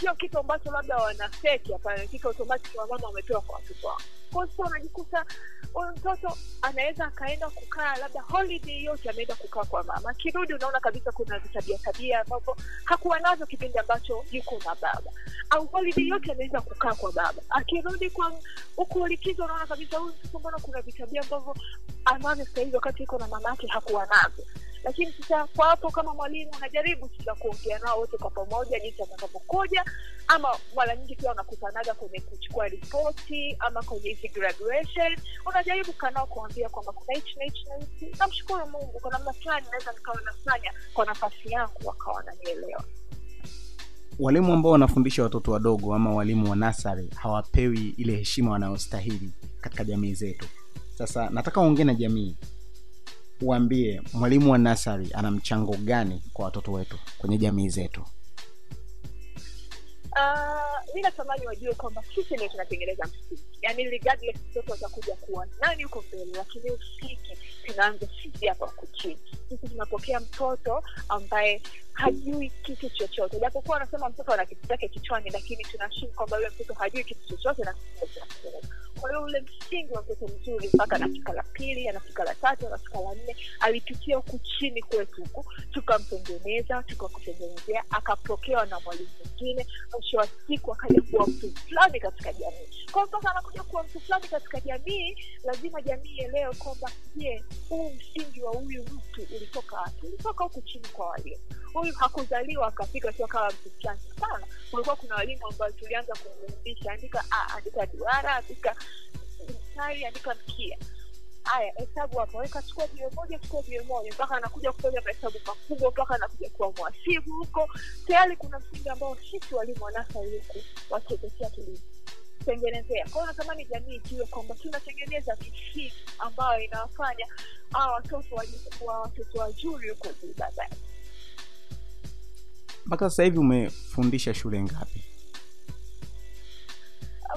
Sio kitu ambacho labda wanafeki hapana. Kitu automatic wamama wamepewa kwa watoto wao kwao sasa unajikuta huyu mtoto anaweza akaenda kukaa labda holiday yote ameenda kukaa kwa mama. Akirudi unaona kabisa kuna vitabia tabia ambavyo hakuwa nazo kipindi ambacho yuko na baba. Au holiday yote anaweza kukaa kwa baba. Akirudi kwa huku likizo unaona kabisa huyu mtoto mbona kuna vitabia ambavyo anavyo sahizi wakati iko na mama yake hakuwa navyo lakini sasa kwa kama mwalimu najaribu sasa kuongea nao wote kwa pamoja jinsi atakapokuja, ama mara nyingi pia unakutanaga kwenye kuchukua ripoti ama kwenye hizi graduation. Unajaribu kanao kuambia kwamba kuna hichi na hichi na hichi. Namshukuru mungu kwa namna fulani naweza nikawa nafanya kwa nafasi yangu wakawa wananielewa. Walimu ambao wanafundisha watoto wadogo ama walimu wa nasari hawapewi ile heshima wanayostahili katika jamii zetu. Sasa nataka uongee na jamii uambie mwalimu wa nasari ana mchango gani kwa watoto wetu kwenye jamii zetu? Uh, mi natamani wajue kwamba sisi ndio tunatengeneza msingi yani regardless mtoto atakuja kuwa nani huko mbele lakini msingi tunaanza sisi hapa huku sisi tunapokea mtoto ambaye hajui kitu chochote. Japokuwa wanasema mtoto ana kitu chake kichwani lakini tunashimu kwamba yule mtoto hajui kitu chochote na kwa hiyo ule msingi wa mtoto mzuri mpaka anafika la pili anafika la tatu anafika la nne alipitia huku chini kwetu huku tukamtengeneza tukakutengenezea akapokewa na mwalimu mwingine mwisho wa siku akaja kuwa mtu fulani katika jamii. Kwao mpaka anakuja kuwa mtu fulani katika jamii lazima jamii ielewe kwamba je huu msingi wa huyu mtu ulitoka wapi? Ulitoka huku chini kwa walimu huyu hakuzaliwa akafika tu akawa mtu sana kulikuwa kuna walimu ambao tulianza kumfundisha andika a andika duara andika mstari andika mkia haya hesabu hapa weka chukua jiwe moja chukua jiwe moja mpaka anakuja kufanya mahesabu makubwa mpaka anakuja kuwa mwasibu huko tayari kuna msingi ambao sisi walimu wa nasari huku wachekechea tulitengenezea kwao natamani jamii ijue kwamba tunatengeneza misingi ambayo inawafanya hawa watoto wajikuwa watoto wazuri huko juu baadaye mpaka sasa hivi umefundisha shule ngapi?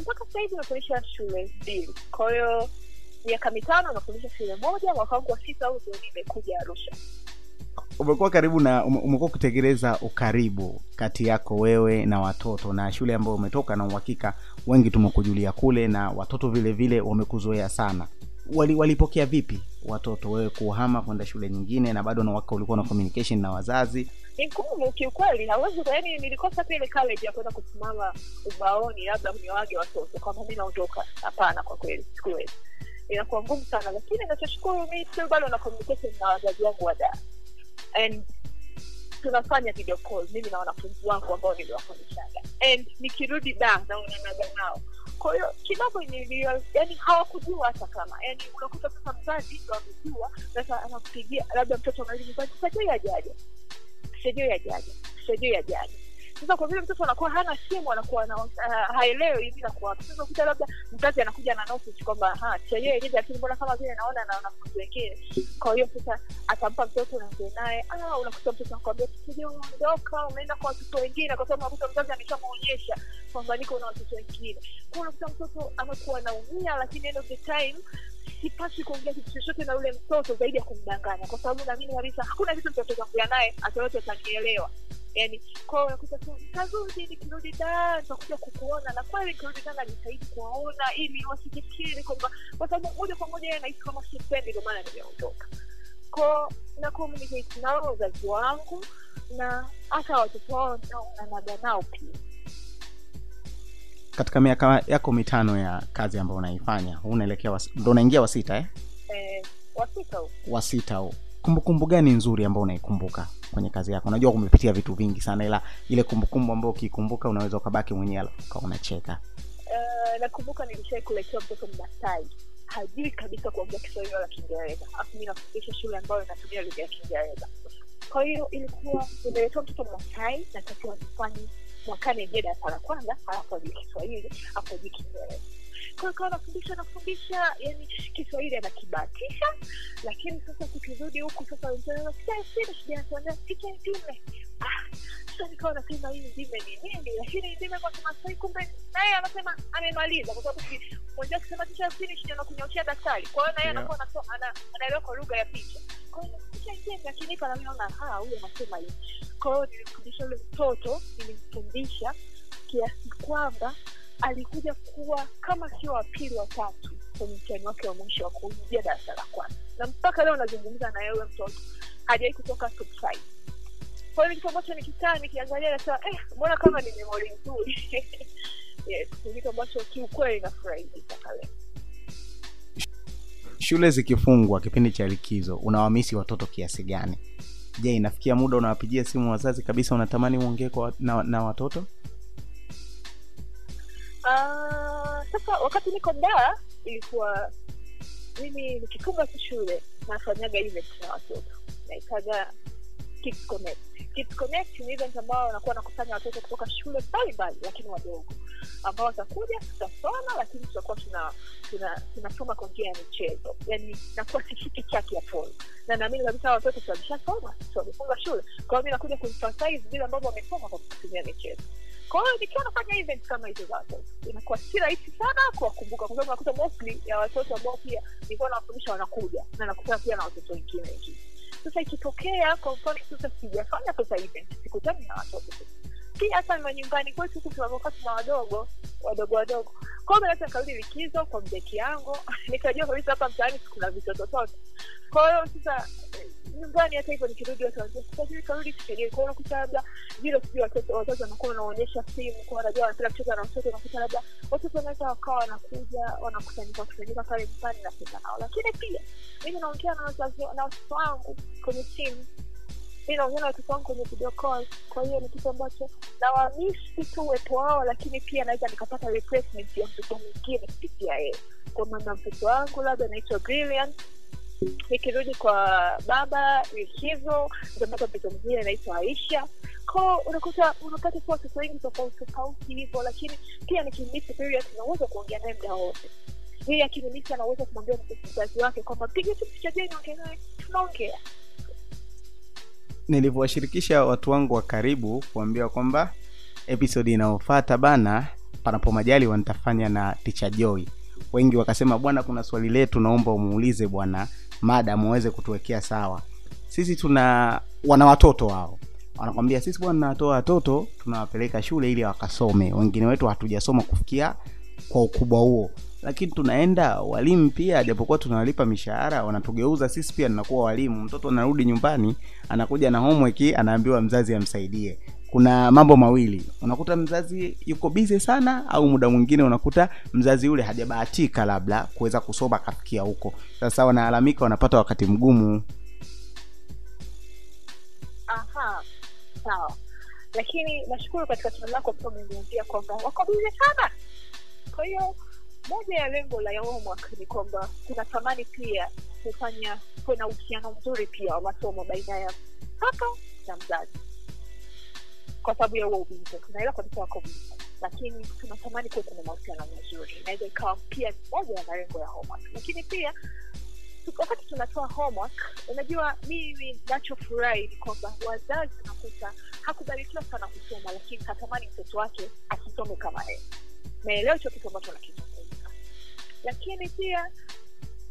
Mpaka sasa hivi nafundisha shule mbili. Kwa hiyo miaka mitano nafundisha shule moja mwaka wangu wa sita au ndio nimekuja arusha. Umekuwa karibu na umekuwa ukitekeleza ukaribu kati yako wewe na watoto na shule ambayo umetoka na uhakika wengi tumekujulia kule na watoto vile vile wamekuzoea sana Wali, walipokea vipi? Watoto wewe kuhama kwenda shule nyingine na bado nawaka ulikuwa na communication na wazazi? Ni ngumu kiukweli hawezi yani nilikosa pia ile college ya kuweza kusimama ubaoni labda niwage watoto kwamba mi naondoka. Hapana kwa kweli sikuwezi. Inakuwa ngumu sana lakini nachoshukuru mi still bado na communication na wazazi wangu wa daa and tunafanya video call mimi na wanafunzi wangu ambao niliwafundishaga. And nikirudi da naonanaga nao kwa hiyo kidogo yani hawakujua hata kama. Yani unakuta sasa mzazi ndo amejua sasa anakupigia labda mtoto nyumbani sijui ajaja sijui ajaja sijui ajaja sasa kwa vile mtoto anakuwa hana simu anakuwa na, uh, haelewi hivi nakuwa sasa kuta labda mzazi anakuja na notice kwamba ha cha yeye hivi lakini mbona kama vile naona na wanafunzi wengine? Kwa hiyo sasa atampa mtoto naongee naye ah unakuta mtoto anakuambia sije umeondoka umeenda kwa watoto wengine. Kwa sababu unakuta mzazi ameshamuonyesha kwamba niko na watoto wengine. Kwa unakuta mtoto amekuwa anaumia lakini end of the time sipasi kuongea kitu chochote na ule mtoto zaidi ya kumdanganya. Kwa sababu naamini kabisa hakuna kitu nitachoongea naye yote atanielewa yani kwao unakuta tu ntarudi nikirudi da nitakuja kukuona. Na kweli nikirudi da najitahidi kuwaona ili wasifikiri kwamba kwa sababu moja kwa moja yeye kama sipendi ndio maana nimeondoka. Ko na communicate nao wazazi wangu na hata watoto wao naonanaga nao pia. Katika miaka yako mitano ya kazi ambayo unaifanya unaelekea ndo unaingia wasita eh? eh, wasita huu wasita huu kumbukumbu gani nzuri ambayo unaikumbuka kwenye kazi yako? Unajua umepitia vitu vingi sana ila ile kumbukumbu ambayo ukiikumbuka unaweza ukabaki mwenyewe unacheka. Eh, nakumbuka nilishai kuletea mtoto mmasai. Hajui kabisa kuongea kiswahili wala kiingereza. Afu mi nafundisha shule ambayo inatumia lugha ya kiingereza. Kwa hiyo ilikuwa nimeletea mtoto masai natakiwa nifanye mwakani je darasa la kwanza alafu ajui kiswahili afu ajui kiingereza kwa hiyo kawa nafundisha nafundisha yani kiswahili anakibahatisha. Lakini sasa tukirudi huku sasa ndime ah sasa nikawa nasema hii ndime ni nini? Lakini ndime kwa kimasai kumbe naye anasema amemaliza kwa sababu mwenzia akisema tisha finish ndio nakunyoshea daktari. Kwa hiyo naye anakuwa anaelewa kwa lugha ya picha. Kwa hiyo tisha ndime akinipa na naona huyu anasema hivi. Kwa hiyo nilimfundisha yule mtoto nilimfundisha kiasi kwamba alikuja kuwa kama sio wa pili wa kwenye mtihani wake wa mwisho wa kuingia darasa la kwanza. Na mpaka leo nazungumza na yule mtoto hajawai kutoka top five. Kitu ambacho nikikaa nikiangalia nasema eh, mbona kama ni memori nzuri? Yes ni kitu ambacho kiukweli nafurahi mpaka leo. Shule zikifungwa kipindi cha likizo unawamisi watoto kiasi gani? Je inafikia muda unawapigia simu wazazi kabisa unatamani uongee na, na watoto Ah, sasa wakati niko daa ilikuwa mimi nikifunga tu shule nafanyaga event na watoto. Naitaga Kids ni event ambao wanakuwa nakusanya watoto kutoka shule mbalimbali lakini wadogo ambao watakuja tutasoma lakini tutakuwa tuna tuna tunasoma kwa njia ya michezo. Yani nakuwa sishiki chaki ya polo na naamini kabisa watoto wameshasoma tuwamefunga shule. Kwa mi nakuja kuemphasize ambavyo wamesoma kwa kutumia michezo kwa hiyo nikiwa nafanya event kama hizo za watoto inakuwa si rahisi sana kuwakumbuka kwa sababu nakuta mostly ya watoto ambao pia nilikuwa nawafundisha wanakuja na nakutana pia na watoto wengine. Wengine sasa ikitokea kwa mfano sasa sijafanya sasa event sikutani na watoto pia hata manyumbani kwetu huku tunavyokaa tuna wadogo wadogo wadogo. Kwao naweza nikarudi likizo kwa mdeki yangu nikajua kabisa hapa mtaani kuna vitotototo kwa hiyo sasa eh, nyumbani hata hivyo nikirudi watu wanajua sasa karudi tusaidie kwa unakuta labda vile sijui watoto wanakuwa wanaonyesha simu kwa wanajua wanapenda kucheza na watoto unakuta labda watoto wanaweza wakawa wanakuja wanakusanyika kusanyika pale nyumbani nacheza nao. Lakini pia mimi naongea na watoto wangu kwenye simu mi naongea na watoto wangu kwenye video call. Kwa hiyo ni kitu ambacho nawamisi tu uwepo wao lakini pia naweza nikapata replacement ya mtoto mwingine kupitia yeye. Kwa maana mtoto wangu labda anaitwa brilliant. Nikirudi kwa baba likizo nitapata mtoto mwingine anaitwa aisha. Ko unakuta unapata kuwa watoto wengi tofauti tofauti hivyo lakini pia nikimisi period unaweza kuongea naye mda wote. Yeye akinimisi anaweza kumwambia mzazi wake kwamba piga tu picha jeni ongea naye. Tunaongea nilivyowashirikisha watu wangu wa karibu kuambia kwamba episodi inayofata bana panapo majali wantafanya na ticha joy. Wengi wakasema bwana kuna swali letu naomba umuulize bwana madam aweze kutuwekea sawa. Sisi tuna wana watoto wao. Wanakwambia sisi bwana tunatoa watoto tunawapeleka shule ili wakasome. Wengine wetu hatujasoma kufikia kwa ukubwa huo lakini tunaenda walimu pia japokuwa tunawalipa mishahara wanatugeuza sisi pia tunakuwa walimu. Mtoto anarudi nyumbani anakuja na homework anaambiwa mzazi amsaidie. Kuna mambo mawili. Unakuta mzazi yuko bize sana au muda mwingine unakuta mzazi yule hajabahatika labda kuweza kusoma akafikia huko. Sasa wanalalamika wanapata wakati mgumu. Lakini nashukuru katika swali lako pia umezungumzia kwamba wako bize sana. Kwa hiyo moja ya lengo la homework ni kwamba tunatamani pia kufanya kuwe uhusiano mzuri pia wa masomo baina ya mtoto na mzazi. Kwa sababu ya huo ubize tunaelewa kabisa wako bize lakini tunatamani kuwe kuna mahusiano mazuri. Inaweza ikawa pia moja ya malengo ya homework lakini pia wakati tunatoa homework unajua mimi nachofurahi ni kwamba wazazi unakuta hakubarikiwa sana kusoma lakini katamani mtoto wake asisome kama yeye. Naelewa hicho kitu ambacho nakizungumza lakini pia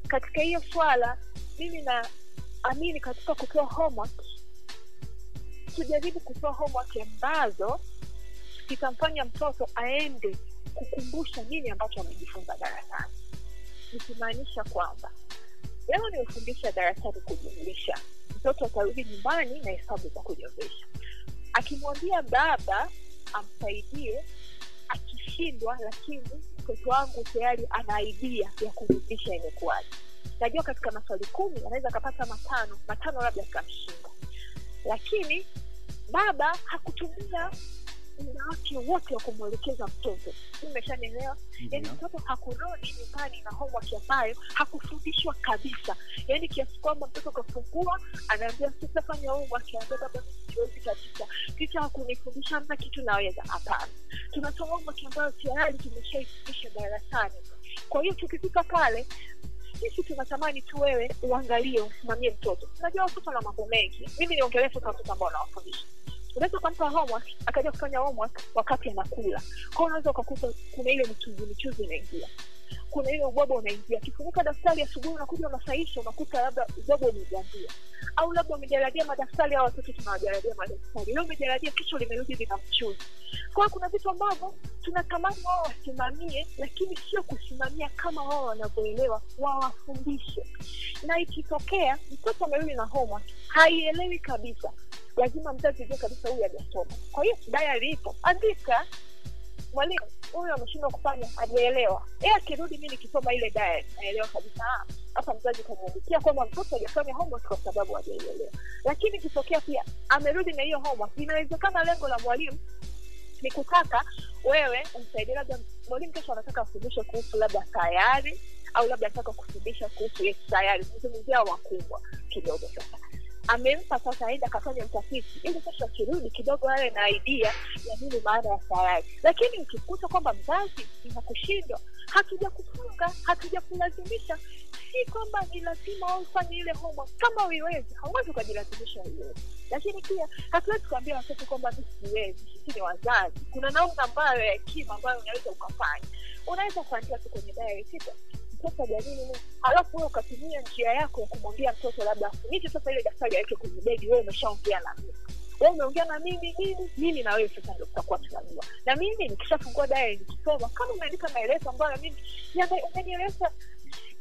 katika hiyo swala mimi naamini katika kutoa homework. Tujaribu kutoa homework ambazo itamfanya mtoto aende kukumbusha nini ambacho amejifunza darasani. Nikimaanisha kwamba leo nimefundisha darasani kujumlisha. Mtoto atarudi nyumbani na hesabu za kujumlisha. Akimwambia baba amsaidie akishindwa lakini mtoto wangu tayari ana idea ya kurudisha imekuwaji najua katika maswali kumi anaweza akapata matano matano labda akamshinda. Lakini baba hakutumia muda wake wote wa kumwelekeza mtoto. Imeshanielewa yaani mtoto hakurudi nyumbani na homework ambayo hakufundishwa kabisa. Yaani kiasi kwamba mtoto kafungua anaambia sitafanya homework. Anaambia baba siwezi kabisa. Ticha hakunifundisha hamna kitu naweza. Hapana. Tunatoa homework ambayo tayari tumeshaifundisha darasani. Kwa hiyo tukifika pale sisi tunatamani tu wewe uangalie usimamie mtoto. Unajua watoto na mambo mengi. Mimi niongelee sasa watoto ambao nawafundisha unaweza ukampa homework akaja kufanya homework wakati anakula. Kwao unaweza ukakuta kuna ile michuzi michuzi inaingia. Kuna ile ubwabwa unaingia. Akifunguka daftari asubuhi unakuja unasaisha unakuta labda ubwabwa umejambia au labda umejaradia madaftari au watoto tunawajaradia madaftari. Leo umejaradia kichwa limerudi lina mchuzi. Kwao kuna vitu ambavyo tunatamani wao wasimamie lakini sio kusimamia kama wao wanavyoelewa wawafundishe. Na ikitokea mtoto amerudi na homework haielewi kabisa lazima mzazi ujue kabisa huyu hajasoma. Kwa hiyo dayari ipo andika mwalimu huyu ameshindwa kufanya hajaelewa. Yeye akirudi mi nikisoma ile diary naelewa kabisa ah, hapa mzazi kaniandikia kwamba mtoto hajafanya homework kwa sababu hajaielewa lakini ikitokea pia amerudi na hiyo homework inawezekana lengo la mwalimu ni kutaka wewe umsaidie labda mwalimu kesho anataka afundishe kuhusu labda sayari au labda anataka kufundisha kuhusu sayari. Zungumzia wakubwa kidogo sasa amempa sasa aenda akafanya utafiti ili sasa akirudi kidogo awe na idea ya nini maana ya sayari lakini ukikuta kwamba mzazi inakushindwa hatuja kufunga hatuja kulazimisha si kwamba ni lazima ufanye ile homework kama uiwezi hauwezi ukajilazimisha uiwezi lakini pia hatuwezi kuambia watoto kwamba mi siwezi sisi ni wazazi. Kuna namna ambayo ya hekima ambayo unaweza ukafanya. Unaweza kuandika tu kwenye diary mtoto ajadili nini? Alafu wewe ukatumia njia yako ya kumwambia mtoto labda afunike sasa ile daftari aweke kwenye begi wewe umeshaongea na mimi. Wewe umeongea na mimi nini mimi na wewe sasa ndio tutakuwa tunajua. Na mimi nikishafungua diary nikisoma kama umeandika maelezo ambayo mimi umenieleza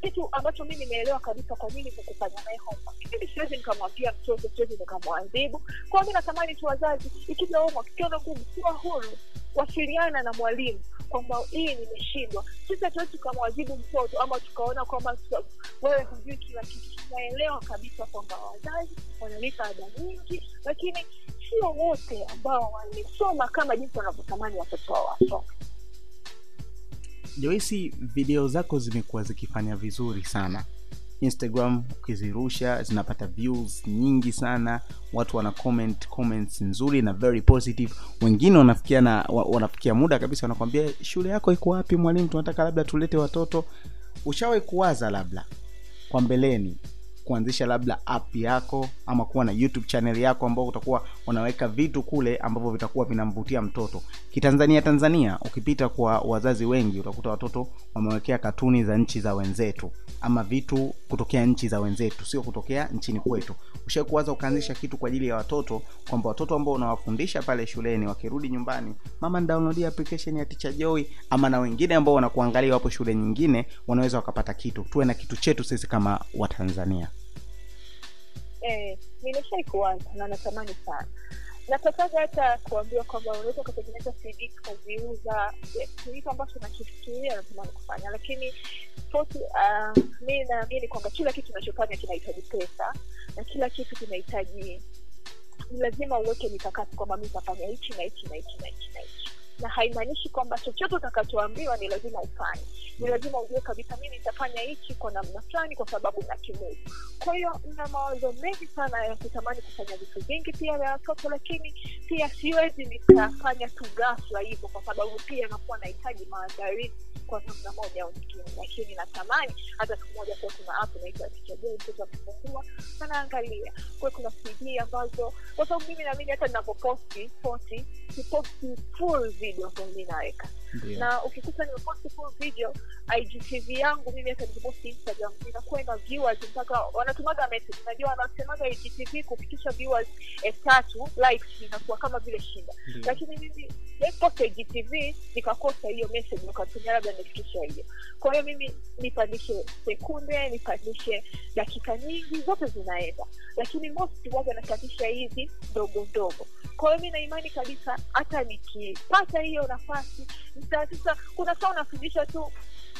kitu ambacho mi nimeelewa kabisa kwa nini kukufanya naye mimi siwezi nikamwambia mtoto siwezi nikamwadhibu. Kwao mi natamani tu wazazi ikija homework kikiona ngumu kuwa huru wasiliana na mwalimu kwamba hii nimeshindwa. Sisi hatuwezi tukamwazibu mtoto ama tukaona kwamba wewe hujui kila kitu. Tunaelewa kabisa kwamba wazazi wanalipa ada nyingi lakini sio wote ambao wamesoma kama jinsi wanavyotamani watoto wao wasome. Joisi video zako zimekuwa zikifanya vizuri sana instagram ukizirusha zinapata views nyingi sana. Watu wana comment comments nzuri na very positive. Wengine wanafikia na wanafikia muda kabisa wanakwambia shule yako iko wapi mwalimu? Tunataka labda tulete watoto. Ushawahi kuwaza labda kwa mbeleni kuanzisha labda app yako ama kuwa na youtube channel yako ambao utakuwa unaweka vitu kule ambavyo vitakuwa vinamvutia mtoto. Kitanzania tanzania ukipita kwa wazazi wengi utakuta watoto wamewekea katuni za nchi za wenzetu ama vitu kutokea nchi za wenzetu sio kutokea nchini kwetu. Ushakuwaza ukaanzisha kitu kwa ajili ya watoto kwamba watoto ambao unawafundisha pale shuleni wakirudi nyumbani mama application ya teacher joy ama na wengine ambao wanakuangalia wapo shule nyingine wanaweza wakapata kitu. Tuwe na kitu chetu sisi kama watanzania eh, nimeshai kuwaza na natamani sana. Natakaga hata kuambiwa kwamba unaweza ukatengeneza cd ukaziuza Yes, kitu ambacho nakifikiria natamani kufanya. Lakini tofauti uh, mi naamini kwamba kila kitu unachofanya kinahitaji pesa na kila kitu kinahitaji ni lazima uweke mikakati kwamba mi tafanya hichi na hichi na hichi na hichi na hichi na haimaanishi kwamba chochote utakachoambiwa ni lazima ufanye. Ni lazima ujue kabisa mimi nitafanya hichi kwa namna fulani kwa sababu na kimudu kwa hiyo na mawazo mengi sana ya kutamani kufanya vitu vingi pia vya watoto lakini pia siwezi nikafanya tu ghafla hivyo kwa sababu pia nakuwa nahitaji maandalizi kwa namna moja au nyingine lakini natamani hata siku moja kuwa kuna app inaitwa Teacher mtoto akifungua anaangalia. Kuwe kuna cd ambazo kwa sababu mimi naamini hata ninapoposti posti siposti full video ambayo mi naweka Na ukikuta nimeposti full video igtv yangu mimi hata nikiposti instagram inakuwa ina viewers mpaka wanatumaga message. Najua wanasemaga igtv kufikisha viewers elfu tatu likes inakuwa kama vile shinda Ndio. lakini mimi posta igtv nikakosa hiyo message nikatumia labda nifikisha hiyo. Kwa hiyo mimi nipandishe sekunde nipandishe dakika nyingi zote zinaenda. Lakini most waga napandisha hizi ndogo ndogo kwa hiyo mi naimani kabisa hata nikipata hiyo nafasi sasa kuna saa unafundisha tu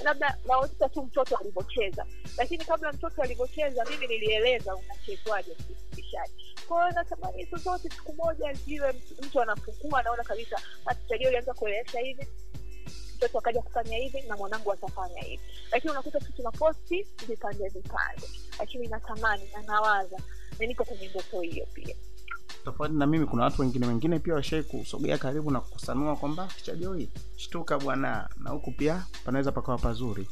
labda naonyesha tu mtoto alivyocheza. Lakini kabla mtoto alivyocheza mimi nilieleza unachezwaje mfundishaji kwa natamani zozote siku moja ziwe mtu- anafukua anaona kabisa atichadio ulianza kuelesha hivi mtoto akaja kufanya hivi na mwanangu atafanya hivi. Lakini unakuta tu tunaposti vipande vipande. Lakini natamani na nawaza na niko kwenye ndoto hiyo pia tofauti na mimi kuna watu wengine wengine pia washai kusogea karibu na kusanua kwamba kichajoi shtuka bwana na huku pia panaweza pakawa pazuri.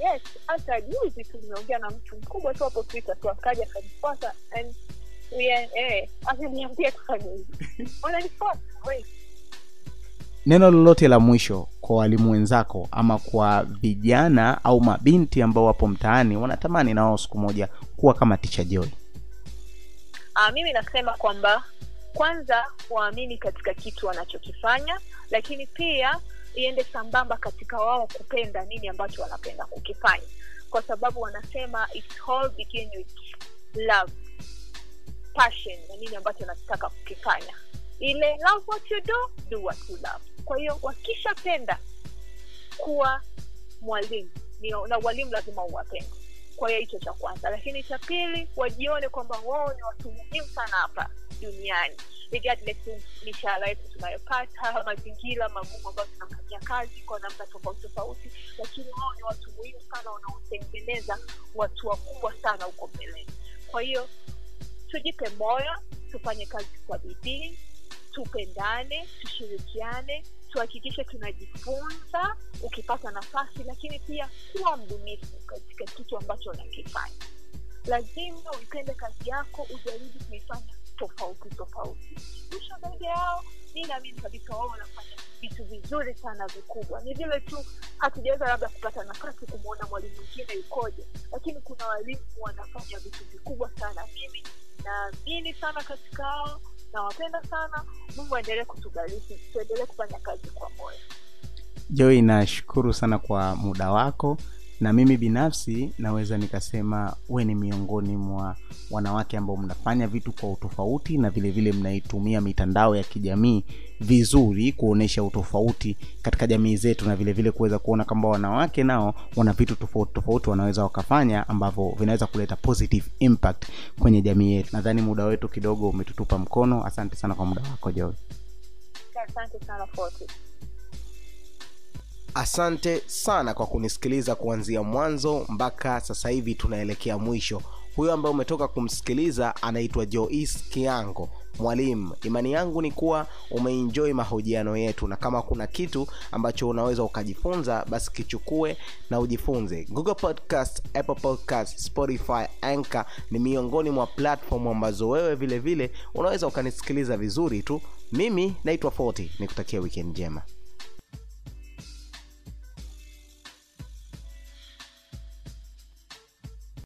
Yes hata juzi tu nimeongea na mtu mkubwa tu hapo twitter tu akaja akanifuata and we are- eh, akaniambia kufanya hivi. Wananifuata neno lolote la mwisho kwa walimu wenzako ama kwa vijana au mabinti ambao wapo mtaani wanatamani na wao siku moja kuwa kama ticha joy Uh, mimi nasema kwamba kwanza waamini katika kitu wanachokifanya lakini pia iende sambamba katika wao kupenda nini ambacho wanapenda kukifanya. Kwa sababu wanasema it's all begin with love passion na nini ambacho wanataka kukifanya. Ile love what you do do what you love. Kwa hiyo wakishapenda kuwa mwalimu na walimu lazima uwapende kwa hiyo hicho cha kwanza. Lakini cha pili wajione kwamba wao ni watu muhimu sana hapa duniani. Mishahara yetu tunayopata mazingira magumu ambayo tunafanyia kazi kwa namna tofauti tofauti lakini wao ni watu muhimu sana wanaotengeneza watu wakubwa sana huko mbeleni kwa hiyo tujipe moyo tufanye kazi kwa bidii tupendane tushirikiane tuhakikishe tunajifunza ukipata nafasi lakini pia kuwa mbunifu katika kitu ambacho unakifanya. Lazima uipende kazi yako ujaribu kuifanya tofauti tofauti. Mwisho zaidi yao mi naamini kabisa wao wanafanya vitu vizuri sana vikubwa. Ni vile tu hatujaweza labda kupata nafasi kumwona mwalimu mwingine yukoje lakini kuna walimu wanafanya vitu vikubwa sana. Mimi naamini sana katika hao nawapenda sana. Mungu aendelee kutubariki. Tuendelee kufanya kazi kwa moyo. Joi nashukuru sana kwa muda wako, na mimi binafsi naweza nikasema we ni miongoni mwa wanawake ambao mnafanya vitu kwa utofauti na vile vile mnaitumia mitandao ya kijamii vizuri kuonesha utofauti katika jamii zetu na vile vile kuweza kuona kwamba wanawake nao wana vitu tofauti tofauti wanaweza wakafanya ambavyo vinaweza kuleta positive impact kwenye jamii yetu. Nadhani muda wetu kidogo umetutupa mkono. Asante sana kwa muda wako Joy. asante sana. Asante sana kwa kunisikiliza kuanzia mwanzo mpaka sasa hivi tunaelekea mwisho. Huyo ambaye umetoka kumsikiliza anaitwa jois kiango. Mwalimu imani yangu ni kuwa umeinjoi mahojiano yetu na kama kuna kitu ambacho unaweza ukajifunza basi kichukue na ujifunze. Google podcast apple podcast spotify anchor ni miongoni mwa platform ambazo wewe vile vile unaweza ukanisikiliza vizuri tu. Mimi naitwa 40 nikutakia weekend njema